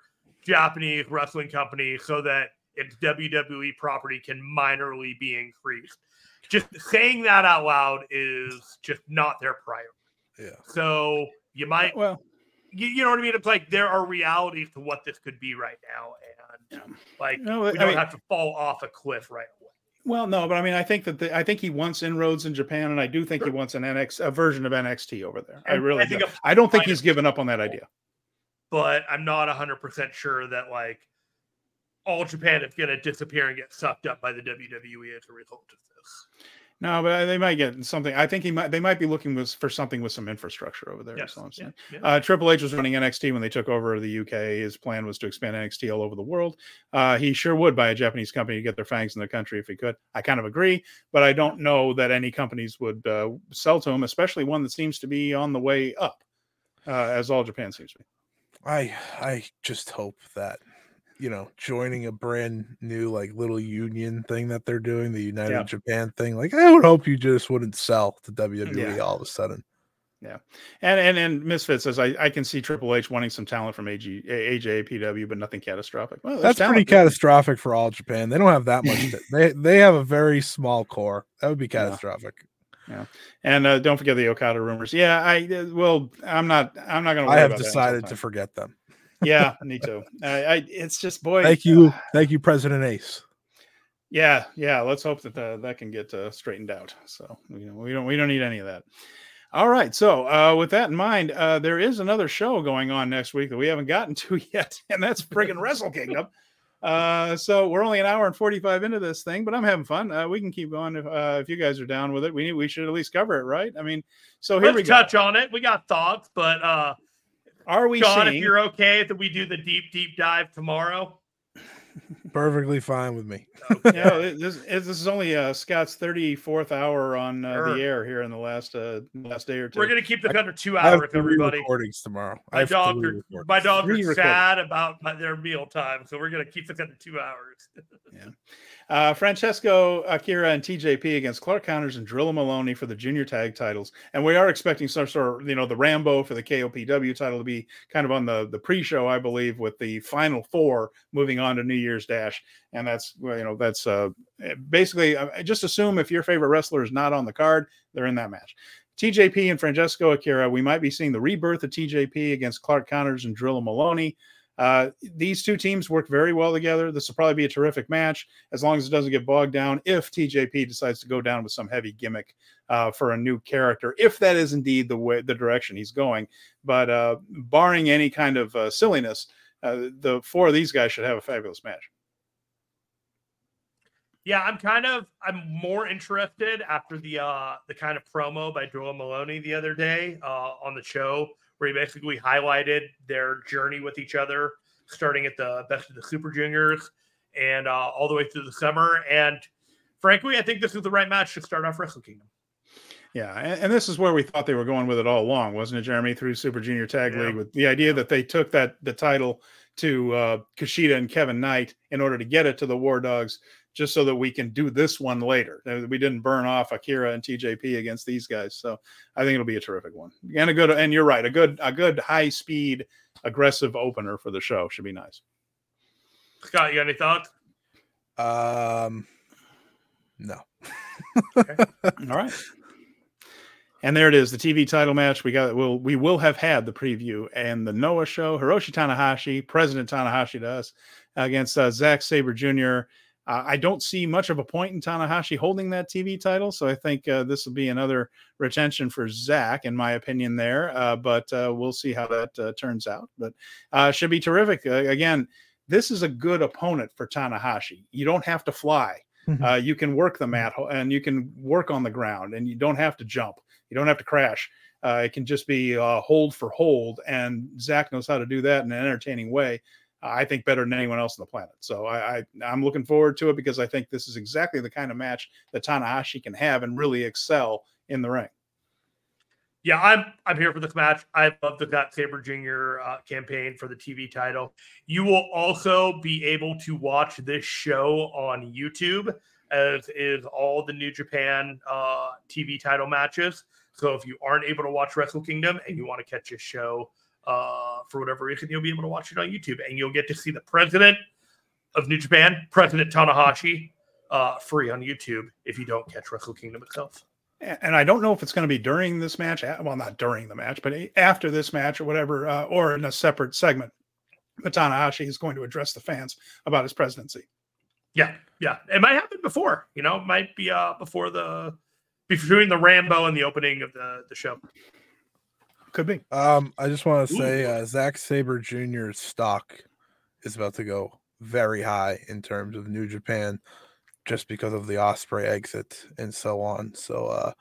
Japanese wrestling company so that its WWE property can minorly be increased. Just saying that out loud is just not their priority. Yeah. So you might, well, you, you know what I mean? It's like there are realities to what this could be right now. And like, No, we don't mean- have to fall off a cliff right away. well, no, but I mean, I think that the, I think he wants inroads in Japan, and I do think he wants an NX a version of NXT over there. I really I think do. a I don't think he's given up on that idea. But I'm not 100% sure that like all Japan is going to disappear and get sucked up by the WWE as a result of this. No, but they might get something. I think he might. They might be looking with, for something with some infrastructure over there. Yes. I'm saying. yeah. Uh, Triple H was running NXT when they took over the UK. His plan was to expand NXT all over the world. Uh, he sure would buy a Japanese company to get their fangs in the country if he could. I kind of agree, but I don't know that any companies would uh, sell to him, especially one that seems to be on the way up, uh, as all Japan seems to be. I I just hope that you know joining a brand new like little union thing that they're doing, the United Yeah. Japan thing. Like I would hope you just wouldn't sell to WWE Yeah. all of a sudden. Yeah, and and and Misfit says I, I can see Triple H wanting some talent from AG, AJ PW, but nothing catastrophic. Well, That's pretty talent catastrophic for all Japan. They don't have that much. <laughs> they they have a very small core. That would be Yeah. Catastrophic. And uh, don't forget the Okada rumors. Yeah, I uh, well, I'm not. I'm not going to. I have decided to forget them. yeah, <laughs> me too. I, I it's just boy. Thank you, thank you, President Ace. Yeah, yeah. Let's hope that uh, that can get uh, straightened out. So you know, we don't we don't need any of that. All right. So uh, with that in mind, uh, there is another show going on next week that we haven't gotten <laughs> to yet, and that's friggin' Wrestle Kingdom. Uh, so we're only an hour and 45 into this thing, but I'm having fun. Uh, we can keep going if, uh, if you guys are down with it. We need, we should at least cover it, right? I mean, so here Let's we go. touch on it. We got thoughts, but uh, Are we John, seeing? if you're okay that we do the deep, deep dive tomorrow, Perfectly fine with me. yeah, this, this is only uh, Scott's 34th hour on uh, Sure. the air here in the last uh, last day or two. we're gonna keep this under two I have hours, three everybody. recordings tomorrow. I My have dogs three are recordings. my dogs Three are recordings. sad about my, their meal time, so we're gonna keep this under two hours. <laughs> Uh, Francesco Akira and TJP against Clark Connors and Drilla Moloney for the junior tag titles, and we are expecting some sort of you know the Rambo for the KOPW title to be kind of on the the pre-show, I believe, with the final four moving on to New Year's Dash, and that's you know that's uh, basically uh, just assume if your favorite wrestler is not on the card, they're in that match. TJP and Francesco Akira, we might be seeing the rebirth of TJP against Clark Connors and Drilla Moloney. Uh, these two teams work very well together. This will probably be a terrific match as long as it doesn't get bogged down. If TJP decides to go down with some heavy gimmick uh, for a new character, if that is indeed the way the direction he's going, but uh, barring any kind of uh, silliness, uh, the four of these guys should have a fabulous match. Yeah, I'm kind of I'm more interested after the uh the kind of promo by Joel Moloney the other day uh on the show where he basically highlighted their journey with each other, starting at the best of the super juniors and uh all the way through the summer. And frankly, I think this is the right match to start off Wrestle Kingdom. Yeah, and, and this is where we thought they were going with it all along, wasn't it, Jeremy? Through Super Junior Tag Yeah. League, with the idea that they took that the title to uh, Kushida and Kevin Knight in order to get it to the War Dogs, just so that we can do this one later. Uh, We didn't burn off Akira and TJP against these guys, so I think it'll be a terrific one and a good. And you're right, a good a good high speed aggressive opener for the show should be nice. Scott, you got any thoughts? Um, no. <laughs> All right. And there it is, the TV title match. We got will we will have had the preview and the Noah show. Hiroshi Tanahashi, President Tanahashi to us against uh, Zack Sabre Jr. Uh, I don't see much of a point in Tanahashi holding that TV title, so I think uh, this will be another retention for Zack, in my opinion. There, uh, but uh, we'll see how that uh, turns out. But uh, should be terrific. Uh, again, this is a good opponent for Tanahashi. You don't have to fly uh, you can work the mat and you can work on the ground and you don't have to jump you don't have to crash uh, it can just be uh, hold for hold and zack knows how to do that in an entertaining way i think better than anyone else on the planet so I, I i'm looking forward to it because i think this is exactly the kind of match that tanahashi can have and really excel in the ring Yeah, I'm I'm here for this match. I love the Zack Sabre Jr. Uh, campaign for the TV title. You will also be able to watch this show on YouTube, as is all the New Japan uh, TV title matches. So if you aren't able to watch Wrestle Kingdom and you want to catch a show uh, for whatever reason, you'll be able to watch it on YouTube, and you'll get to see the president of New Japan, President Tanahashi, uh, free on YouTube if you don't catch Wrestle Kingdom itself. And I don't know if it's going to be during this match. Well, not during the match, but after this match or whatever, uh, or in a separate segment. But Tanahashi is going to address the fans about his presidency. Yeah, yeah, it might happen before. You know, it might be uh before the between the Rambo and the opening of the the show. Could be. Um, I just want to say uh, Zack Sabre Jr.'s stock is about to go very high in terms of New Japan, just because of the Ospreay exit and so on. So, uh,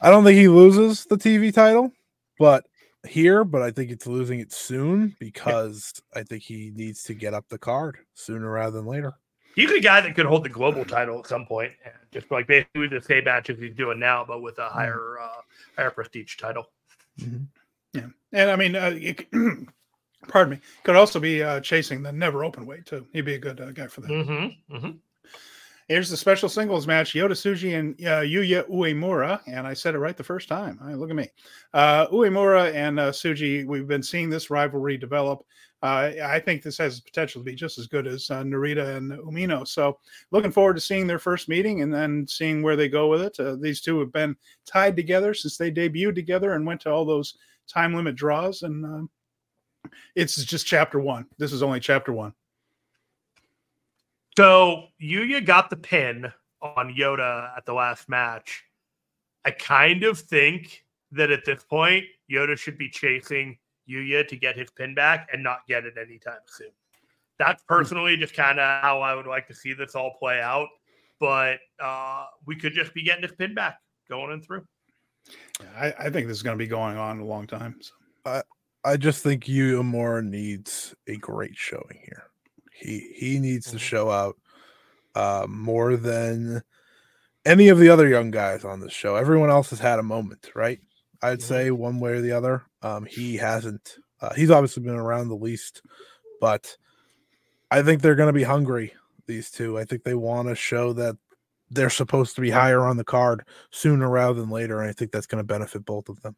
I don't think he loses the TV title, but here, but I think it's losing it soon because I think he needs to get up the card sooner rather than later. He's a guy that could hold the global title at some point, just like basically the same matches he's doing now, but with a mm-hmm. higher uh, higher prestige title. Mm-hmm. Yeah, and I mean, uh, you, <clears throat> pardon me, could also be uh, chasing the never open weight too. He'd be a good uh, guy for that. Mm-hmm. Mm-hmm. Here's the special singles match: Yota Tsuji and uh, Yuya Uemura, and I said it right the first time. Right, look at me, uh, Uemura and uh, Tsuji. We've been seeing this rivalry develop. Uh, I think this has potential to be just as good as uh, Narita and Umino. So, looking forward to seeing their first meeting and then seeing where they go with it. Uh, these two have been tied together since they debuted together and went to all those time limit draws, and um, it's just chapter one. This is only chapter one. So Yuya got the pin on Yota at the last match. I kind of think that at this point, Yota should be chasing Yuya to get his pin back and not get it anytime soon. That's hmm. personally just kind of how I would like to see this all play out. But uh, we could just be getting this pin back going and through. I, I think this is going to be going on a long time. So. I I just think Uemura needs a great showing here. He he needs to mm-hmm. show out uh, more than any of the other young guys on the show. Everyone else has had a moment, right? I'd say mm-hmm. one way or the other. Um, he hasn't. Uh, he's obviously been around the least, but I think they're going to be hungry. These two. I think they want to show that they're supposed to be higher on the card sooner rather than later, and I think that's going to benefit both of them.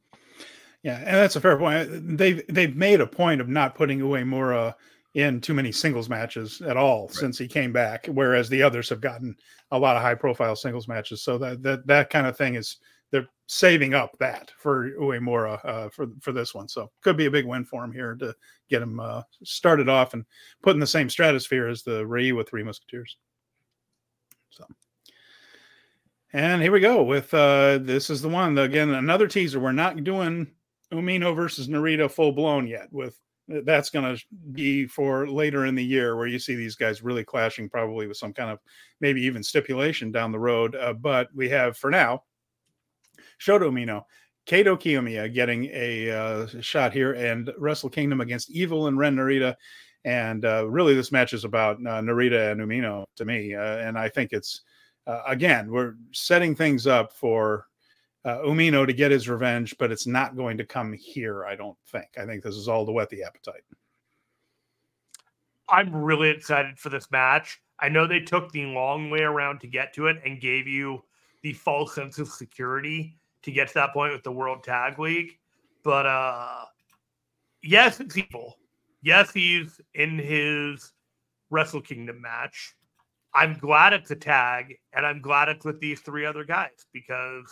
Yeah, and that's a fair point. They've they've made a point of not putting away Uemura in too many singles matches at all right. since he came back, whereas the others have gotten a lot of high profile singles matches. So that that that kind of thing is they're saving up that for Uemura uh, for for this one. So could be a big win for him here to get him uh, started off and put in the same stratosphere as the Reiwa Three Musketeers. So. And here we go with uh this is the one again another teaser. We're not doing Umino versus Narita full blown yet. With that's going to be for later in the year where you see these guys really clashing, probably with some kind of maybe even stipulation down the road. Uh, but we have for now Shota Umino, Kaito Kiyomiya getting a uh, shot here, and Wrestle Kingdom against Evil and Ren Narita. And uh, really, this match is about uh, Narita and Umino to me. Uh, and I think it's, uh, again, we're setting things up for uh, Umino to get his revenge, but it's not going to come here, I don't think. I think this is all to whet the appetite. I'm really excited for this match. I know they took the long way around to get to it and gave you the false sense of security to get to that point with the World Tag League. But uh yes, it's evil. Yes, he's in his Wrestle Kingdom match. I'm glad it's a tag, and I'm glad it's with these three other guys because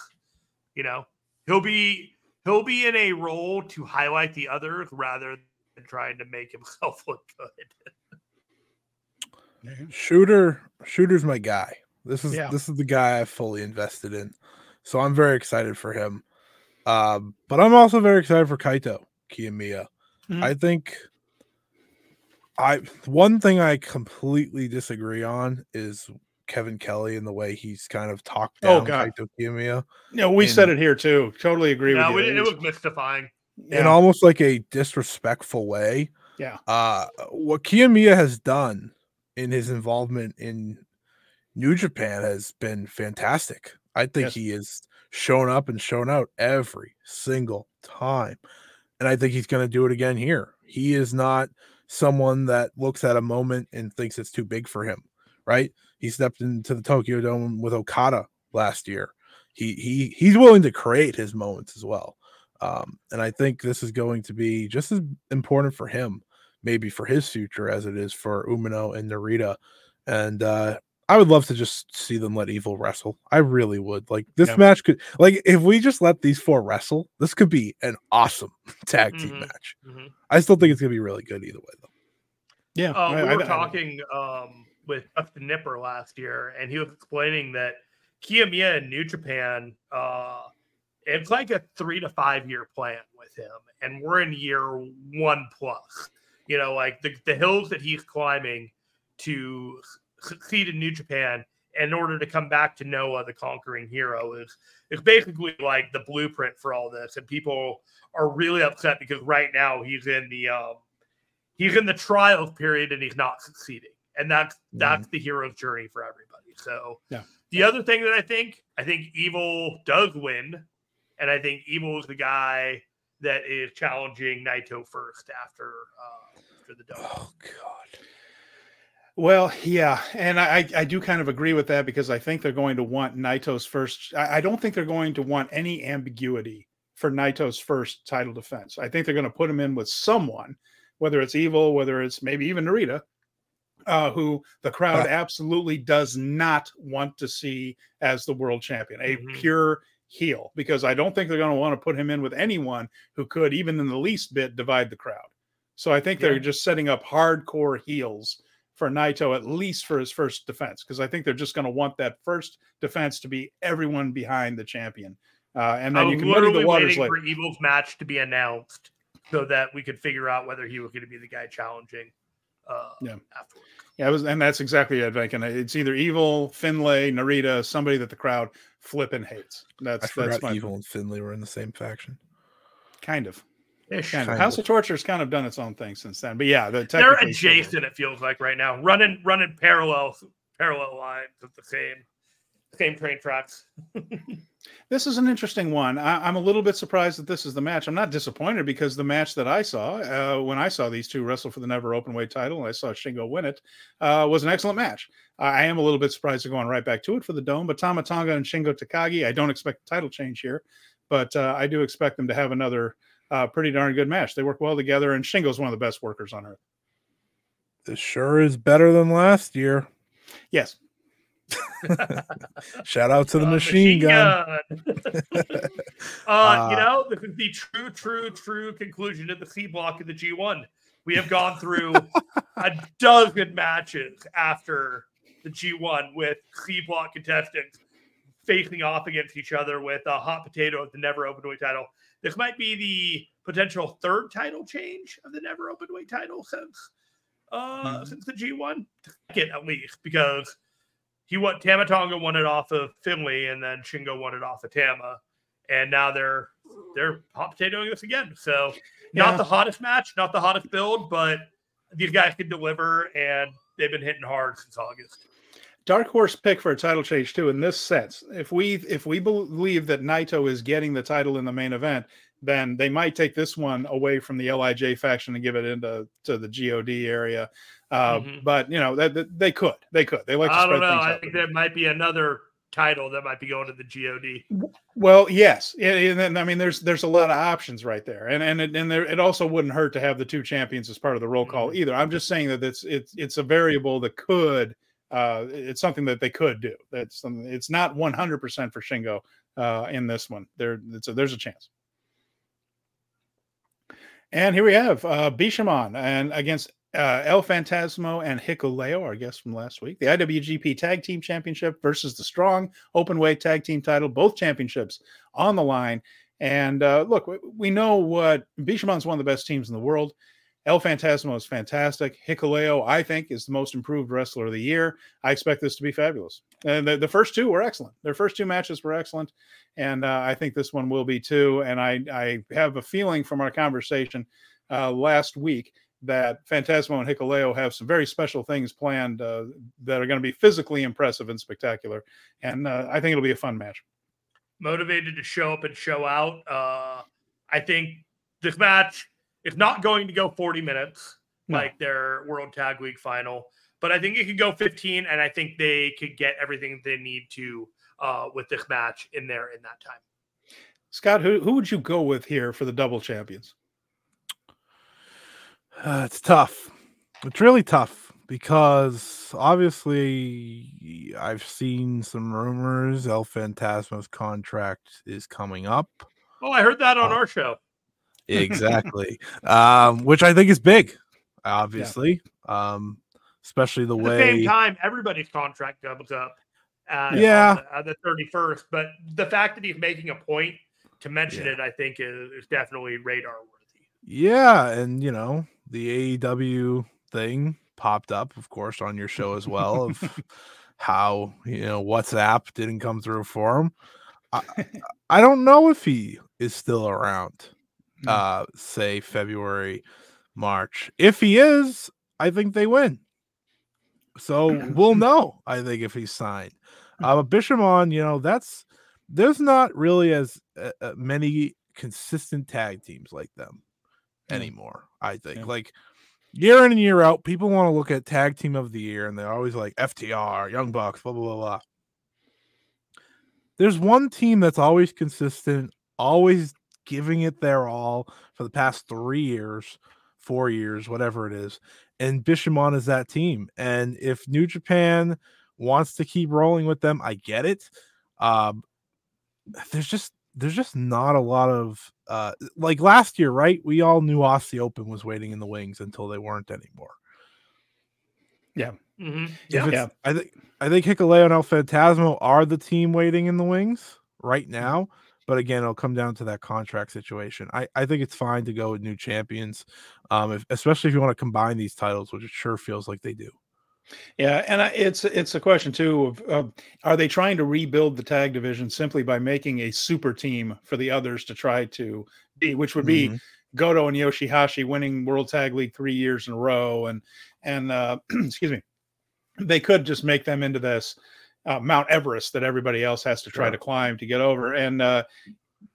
you know he'll be he'll be in a role to highlight the others rather than trying to make himself <laughs> look good. Shota, Shota's my guy. This is yeah. this is the guy I fully invested in. So I'm very excited for him. Um, but I'm also very excited for Kaito Kiyomiya. Mm-hmm. I think I one thing I completely disagree on is Kevin Kelly and the way he's kind of talked oh, down oh, God. Kaito Kiyomiya. Yeah, we and, said it here too. Totally agree with you. It, it was mystifying. In almost like a disrespectful way. Yeah. Uh what Kiyomiya has done in his involvement in New Japan has been fantastic. I think yes. he has shown up and shown out every single time. And I think he's going to do it again here. He is not someone that looks at a moment and thinks it's too big for him, right? He stepped into the Tokyo Dome with Okada last year. He he he's willing to create his moments as well. Um, and I think this is going to be just as important for him, maybe for his future, as it is for Umino and Narita. And uh, I would love to just see them let Evil wrestle. I really would. Like this yeah. match could like if we just let these four wrestle, this could be an awesome <laughs> tag team mm-hmm. match. Mm-hmm. I still think it's gonna be really good either way though. Yeah. Uh, we I, were I, talking I, um, with Justin Knipper last year, and he was explaining that Kiyomiya in New Japan, uh, it's like a three to five year plan with him, and we're in year one plus. You know, like the, the hills that he's climbing to succeed in New Japan in order to come back to Noah, the conquering hero, is is basically like the blueprint for all this. And people are really upset because right now he's in the um, he's in the trials period and he's not succeeding. And that's mm-hmm. that's the hero's journey for everybody. So yeah. The other thing that I think, I think Evil does win, and I think Evil is the guy that is challenging Naito first after uh, after the dome. Oh God. Well, yeah, and I, I do kind of agree with that because I think they're going to want Naito's first. I don't think they're going to want any ambiguity for Naito's first title defense. I think they're going to put him in with someone, whether it's Evil, whether it's maybe even Narita, uh, who the crowd uh, absolutely does not want to see as the world champion, a mm-hmm. pure heel, because I don't think they're going to want to put him in with anyone who could, even in the least bit, divide the crowd. So I think yeah. they're just setting up hardcore heels for Naito, at least for his first defense, because I think they're just going to want that first defense to be everyone behind the champion. Uh, and then I'm you can muddy the waters waiting for Evil's match to be announced so that we could figure out whether he was going to be the guy challenging uh, yeah. afterwards. Yeah, it was, and that's exactly it, Viking. It's either Evil, Finlay, Narita, somebody that the crowd flipping hates. That's I that's my Evil and Finlay were in the same faction. Kind of. Ish. Kind of. House of Torture has kind of done its own thing since then. But yeah, the they're adjacent. It feels like right now, running running parallel parallel lines with the same same train tracks. <laughs> This is an interesting one. I, am a little bit surprised that this is the match. I'm not disappointed because the match that I saw uh, when I saw these two wrestle for the never open weight title and I saw Shingo win it uh, was an excellent match. I am a little bit surprised they're going right back to it for the dome, but Tama Tonga and Shingo Takagi, I don't expect a title change here, but uh, I do expect them to have another uh, pretty darn good match. They work well together, and Shingo's one of the best workers on earth. This sure is better than last year. Yes, <laughs> Shout out to the uh, machine, machine, gun. gun. uh, <laughs> uh, you know, this is the true, true, true conclusion of the C block of the G1. We have gone through a <laughs> dozen matches after the G1 with C block contestants facing off against each other with a hot potato of the never open weight title. This might be the potential third title change of the never open weight title since uh mm-hmm. since the G1. Second at least, because he won Tama Tonga won it off of Finlay, and then Shingo won it off of Tama, and now they're they're hot potatoing this again. So yeah. not the hottest match, not the hottest build, but these guys can deliver, and they've been hitting hard since August. Dark horse pick for a title change too. In this sense, if we if we believe that Naito is getting the title in the main event, then they might take this one away from the LIJ faction and give it into to the God area. Uh, mm-hmm. But you know that, that, they could, they could. They like. I don't know. I think there might be another title that might be going to the God. Well, yes, and then I mean, there's there's a lot of options right there, and and it, and there, it also wouldn't hurt to have the two champions as part of the roll call mm-hmm. either. I'm just saying that it's it's it's a variable that could. Uh, it's something that they could do. That's it's not 100 percent for Shingo uh, in this one. There, a, there's a chance. And here we have uh, Bishamon and against uh, El Phantasmo and Hikuleo, our guests from last week. The IWGP Tag Team Championship versus the Strong Openweight Tag Team title. Both championships on the line. And uh, look, we know what Bishamon's one of the best teams in the world. El Phantasmo is fantastic. Hikuleo, I think, is the most improved wrestler of the year. I expect this to be fabulous. And the, the first two were excellent. Their first two matches were excellent. And uh, I think this one will be too. And I, I have a feeling from our conversation uh, last week that Phantasmo and Hikuleo have some very special things planned uh, that are going to be physically impressive and spectacular. And uh, I think it'll be a fun match. Motivated to show up and show out. Uh, I think this match is not going to go 40 minutes no. like their World Tag League final, but I think it could go 15, and I think they could get everything they need to uh, with this match in there in that time. Scott, who who would you go with here for the double champions? Uh, it's tough. It's really tough because obviously I've seen some rumors El Phantasmo's contract is coming up. Oh, I heard that on uh, our show. Exactly. um, which I think is big, obviously. Yeah. Um, especially the At way the same time everybody's contract doubles up. Uh, yeah, on the, the 31st. But the fact that he's making a point to mention yeah. it, I think, is, is definitely radar worthy. Yeah, and you know the AEW thing popped up, of course, on your show as well of <laughs> how you know WhatsApp didn't come through for him. I, I don't know if he is still around. Hmm. Uh, say February, March. If he is, I think they win. So we'll know. I think if he's signed, uh, Bishamon, you know, that's there's not really as uh, uh, many consistent tag teams like them. Anymore. I think yeah. like year in and year out, people want to look at tag team of the year, and they're always like FTR, Young Bucks, blah blah blah blah. There's one team that's always consistent, always giving it their all for the past three years, four years, whatever it is. And Bishamon is that team. And if New Japan wants to keep rolling with them, I get it. Um, there's just there's just not a lot of uh like last year, right? We all knew Aussie Open was waiting in the wings until they weren't anymore. Yeah. Mm-hmm. Yeah. yeah. I think I think Hikuleo and El Phantasmo are the team waiting in the wings right now. But again, it'll come down to that contract situation. I, I think it's fine to go with new champions, um, if, especially if you want to combine these titles, which it sure feels like they do. Yeah, and it's it's a question too of uh, are they trying to rebuild the tag division simply by making a super team for the others to try to be, which would be mm-hmm. Goto and Yoshihashi winning World Tag League three years in a row, and and uh, <clears throat> excuse me, they could just make them into this uh, Mount Everest that everybody else has to try sure. to climb to get over. And uh,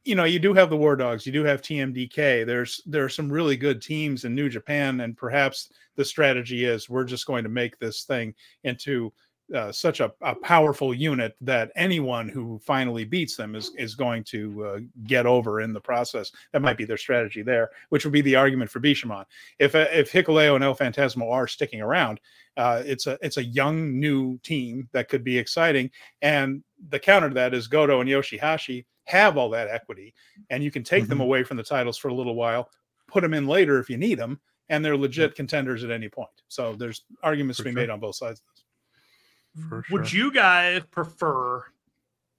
you know, you do have the War Dogs, you do have TMDK. There's there are some really good teams in New Japan, and perhaps the strategy is we're just going to make this thing into uh, such a, a, powerful unit that anyone who finally beats them is is going to uh, get over in the process. That might be their strategy there, which would be the argument for Bishamon. If uh, if Hikuleo and El Phantasmo are sticking around, uh, it's a it's a young new team that could be exciting. And the counter to that is Goto and Yoshihashi have all that equity, and you can take mm-hmm. them away from the titles for a little while, put them in later if you need them, and they're legit contenders at any point. So there's arguments for to be sure. made on both sides of this. For Would you guys prefer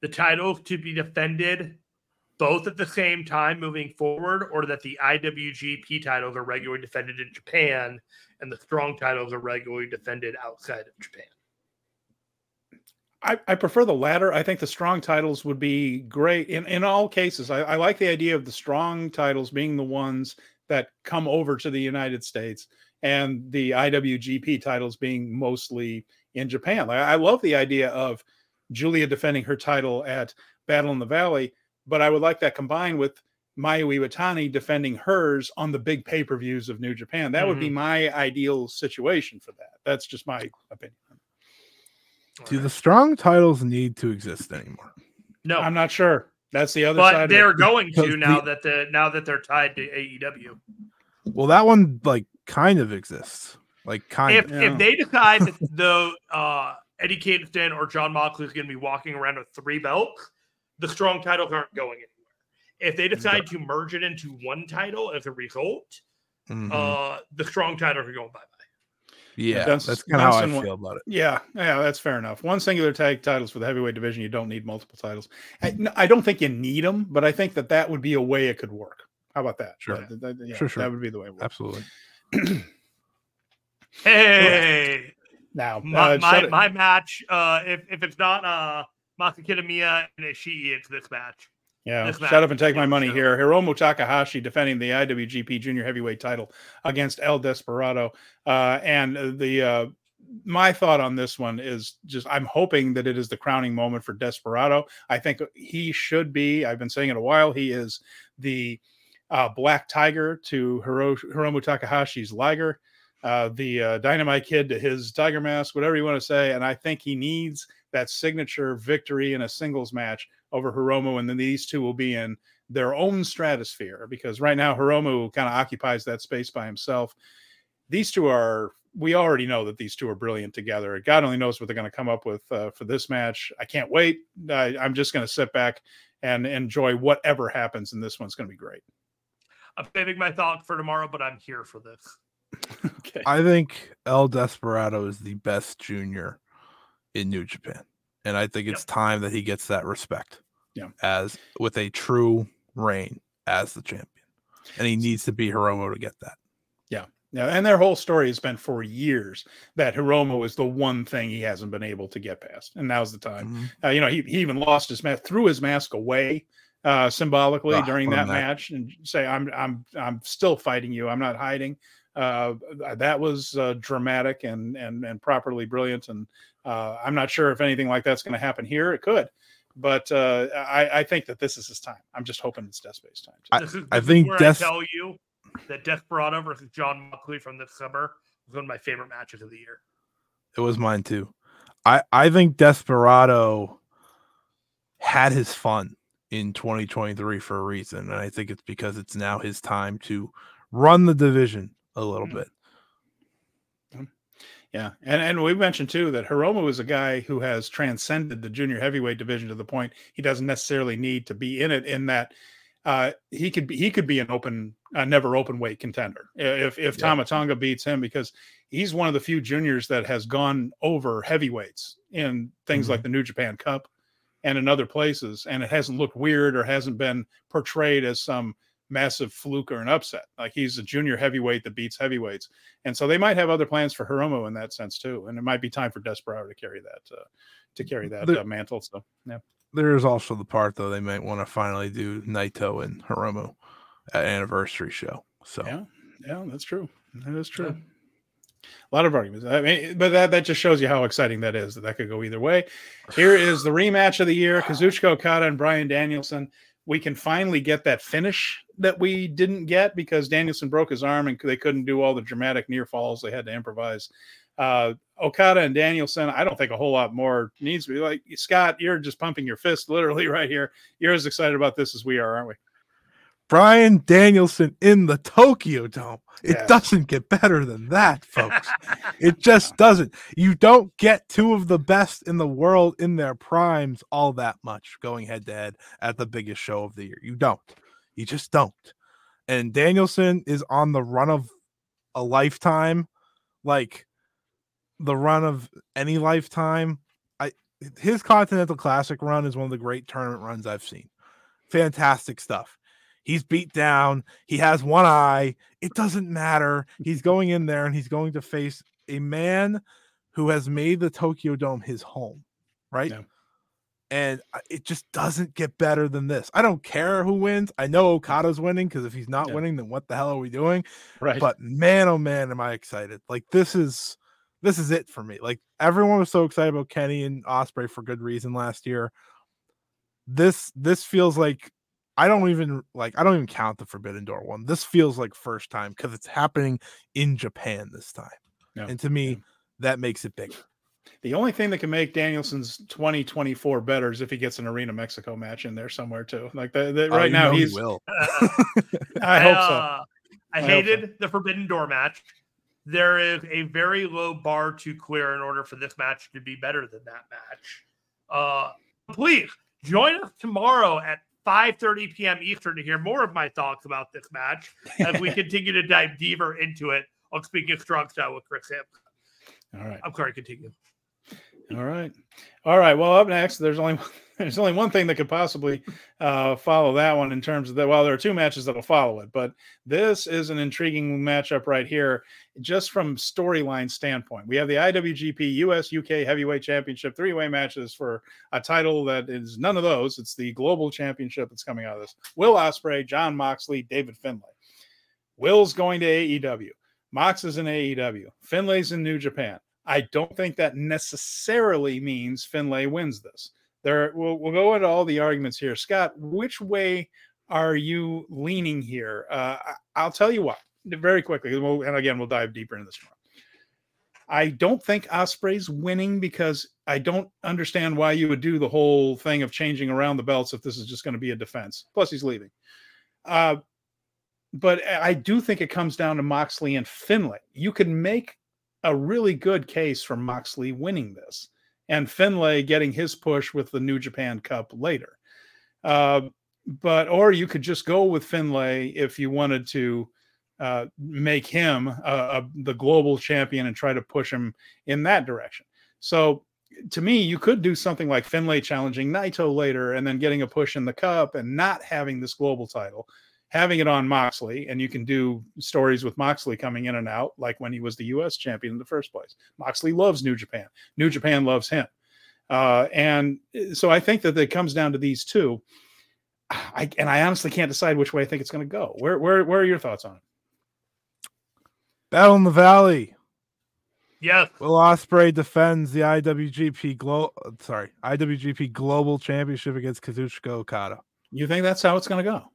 the title to be defended both at the same time moving forward, or that the IWGP titles are regularly defended in Japan and the strong titles are regularly defended outside of Japan? I, I, prefer the latter. I think the strong titles would be great in, in all cases. I, I, like the idea of the strong titles being the ones that come over to the United States and the IWGP titles being mostly in Japan. I, I love the idea of Giulia defending her title at Battle in the Valley, but I would like that combined with Mayu Iwatani defending hers on the big pay per views of New Japan. That mm-hmm. would be mm-hmm. my ideal situation for that. That's just my opinion. Do the strong titles need to exist anymore? No, I'm not sure. That's the other but side. they're going to now the, that the now that they're tied to AEW. Well, that one like kind of exists. Like kind if, of. If they decide that <laughs> the uh, Eddie Kingston or Jon Moxley is going to be walking around with three belts, the strong titles aren't going anywhere. If they decide to merge it into one title as a result, mm-hmm. uh, the strong titles are going bye bye. Yeah, that's, that's kind of how I feel one, about it. Yeah, yeah, that's fair enough. One singular tag titles for the heavyweight division. You don't need multiple titles. I, I don't think you need them, but I think that that would be a way it could work. How about that? Sure, that, that, yeah, sure, sure. That would be the way. Absolutely. hey, now my uh, my, my, match. Uh, if if it's not uh Masa Kitamiya and Ishii, it's this match. Yeah, shut up and take my money here. Hiromu Takahashi defending the IWGP Junior Heavyweight title against El Desperado, uh, and the uh, my thought on this one is just I'm hoping that it is the crowning moment for Desperado. I think he should be. I've been saying it a while. He is the uh, Black Tiger to Hiro, Hiromu Takahashi's Liger, uh, the uh, Dynamite Kid to his Tiger Mask, whatever you want to say. And I think he needs that signature victory in a singles match over Hiromu, and then these two will be in their own stratosphere because right now Hiromu kind of occupies that space by himself. These two are we already know that these two are brilliant together. God only knows what they're going to come up with uh, for this match. I can't wait. I, I'm just going to sit back and enjoy whatever happens, and this one's going to be great. I'm saving my thought for tomorrow, but I'm here for this. <laughs> okay. I think El Desperado is the best junior in New Japan, and I think it's yep. time that he gets that respect. Yeah, as with a true reign as the champion, and he needs to be Hiromu to get that. Yeah, yeah, and their whole story has been for years that Hiromu is the one thing he hasn't been able to get past, and now's the time. Mm-hmm. Uh, you know, he, he even lost his mask, threw his mask away uh, symbolically oh, during that, that, match, and say, "I'm I'm I'm still fighting you. I'm not hiding." Uh, that was uh, dramatic and and and properly brilliant, and uh, I'm not sure if anything like that's going to happen here. It could, but uh, I, I think that this is his time. I'm just hoping it's Despe's time. I, this is, this I think Des- I tell you that Desperado versus Jon Moxley from this summer was one of my favorite matches of the year. It was mine too. I I think Desperado had his fun in 2023 for a reason, and I think it's because it's now his time to run the division a little mm-hmm. bit. Yeah, and and we mentioned too that Hiromu is a guy who has transcended the junior heavyweight division to the point he doesn't necessarily need to be in it. In that uh, he could be he could be an open uh, never open weight contender if if yeah. Tama Tonga beats him because he's one of the few juniors that has gone over heavyweights in things mm-hmm. like the New Japan Cup and in other places, and it hasn't looked weird or hasn't been portrayed as some massive fluke or an upset. Like he's a junior heavyweight that beats heavyweights, and so they might have other plans for Hiromu in that sense too. And it might be time for Desperado to carry that uh, to carry that there, uh, mantle. So yeah, there is also the part though they might want to finally do Naito and Hiromu at anniversary show. So yeah, yeah, that's true. That is true. Yeah. A lot of arguments. I mean, but that, that just shows you how exciting that is that that could go either way. Here is the rematch of the year <sighs> Kazuchika Okada and Bryan Danielson. We can finally get that finish that we didn't get because Danielson broke his arm and they couldn't do all the dramatic near falls. They had to improvise. Uh, Okada and Danielson, I don't think a whole lot more needs to be. Like, Scott, you're just pumping your fist literally <laughs> right here. You're as excited about this as we are, aren't we? Bryan Danielson in the Tokyo Dome. It yes. doesn't get better than that, folks. <laughs> it just doesn't. You don't get two of the best in the world in their primes all that much going head to head at the biggest show of the year. You don't. You just don't. And Danielson is on the run of a lifetime, like the run of any lifetime. I his Continental Classic run is one of the great tournament runs I've seen. Fantastic stuff He's beat down. He has one eye. It doesn't matter. He's going in there and he's going to face a man who has made the Tokyo Dome his home, right? Yeah. And uh, it just doesn't get better than this. I don't care who wins. I know Okada's winning because if he's not yeah. winning, then what the hell are we doing? Right. But man, oh man, am I excited! Like this is this is it for me. Like everyone was so excited about Kenny and Ospreay for good reason last year. This this feels like I don't even like I don't even count the Forbidden Door one. This feels like first time because it's happening in Japan this time. Yeah. And to me, yeah. that makes it bigger. The only thing that can make Danielson's 2024 better is if he gets an Arena Mexico match in there somewhere too. Like the, the oh, right now he's he will. <laughs> <laughs> I hope so. Uh, I, I hated so. the Forbidden Door match. There is a very low bar to clear in order for this match to be better than that match. Uh, please join us tomorrow at 5:30 p.m. Eastern to hear more of my thoughts about this match as we <laughs> continue to dive deeper into it on Speaking Strong Style with Chris Him. All right. I'm sorry, continue. All right. All right. Well, up next, there's only <laughs> there's only one thing that could possibly uh, follow that one in terms of that. Well, there are two matches that'll follow it, but this is an intriguing matchup right here, just from storyline standpoint. We have the IWGP US UK Heavyweight Championship three way matches for a title that is none of those. It's the Global Championship that's coming out of this. Will Ospreay, Jon Moxley, David Finlay. Will's going to AEW. Mox is in AEW. Finlay's in New Japan. I don't think that necessarily means Finlay wins this. There, we'll, we'll go into all the arguments here. Scott, which way are you leaning here? Uh, I'll tell you what, very quickly, we'll, and again, we'll dive deeper into this tomorrow. I don't think Ospreay's winning because I don't understand why you would do the whole thing of changing around the belts if this is just going to be a defense. Plus, he's leaving. Uh, but I do think it comes down to Moxley and Finlay. You could make a really good case for Moxley winning this and Finlay getting his push with the New Japan Cup later. Uh, but or you could just go with Finlay if you wanted to uh, make him the global champion and try to push him in that direction. So to me, you could do something like Finlay challenging Naito later and then getting a push in the cup and not having this global title, having it on Moxley. And you can do stories with Moxley coming in and out, like when he was the US champion in the first place. Moxley loves New Japan, New Japan loves him. Uh, and uh, so I think that it comes down to these two. I, and I honestly can't decide which way I think it's going to go. Where, where, where are your thoughts on it? Battle in the Valley. Yes. Will Ospreay defends the IWGP Glo- sorry, IWGP Global Championship against Kazuchika Okada. You think that's how it's going to go?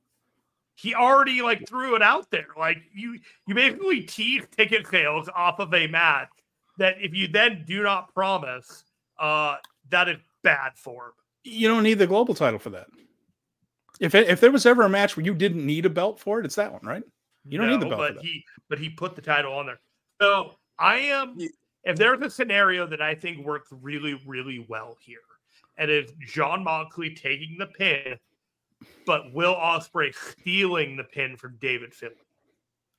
He already like threw it out there. Like you, you basically tease ticket sales off of a match that if you then do not promise, uh, that is bad form. You don't need the global title for that. If it, if there was ever a match where you didn't need a belt for it, it's that one, right? You don't no, need the belt. But he but he put the title on there. So I am if there's a scenario that I think works really, really well here, and it's Jon Moxley taking the pin, but Will Ospreay stealing the pin from David Finlay.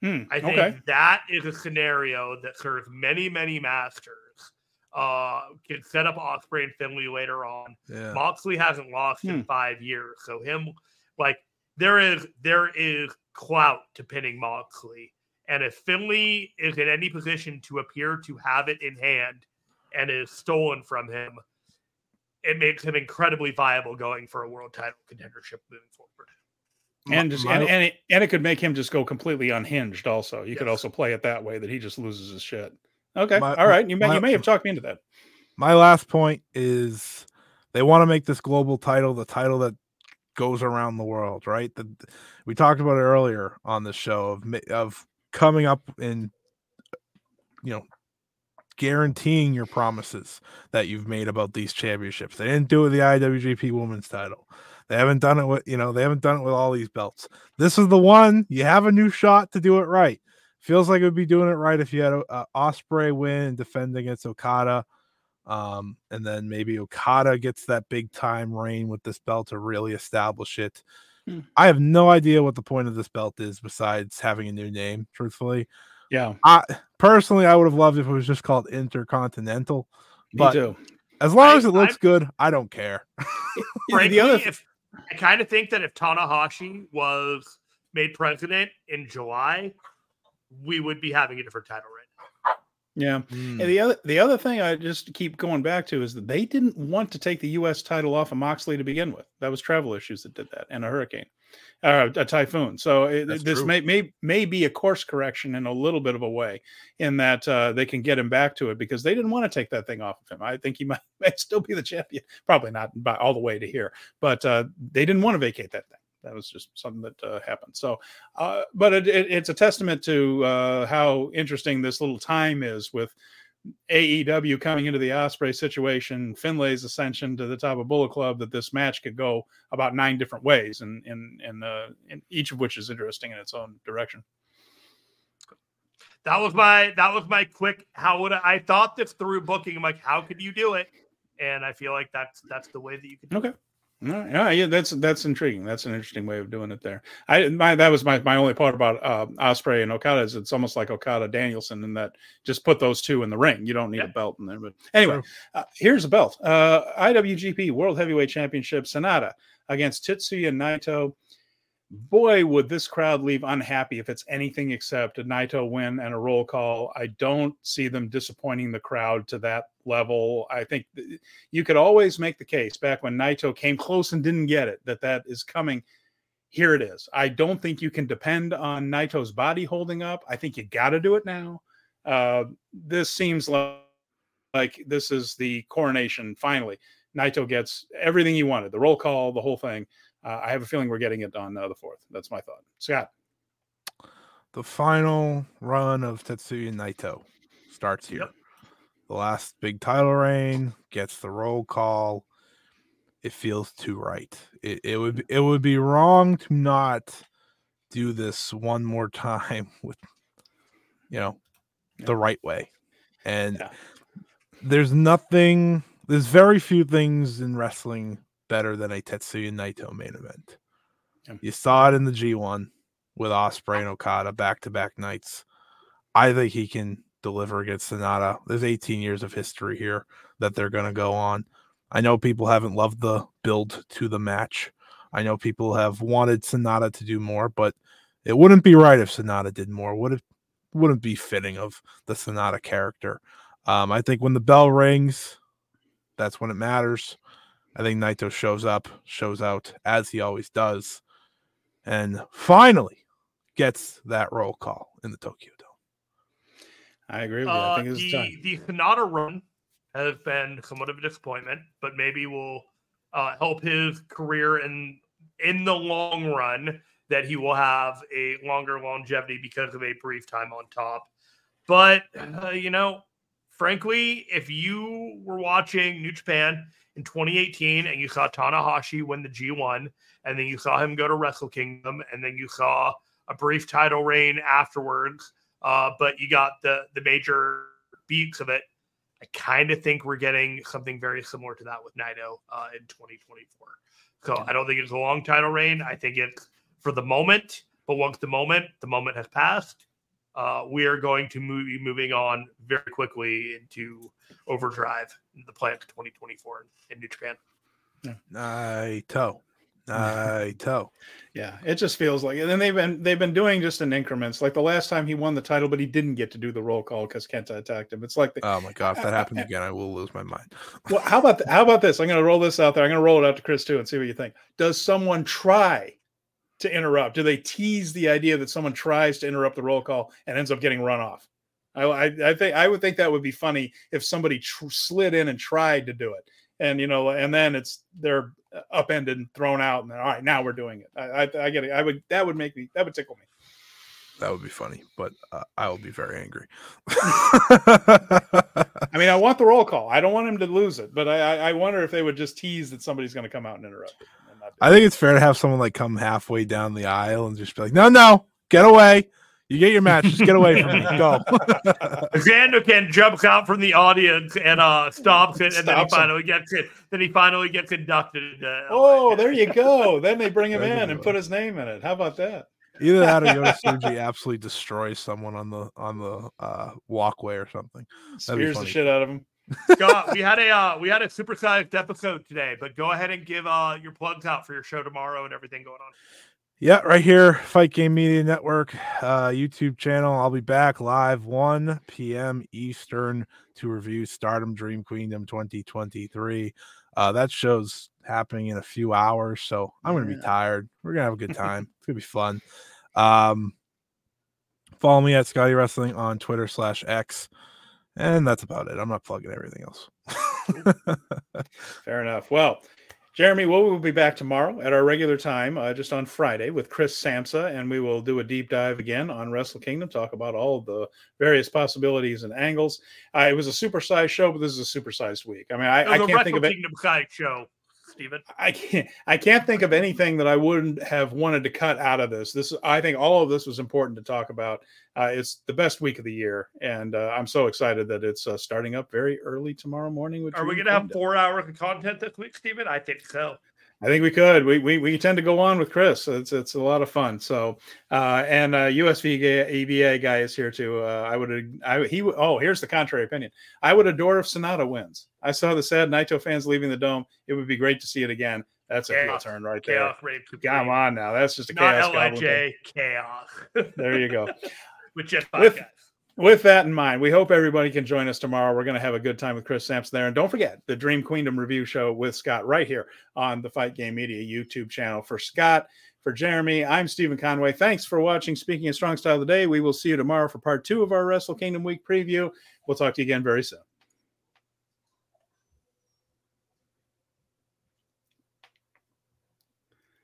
Hmm, I think okay. that is a scenario that serves many, many masters. Uh, can set up Ospreay and Finlay later on. Yeah. Moxley hasn't lost hmm. in five years, so him like there is there is clout to pinning Moxley. And if Finlay is in any position to appear to have it in hand and is stolen from him, it makes him incredibly viable going for a world title contendership moving forward. And just, and, and, it, and it could make him just go completely unhinged. Also, you yes. could also play it that way that he just loses his shit. Okay, my, all right. You may my, you may have talked me into that. My last point is they want to make this global title the title that goes around the world, right? The, we talked about it earlier on the show of of coming up in you know guaranteeing your promises that you've made about these championships. They didn't do it with the IWGP Women's Title. They haven't done it with you know they haven't done it with all these belts. This is the one you have a new shot to do it right. Feels like it would be doing it right if you had a, a Ospreay win and defend against Okada, um, and then maybe Okada gets that big time reign with this belt to really establish it. Hmm. I have no idea what the point of this belt is besides having a new name, truthfully. Yeah. I personally I would have loved if it was just called Intercontinental. Me but too. As long I, as it looks I, good, I don't care. <laughs> frankly, the other if, I kind of think that if Tanahashi was made president in July, we would be having a different title right yeah. Mm. And the other the other thing I just keep going back to is that they didn't want to take the US title off of Moxley to begin with. That was travel issues that did that and a hurricane. Uh, a typhoon. So it, this may, may may be a course correction in a little bit of a way, in that uh, they can get him back to it because they didn't want to take that thing off of him. I think he <laughs> might, might still be the champion, probably not by all the way to here, but uh, they didn't want to vacate that thing that was just something that uh, happened. So, uh, but it, it, it's a testament to uh, how interesting this little time is with AEW coming into the Ospreay situation, Finlay's ascension to the top of Bullet Club. That this match could go about nine different ways, and and and, uh, and each of which is interesting in its own direction. That was my that was my quick. How would I, I thought this through booking? I'm like, how could you do it? And I feel like that's that's the way that you can. Okay. It. Yeah, yeah, that's that's intriguing. That's an interesting way of doing it there. I my that was my my only part about uh, Ospreay and Okada is it's almost like Okada Danielson in that just put those two in the ring. You don't need yeah. a belt in there. But anyway, uh, here's a belt. Uh, IWGP World Heavyweight Championship Sanada against Tetsuya Naito boy, would this crowd leave unhappy if it's anything except a Naito win and a roll call. I don't see them disappointing the crowd to that level. I think you could always make the case back when Naito came close and didn't get it that that is coming. Here it is. I don't think you can depend on Naito's body holding up. I think you got to do it now. Uh, this seems like, like this is the coronation finally. Naito gets everything he wanted the roll call, the whole thing. Uh, I have a feeling we're getting it on uh, the fourth. That's my thought. Scott. The final run of Tetsuya Naito starts here. Yep. the last big title reign, gets the roll call. It feels too right. It, it would it would be wrong to not do this one more <laughs> time with you know yeah. the right way. And yeah. there's nothing there's very few things in wrestling better than a Tetsuya Naito main event. Yeah. You saw it in the G1 with Ospreay and Okada back to back nights. I think he can deliver against Sanada. There's 18 years of history here that they're going to go on. I know people haven't loved the build to the match. I know people have wanted Sanada to do more, but it wouldn't be right if Sanada did more. Would it wouldn't be fitting of the Sanada character. Um, I think when the bell rings, that's when it matters. I think Naito shows up, shows out as he always does, and finally gets that roll call in the Tokyo Dome. I agree with you. I think uh, the, time. the Sanada run has been somewhat of a disappointment, but maybe will uh, help his career in in the long run. That he will have a longer longevity because of a brief time on top. But uh, you know, frankly, if you were watching New Japan in 2018 and you saw Tanahashi win the G1, and then you saw him go to Wrestle Kingdom, and then you saw a brief title reign afterwards, uh, but you got the the major beats of it. I kind of think we're getting something very similar to that with Naito uh, in 2024. So I don't think it's a long title reign. I think it's for the moment, but once the moment, the moment has passed, uh, we are going to move, be moving on very quickly into overdrive in the plant 2024 in, in New Japan. Yeah. Naito. <laughs> Naito. yeah, it just feels like, and then they've been they've been doing just in increments. Like the last time he won the title, but he didn't get to do the roll call because Kenta attacked him. It's like, the, oh my god, if that <laughs> happens again, I will lose my mind. well, how about the, how about this? I'm going to roll this out there. I'm going to roll it out to Chris too and see what you think. Does someone try to interrupt? Do they tease the idea that someone tries to interrupt the roll call and ends up getting run off? I, I, I think I would think that would be funny if somebody tr- slid in and tried to do it, and you know, and then it's they're upended and thrown out, and then all right, now we're doing it. I, I, I get it. I would that would make me that would tickle me. That would be funny, but uh, I will be very angry. I mean, I want the roll call. I don't want him to lose it, but I, I wonder if they would just tease that somebody's going to come out and interrupt it. I think it's fair to have someone like come halfway down the aisle and just be like, "No, no, get away." You get your match. Just get away from me. Go. <laughs> Xander can jumps out from the audience and uh, stops it, and then he finally him. gets it. Then he finally gets inducted. Uh, oh, there you go. Then they bring him in and put his name in it. How about that? Either that or Yota absolutely destroys someone on the on the uh, walkway or something. Spears the shit out of him. Scott, we had a uh, we had a supersized episode today, but go ahead and give uh, your plugs out for your show tomorrow and everything going on. Yeah, right here, Fight Game Media Network, uh, YouTube channel. I'll be back live 1 p.m. Eastern to review Stardom Dream Queendom 2023. Uh, that show's happening in a few hours, so I'm gonna be tired. We're gonna have a good <laughs> time. it's gonna be fun. Um, follow me at Scotty Wrestling on Twitter slash X, and that's about it. I'm not plugging everything else. Fair enough. Well, Jeremy, we will be back tomorrow at our regular time, uh, just on Friday, with Chris Samsa, and we will do a deep dive again on Wrestle Kingdom, talk about all the various possibilities and angles. Uh, it was a supersized show, but this is a supersized week. I mean, I, I can't think of it. Kingdom show. Steven? I can't I can't think of anything that I wouldn't have wanted to cut out of this. This I think all of this was important to talk about. Uh, it's the best week of the year, and uh, I'm so excited that it's uh, starting up very early tomorrow morning. Which Are we going to have four hours of content this week, Steven? I think so. I think we could. We, we we tend to go on with Chris. It's it's a lot of fun. So uh, and uh, USV EVA guy is here too. Uh, I would I he oh here's the contrary opinion. I would adore if Sanada wins. I saw the sad Naito fans leaving the dome. It would be great to see it again. That's a heel turn right there. chaos there. Come on now, that's just a Not chaos. LIJ, chaos. there you go. <laughs> with just five with, with that in mind, we hope everybody can join us tomorrow. We're going to have a good time with Chris Sampson there. And don't forget the Dream Queendom review show with Scott right here on the Fight Game Media YouTube channel. For Scott, for Jeremy, I'm Steven Conway. Thanks for watching Speaking of Strong Style today. We will see you tomorrow for part two of our Wrestle Kingdom Week preview. We'll talk to you again very soon.